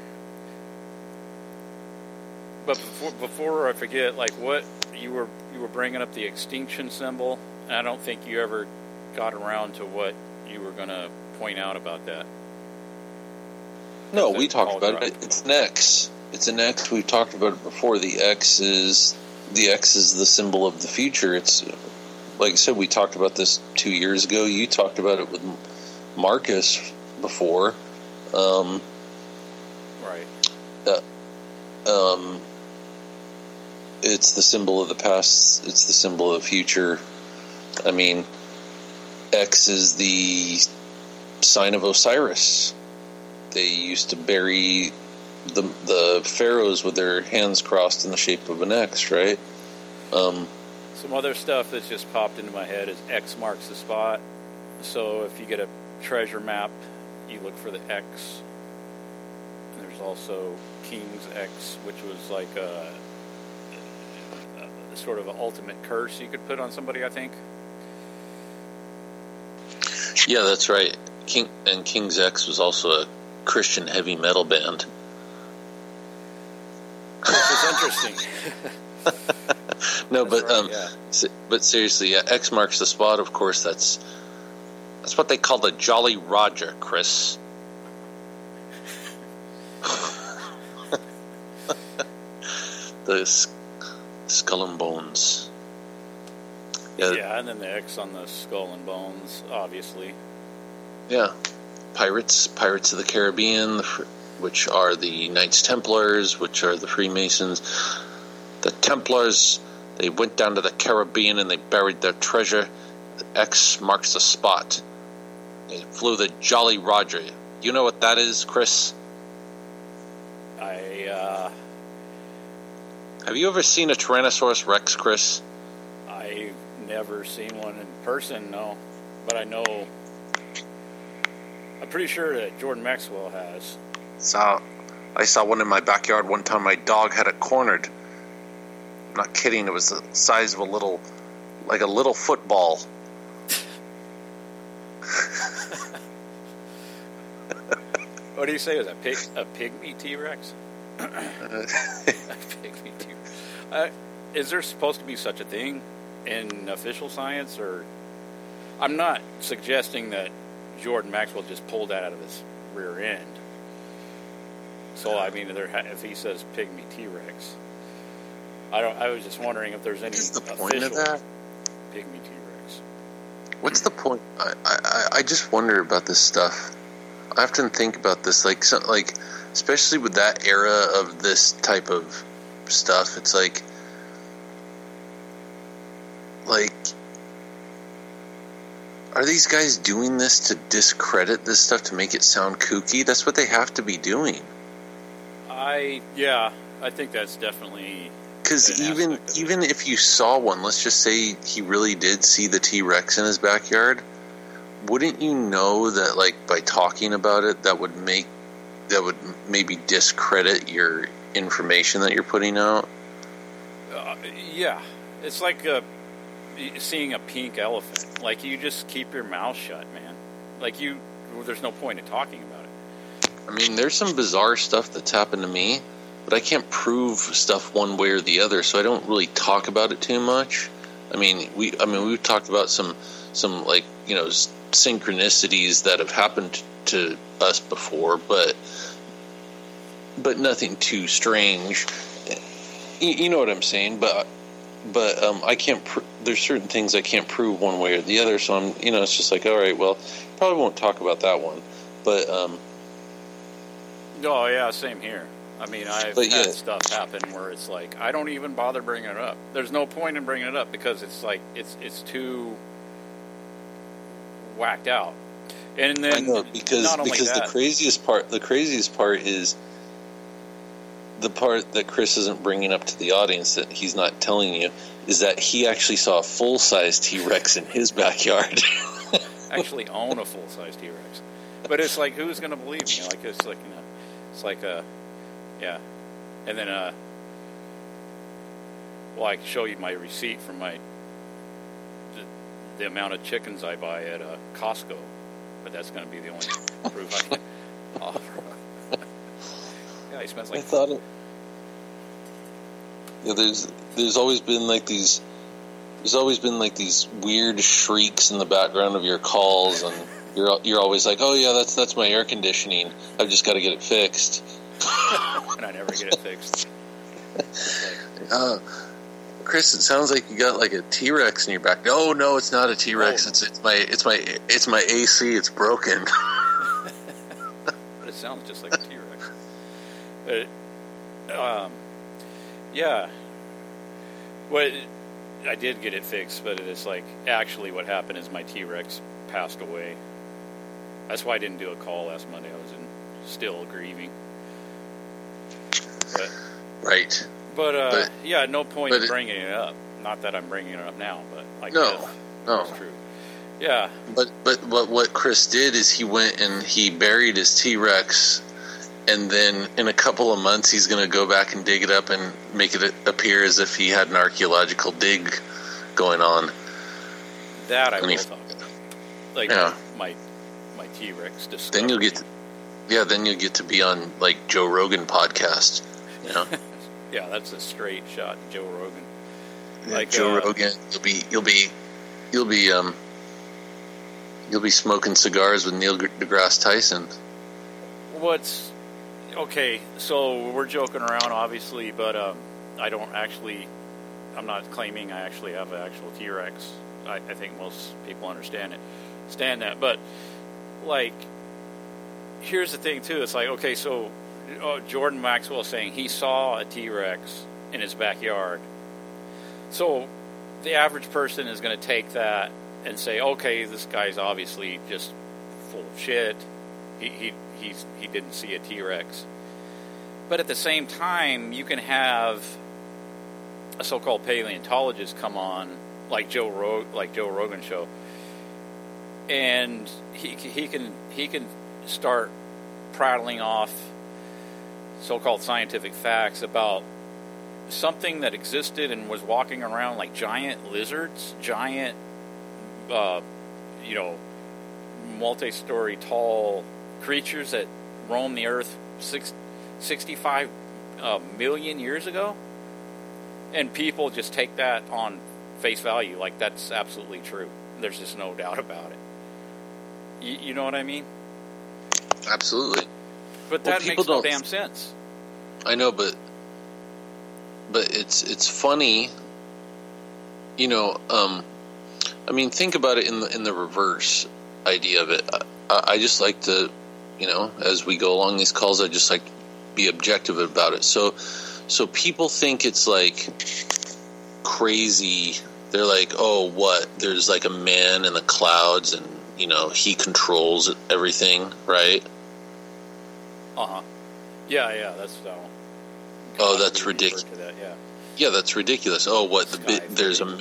But before, before I forget, like what you were you were bringing up the extinction symbol, and I don't think you ever got around to what you were going to point out about that. No, we talked about it. It's an X. It's an X. We've talked about it before. The X is the X is the symbol of the future. It's like I said. We talked about this two years ago. You talked about it with Marcus before. Um, Right. um, it's the symbol of the past. It's the symbol of the future. I mean, X is the sign of Osiris. They used to bury the the pharaohs with their hands crossed in the shape of an X, right? Um, Some other stuff that's just popped into my head is X marks the spot. So if you get a treasure map, you look for the X. And there's also King's X, which was like a, a sort of an ultimate curse you could put on somebody, I think. Yeah, that's right. King and King's X was also a Christian heavy metal band. Which is interesting. No, That's but right, um, yeah. se- but seriously, yeah, X marks the spot. Of course, that's that's what they call the Jolly Roger, Chris. the skull and bones. Yeah, and then the X on the skull and bones, obviously. Yeah, pirates, Pirates of the Caribbean, the, fr- which are the Knights Templars, which are the Freemasons. The Templars, they went down to the Caribbean and they buried their treasure. The X marks the spot. They flew the Jolly Roger. You know what that is, Chris? I uh, Have you ever seen a Tyrannosaurus Rex, Chris? Never seen one in person, no. But I know. I'm pretty sure that Jordan Maxwell has. Saw, I saw one in my backyard one time. My dog had it cornered. I'm not kidding. It was the size of a little, like a little football. What do you say? Was a pig a pygmy T Rex? a pygmy T. Uh, is there supposed to be such a thing in official science, or I'm not suggesting that Jordan Maxwell just pulled that out of his rear end. So I mean, if he says pygmy T Rex, I don't. I was just wondering if there's any What's the point of official that? pygmy T Rex. What's the point? I, I, I just wonder about this stuff. I often think about this, like, so, like, especially with that era of this type of stuff. It's like, like, are these guys doing this to discredit this stuff to make it sound kooky? That's what they have to be doing. I yeah, I think that's definitely Because even aspect of it. even if you saw one, let's just say he really did see the T Rex in his backyard, wouldn't you know that like by talking about it, that would make that would maybe discredit your information that you're putting out? Uh, yeah, it's like uh seeing a pink elephant. Like you just keep your mouth shut, man. Like you, there's no point in talking about it. I mean, there's some bizarre stuff that's happened to me, but I can't prove stuff one way or the other, so I don't really talk about it too much. I mean, we I mean we've talked about some some like you know synchronicities that have happened to us before, but but nothing too strange. You, you know what I'm saying? But but um, I can't. Pr- there's certain things I can't prove one way or the other. So I'm, you know, it's just like, all right, well, probably won't talk about that one. But um, Oh yeah, same here. I mean, I've had yeah. stuff happen where it's like I don't even bother bringing it up. There's no point in bringing it up because it's like it's it's too whacked out. And then I know because because that, the craziest part, the craziest part is the part that Chris isn't bringing up to the audience that he's not telling you is that he actually saw a full size T Rex in his backyard. actually own a full size T Rex. But it's like, who's going to believe me? Like it's like you know, it's like uh, yeah, and then uh, well, I can show you my receipt from my the, the amount of chickens I buy at uh, Costco, but that's going to be the only proof I can offer. Yeah, he spends I thought it. Yeah, there's there's always been like these. There's always been like these weird shrieks in the background of your calls, and you're you're always like, "Oh yeah, that's that's my air conditioning. I've just got to get it fixed." and I never get it fixed. Uh, Chris, it sounds like you got like a T Rex in your back. No, no, it's not a T Rex. Oh. It's it's my it's my it's my AC. It's broken. but it sounds just like a T Rex. But um, yeah, what I did get it fixed, but it's like actually what happened is my T Rex passed away. That's why I didn't do a call last Monday. I was in, still grieving. But right. but, uh, But- yeah, no point in bringing it up. Not that I'm bringing it up now, but like No, no. it's true. Yeah, But but what what Chris did is he went and he buried his T Rex, and then in a couple of months he's going to go back and dig it up and make it appear as if he had an archaeological dig going on. that I will he- talk about. Like Yeah. my my T Rex. Then you'll get, to, yeah. Then you'll get to be on like Joe Rogan podcast. You know, Yeah, that's a straight shot, Joe Rogan. Yeah, Like, Joe uh, Rogan. You'll be you'll be you'll be um you'll be smoking cigars with Neil deGrasse Tyson. What's okay? So we're joking around, obviously, but um, I don't actually. I'm not claiming I actually have an actual T Rex. I, I think most people understand it, stand that. But like, here's the thing too. It's like okay, so uh, Jordan Maxwell saying he saw a T Rex in his backyard. So the average person is going to take that and say, okay, this guy's obviously just full of shit. He he he's, he didn't see a T Rex. But at the same time, you can have a so-called paleontologist come on, like Joe Ro- like Joe Rogan show, and he he can he can start prattling off so-called scientific facts about something that existed and was walking around like giant lizards, giant, uh, you know, multi-story tall creatures that roamed the earth six, 65 uh, million years ago, and people just take that on face value, like that's absolutely true. There's just no doubt about it. You, you know what I mean? Absolutely. But that people makes no damn sense. I know, but but it's it's funny. You know, um, I mean, think about it in the in the reverse idea of it. I, I just like to, you know, as we go along these calls, I just like be objective about it. So, so people think it's like crazy. They're like, oh, what? There's like a man in the clouds, and you know, he controls everything, right? Uh huh. Yeah, yeah, that's how. Oh, that's ridiculous. That, yeah. Yeah, that's ridiculous. Oh, what the bi- there's a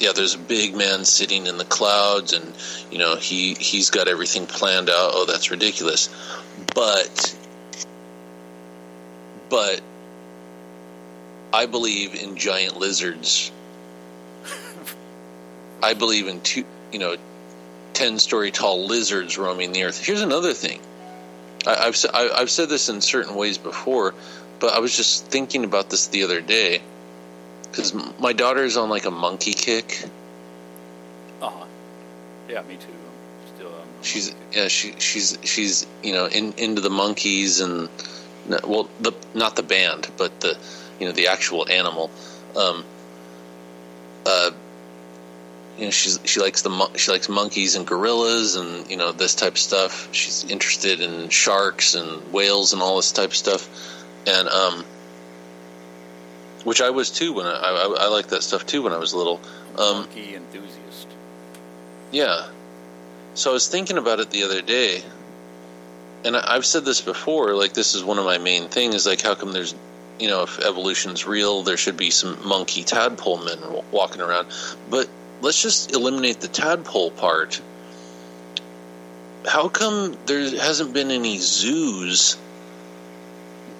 yeah, there's a big man sitting in the clouds, and you know he he's got everything planned out. Oh, that's ridiculous. But but I believe in giant lizards. I believe in two, you know, ten story tall lizards roaming the earth. Here's another thing. I, I've sa- I, I've said this in certain ways before, but I was just thinking about this the other day because my daughter is on like a monkey kick. Uh huh. Yeah, me too. I'm still. Um, She's yeah she she's she's you know in into the monkeys and well the not the band but the you know the actual animal. Um, uh, you know, she's she likes the she likes monkeys and gorillas and you know this type of stuff. She's interested in sharks and whales and all this type of stuff, and um, which I was too when I I, I liked that stuff too when I was little. Um, Monkey enthusiast. yeah. So I was thinking about it the other day, and I, I've said this before. Like this is one of my main things. Like how come there's, you know, if evolution's real, there should be some monkey tadpole men walking around. But let's just eliminate the tadpole part. How come there hasn't been any zoos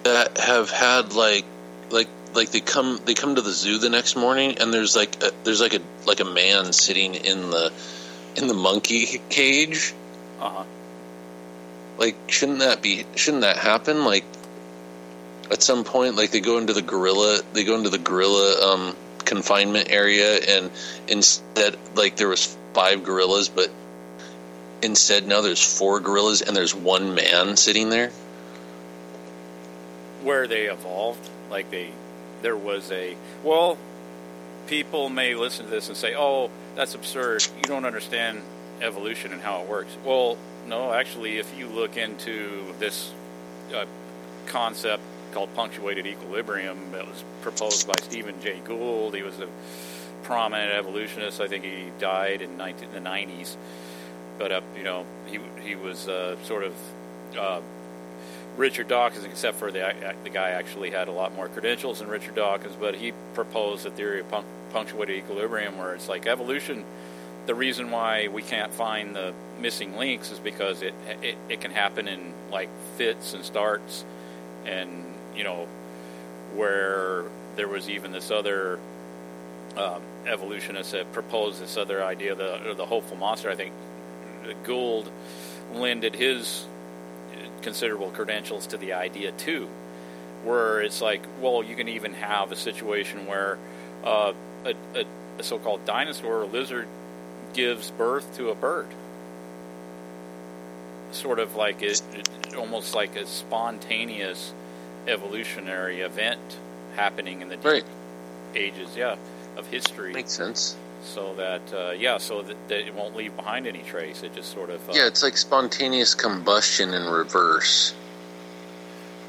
that have had like like like they come they come to the zoo the next morning and there's like a, there's like a like a man sitting in the in the monkey cage. Uh huh. like shouldn't that be shouldn't that happen? Like at some point like they go into the gorilla they go into the gorilla um confinement area and instead like there was five gorillas but instead now there's four gorillas and there's one man sitting there. Where they evolved, like they, there was a well. People may listen to this and say, "Oh, that's absurd. You don't understand evolution and how it works." Well, no, actually, if you look into this uh, concept called punctuated equilibrium that was proposed by Stephen Jay Gould, he was a prominent evolutionist. I think he died in 19, the 90s. But uh, you know, he he was uh, sort of uh, Richard Dawkins, except for the the guy actually had a lot more credentials than Richard Dawkins. But he proposed a theory of punc- punctuated equilibrium, where it's like evolution. The reason why we can't find the missing links is because it it, it can happen in like fits and starts, and you know where there was even this other um, evolutionist that proposed this other idea, the the hopeful monster. I think Gould lended his considerable credentials to the idea too, where it's like, well, you can even have a situation where uh, a, a, a so-called dinosaur or lizard gives birth to a bird, sort of like it, it almost like a spontaneous evolutionary event happening in the deep Right. ages, yeah, of history. makes sense so that uh, yeah, so that, that it won't leave behind any trace. It just sort of uh, yeah it's like spontaneous combustion in reverse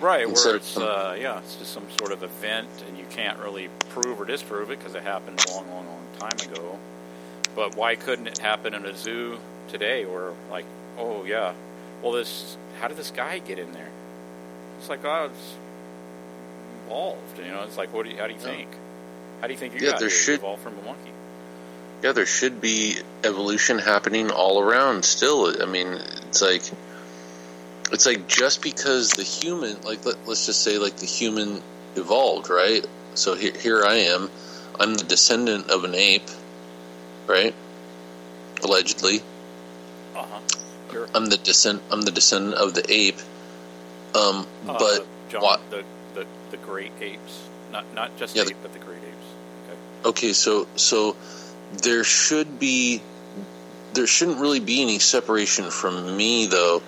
right instead where it's uh, yeah, it's just some sort of event, and you can't really prove or disprove it because it happened a long, long, long time ago. But why couldn't it happen in a zoo today? Or like, oh yeah, well this, how did this guy get in there? It's like oh, it's evolved. You know, it's like what do you, how do you think? How do you think you Yeah, got there here? Should- evolved from a monkey. Yeah there should be evolution happening all around still i mean it's like it's like just because the human like let, let's just say like the human evolved right so here, here i am i'm the descendant of an ape right allegedly Uh huh. Sure. i'm the descent i'm the descendant of the ape um Uh, but John, what the, the the great apes, not not just Yeah, ape, the- but the great apes. Okay. okay so so there should be there shouldn't really be any separation from me though.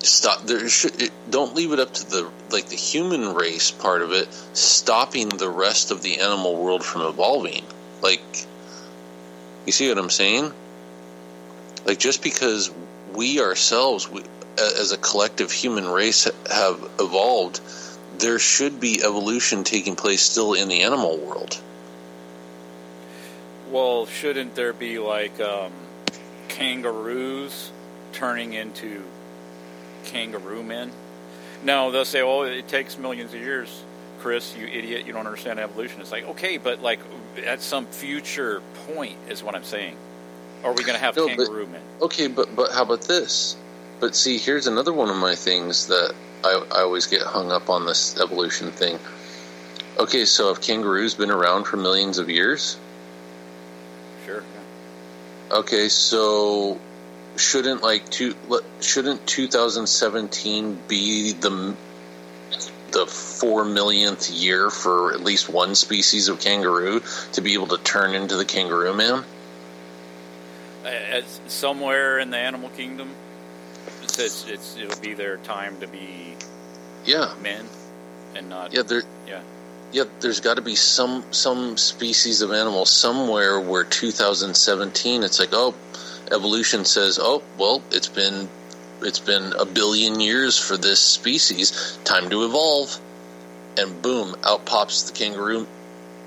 Stop there should it, don't leave it up to the like the human race part of it stopping the rest of the animal world from evolving. Like you see what i'm saying? Like just because we ourselves we, as a collective human race have evolved there should be evolution taking place still in the animal world Well, shouldn't there be like um, kangaroos turning into kangaroo men? No, they'll say, "Oh, it takes millions of years." Chris, you idiot! You don't understand evolution. It's like, okay, but like at some future point is what I'm saying. Are we going to have No, but- kangaroo men? Okay, but but how about this? But see, here's another one of my things that I, I always get hung up on this evolution thing. Okay, so have kangaroos been around for millions of years? Okay, so shouldn't like two shouldn't 2017 be the the four millionth year for at least one species of kangaroo to be able to turn into the kangaroo man? At somewhere in the animal kingdom, it says it's it'll be their time to be Yeah, men and not yeah. There yeah. Yeah, there's got to be some some species of animal somewhere where 2017 it's like, oh, evolution says, oh, well, it's been it's been a billion years for this species, time to evolve. And boom, out pops the kangaroo,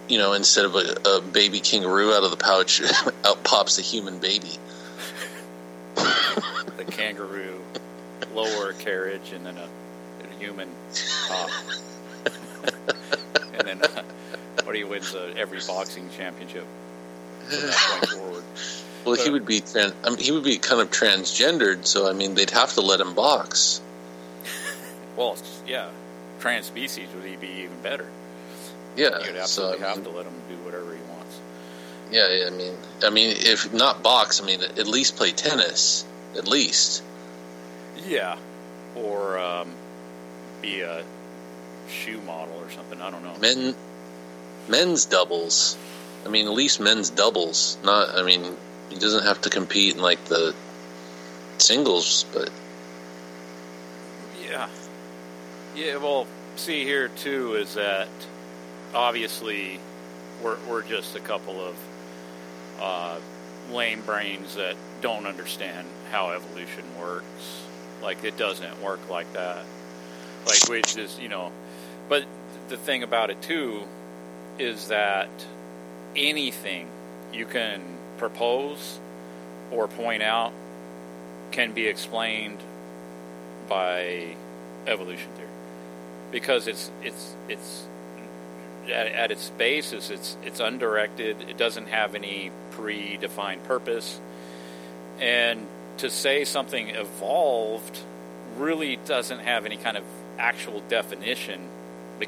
you know, instead of a, a baby kangaroo out of the pouch, out pops a human baby. the kangaroo lower carriage and then a, a human top. and then uh, what he wins uh, every boxing championship from that point forward. Well, he would be tran- I mean, he would be kind of transgendered, so I mean, they'd have to let him box. Well, yeah, trans species would he be even better? Yeah, You'd so absolutely I have mean, to let him do whatever he wants. yeah, yeah, I mean, I mean, if not box, I mean, at least play tennis, at least. Yeah, or um, be a shoe model. I don't know. Men, men's doubles. I mean, at least men's doubles. Not, I mean, he doesn't have to compete in like the singles, but Yeah. Yeah, well, see here too is that obviously we're we're just a couple of uh, lame brains that don't understand how evolution works. Like it doesn't work like that. Like which is you know, but the thing about it too is that anything you can propose or point out can be explained by evolution theory. Because it's it's it's at, at its basis it's it's undirected. It doesn't have any predefined purpose. And to say something evolved really doesn't have any kind of actual definition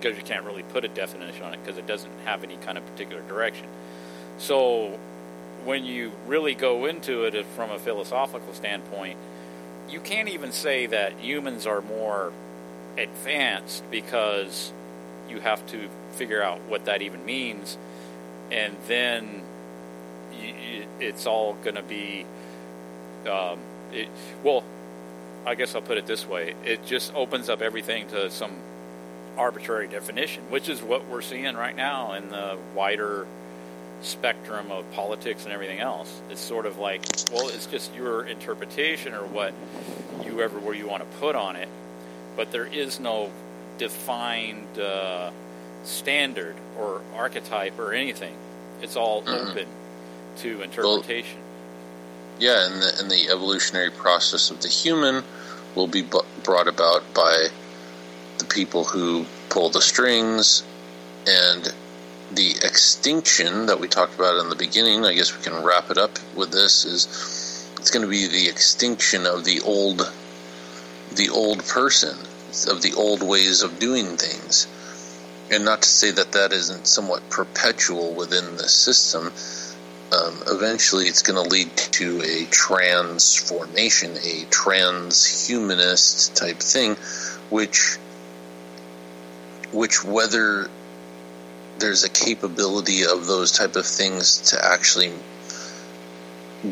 because you can't really put a definition on it because it doesn't have any kind of particular direction so when you really go into it from a philosophical standpoint you can't even say that humans are more advanced because you have to figure out what that even means, and then you, it's all going to be. Um, it, well, I guess I'll put it this way: it just opens up everything to some arbitrary definition, which is what we're seeing right now in the wider spectrum of politics and everything else. It's sort of like, well, it's just your interpretation or what you ever where you want to put on it, but there is no defined uh, standard or archetype or anything. It's all Mhm. open to interpretation. yeah, and the, and the evolutionary process of the human will be bu- brought about by the people who pull the strings and the extinction that we talked about in the beginning. I guess we can wrap it up with this is it's going to be the extinction of the old the old person of the old ways of doing things and not to say that that isn't somewhat perpetual within the system um, eventually it's going to lead to a transformation a transhumanist type thing which which whether there's a capability of those type of things to actually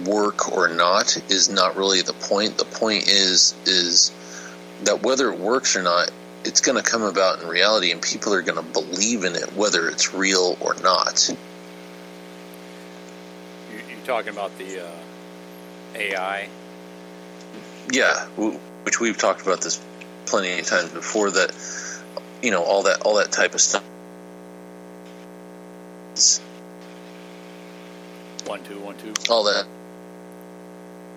work or not is not really the point. The point is is that whether it works or not, it's going to come about in reality, and people are going to believe in it, whether it's real or not. You, you're talking about the uh, AI. Yeah, which we've talked about this plenty of times before. That you know all that all that type of stuff. One two one two. all that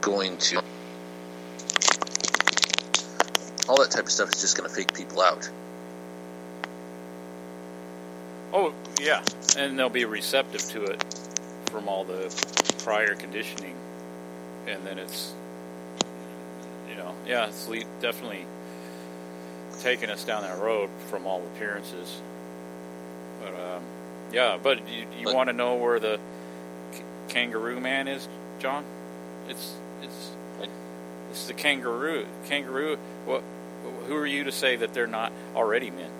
going to all that type of stuff is just going to fake people out. Oh yeah, and they'll be receptive to it from all the prior conditioning, and then it's you know yeah, it's definitely taking us down that road from all appearances. But um, yeah, but you, you want to know where the k- kangaroo man is, John? It's it's it's the kangaroo. Kangaroo. What? Who are you to say that they're not already men?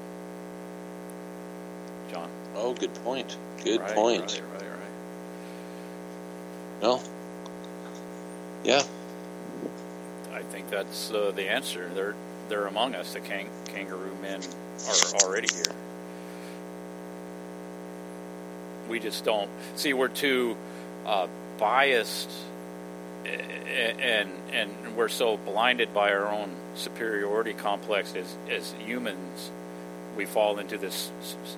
John. Oh, good point. Good Right, point. Right, right, right. No. Yeah. I think that's uh, the answer. They're they're among us. The kang- kangaroo men are already here. We just don't see. We're too uh, biased, and and we're so blinded by our own superiority complex as as humans. We fall into this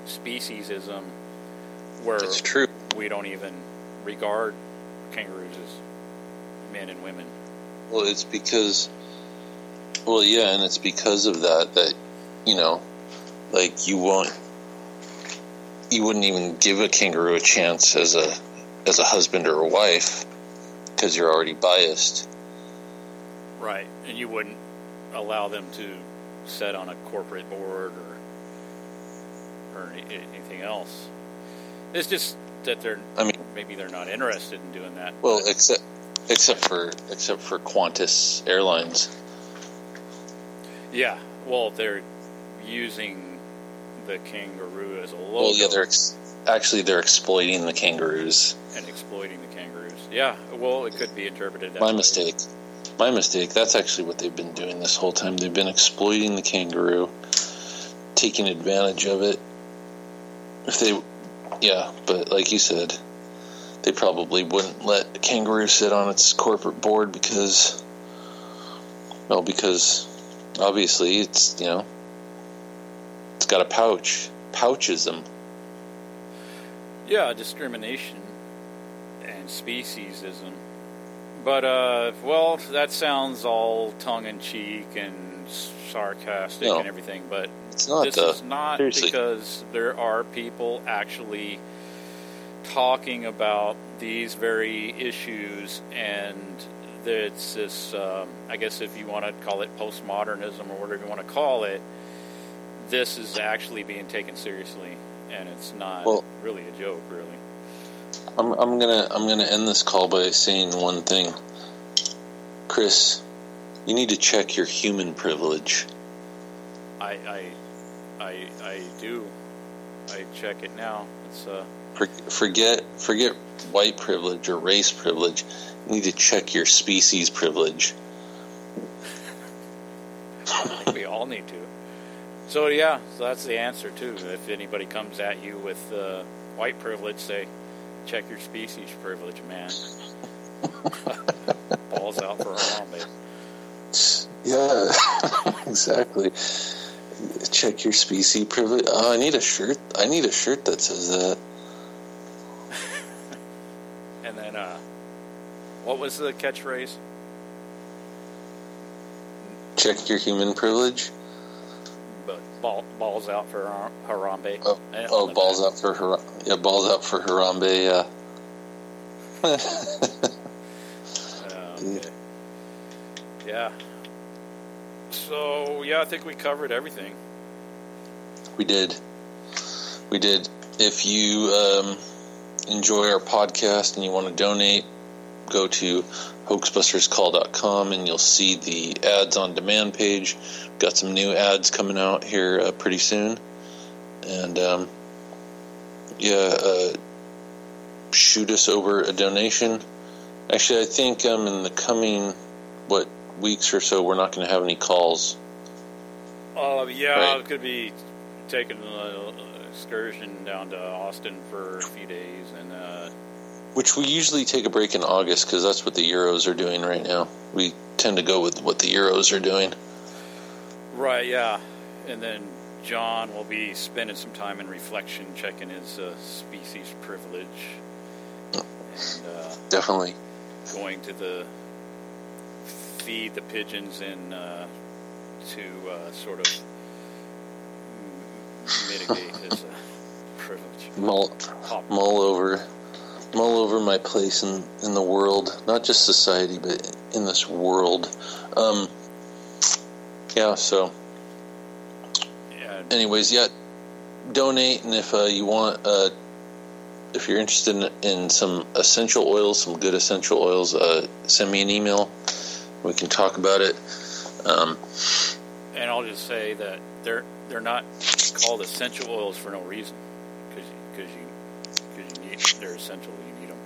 speciesism where It's true. we don't even regard kangaroos as men and women. Well, it's because, well, yeah, and it's because of that that, you know, like you won't, you wouldn't even give a kangaroo a chance as a, as a husband or a wife, because you're already biased. Right, and you wouldn't allow them to sit on a corporate board or or anything else. It's just that they're. I mean- maybe they're not interested in doing that. Well, except, except for, except for Qantas Airlines. Yeah, well, they're using the kangaroo as a logo Well, yeah, they're ex- actually they're exploiting the kangaroos. and exploiting the kangaroos. Yeah, well, it could be interpreted that My way. mistake. My mistake. That's actually what they've been doing this whole time. They've been exploiting the kangaroo, taking advantage of it. If they, yeah, but like you said, they probably wouldn't let a kangaroo sit on its corporate board because, well, because obviously it's you know, it's got a pouch, pouches them. Yeah, discrimination and speciesism. But, uh, well, that sounds all tongue in cheek and sarcastic No. and everything, but It's not this the is not seriously. because there are people actually talking about these very issues and it's this, um, I guess if you want to call it postmodernism or whatever you want to call it, this is actually being taken seriously and it's not Well- really a joke, really. I'm, I'm gonna I'm gonna end this call by saying one thing, Chris. You need to check your human privilege. I, I, I, I do. I check it now. It's uh, For, forget forget white privilege or race privilege. Need to check your species privilege. I think we all need to. So yeah, so that's the answer too. If anybody comes at you with uh, white privilege, say, check your species privilege, man. Balls out for Harambe. Yeah, exactly. Check your species privilege. Oh, I need a shirt. I need a shirt that says that. And then, uh, what was the catchphrase? Check your human privilege. But ball, balls out for Harambe. Oh, oh balls back. out for Har- yeah, balls out for Harambe. Yeah. Uh, okay. Yeah. So yeah, I think we covered everything. We did. We did. If you um, enjoy our podcast and you want to donate, go to hoaxbusterscall.com and you'll see the ads on demand page. Got some new ads coming out here uh, pretty soon. And um, yeah, uh, shoot us over a donation. Actually, I think um, in the coming, what, weeks or so, we're not going to have any calls. Uh, yeah, Right. it could be taking an excursion down to Austin for a few days, and uh, Which we usually take a break in August because that's what the Euros are doing right now. We tend to go with what the Euros are doing. right, yeah, and then John will be spending some time in reflection, checking his uh, species privilege, and uh, Definitely. going to the feed the pigeons and uh, to uh, sort of mitigate his uh, privilege. Mull, Pop- mull over, mull over my place in, in the world, not just society, but in this world. Um, yeah. So, Yeah, anyways, yeah, donate, and if uh, you want, uh, if you're interested in, in some essential oils, some good essential oils, uh, send me an email. We can talk about it. Um, And I'll just say that they're they're not called essential oils for no reason, because because you because you need they're essential. You need them.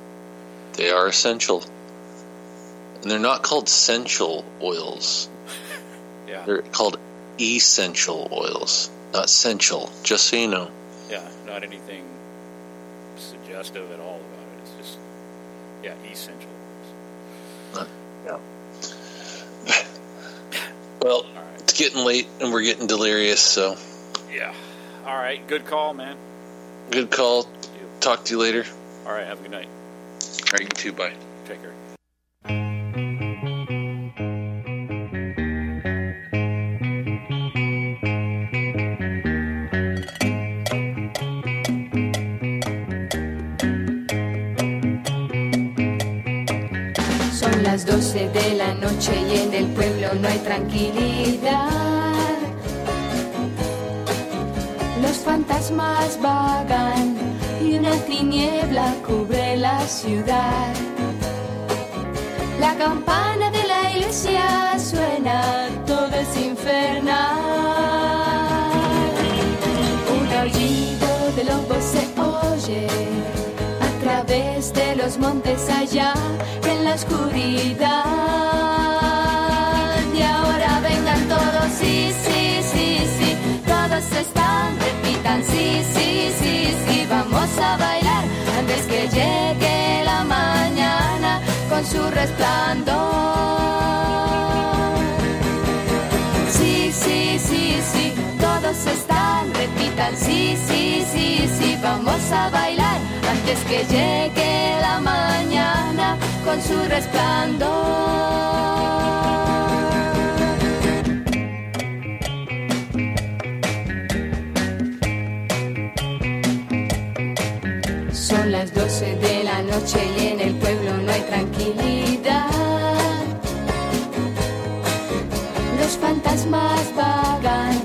They are essential. And they're not called essential oils. Yeah, They're called essential oils, not essential, just so you know. yeah, not anything suggestive at all about it. It's just, yeah, essential oils. Yeah. Well, it's getting late and we're getting delirious, so Yeah. All right. Good call, man. good call. Talk to you later. All right. Have a good night. All right, you too. Bye. Take care. Son las 12 de la noche y en el pueblo no hay tranquilidad. Los fantasmas vagan y una tiniebla cubre la ciudad. La campana de la iglesia suena, todo es infernal. Un aullido de lobos se oye a través de los montes allá en la oscuridad. Y ahora vengan todos, sí, sí, todos están, repitan, sí, sí, sí, sí, vamos a bailar antes que llegue la mañana con su resplandor. Sí, sí, sí, sí, todos están, repitan, sí, sí, sí, sí, vamos a bailar antes que llegue la mañana con su resplandor. Noche y en el pueblo no hay tranquilidad. Los fantasmas vagan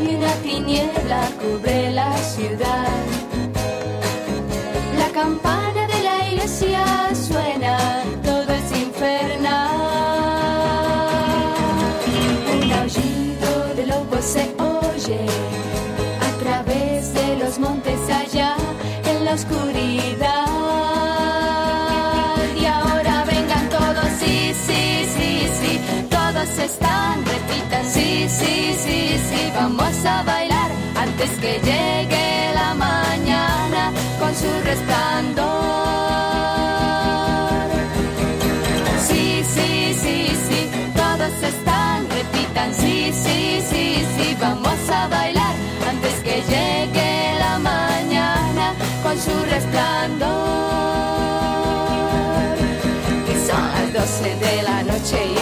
y una tiniebla cubre la ciudad. La campana de la iglesia suena, todo es infernal. Un aullido de lobo se oye a través de los montes allá en la oscuridad. Todos están, repitan, sí, sí, sí, sí, vamos a bailar antes que llegue la mañana con su resplandor. Sí, sí, sí, sí, todos están, repitan, sí, sí, sí, sí, vamos a bailar antes que llegue la mañana con su resplandor. Y son las 12 de la noche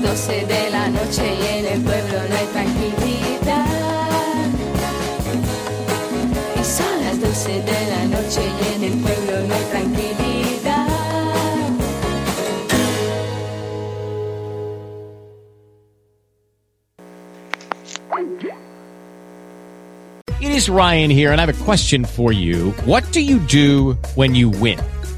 las 12 de la noche y en el pueblo no hay tranquilidad. Y son las 12 de la noche y en el pueblo no hay tranquilidad. It is Ryan here, and I have a question for you. What do you do when you win?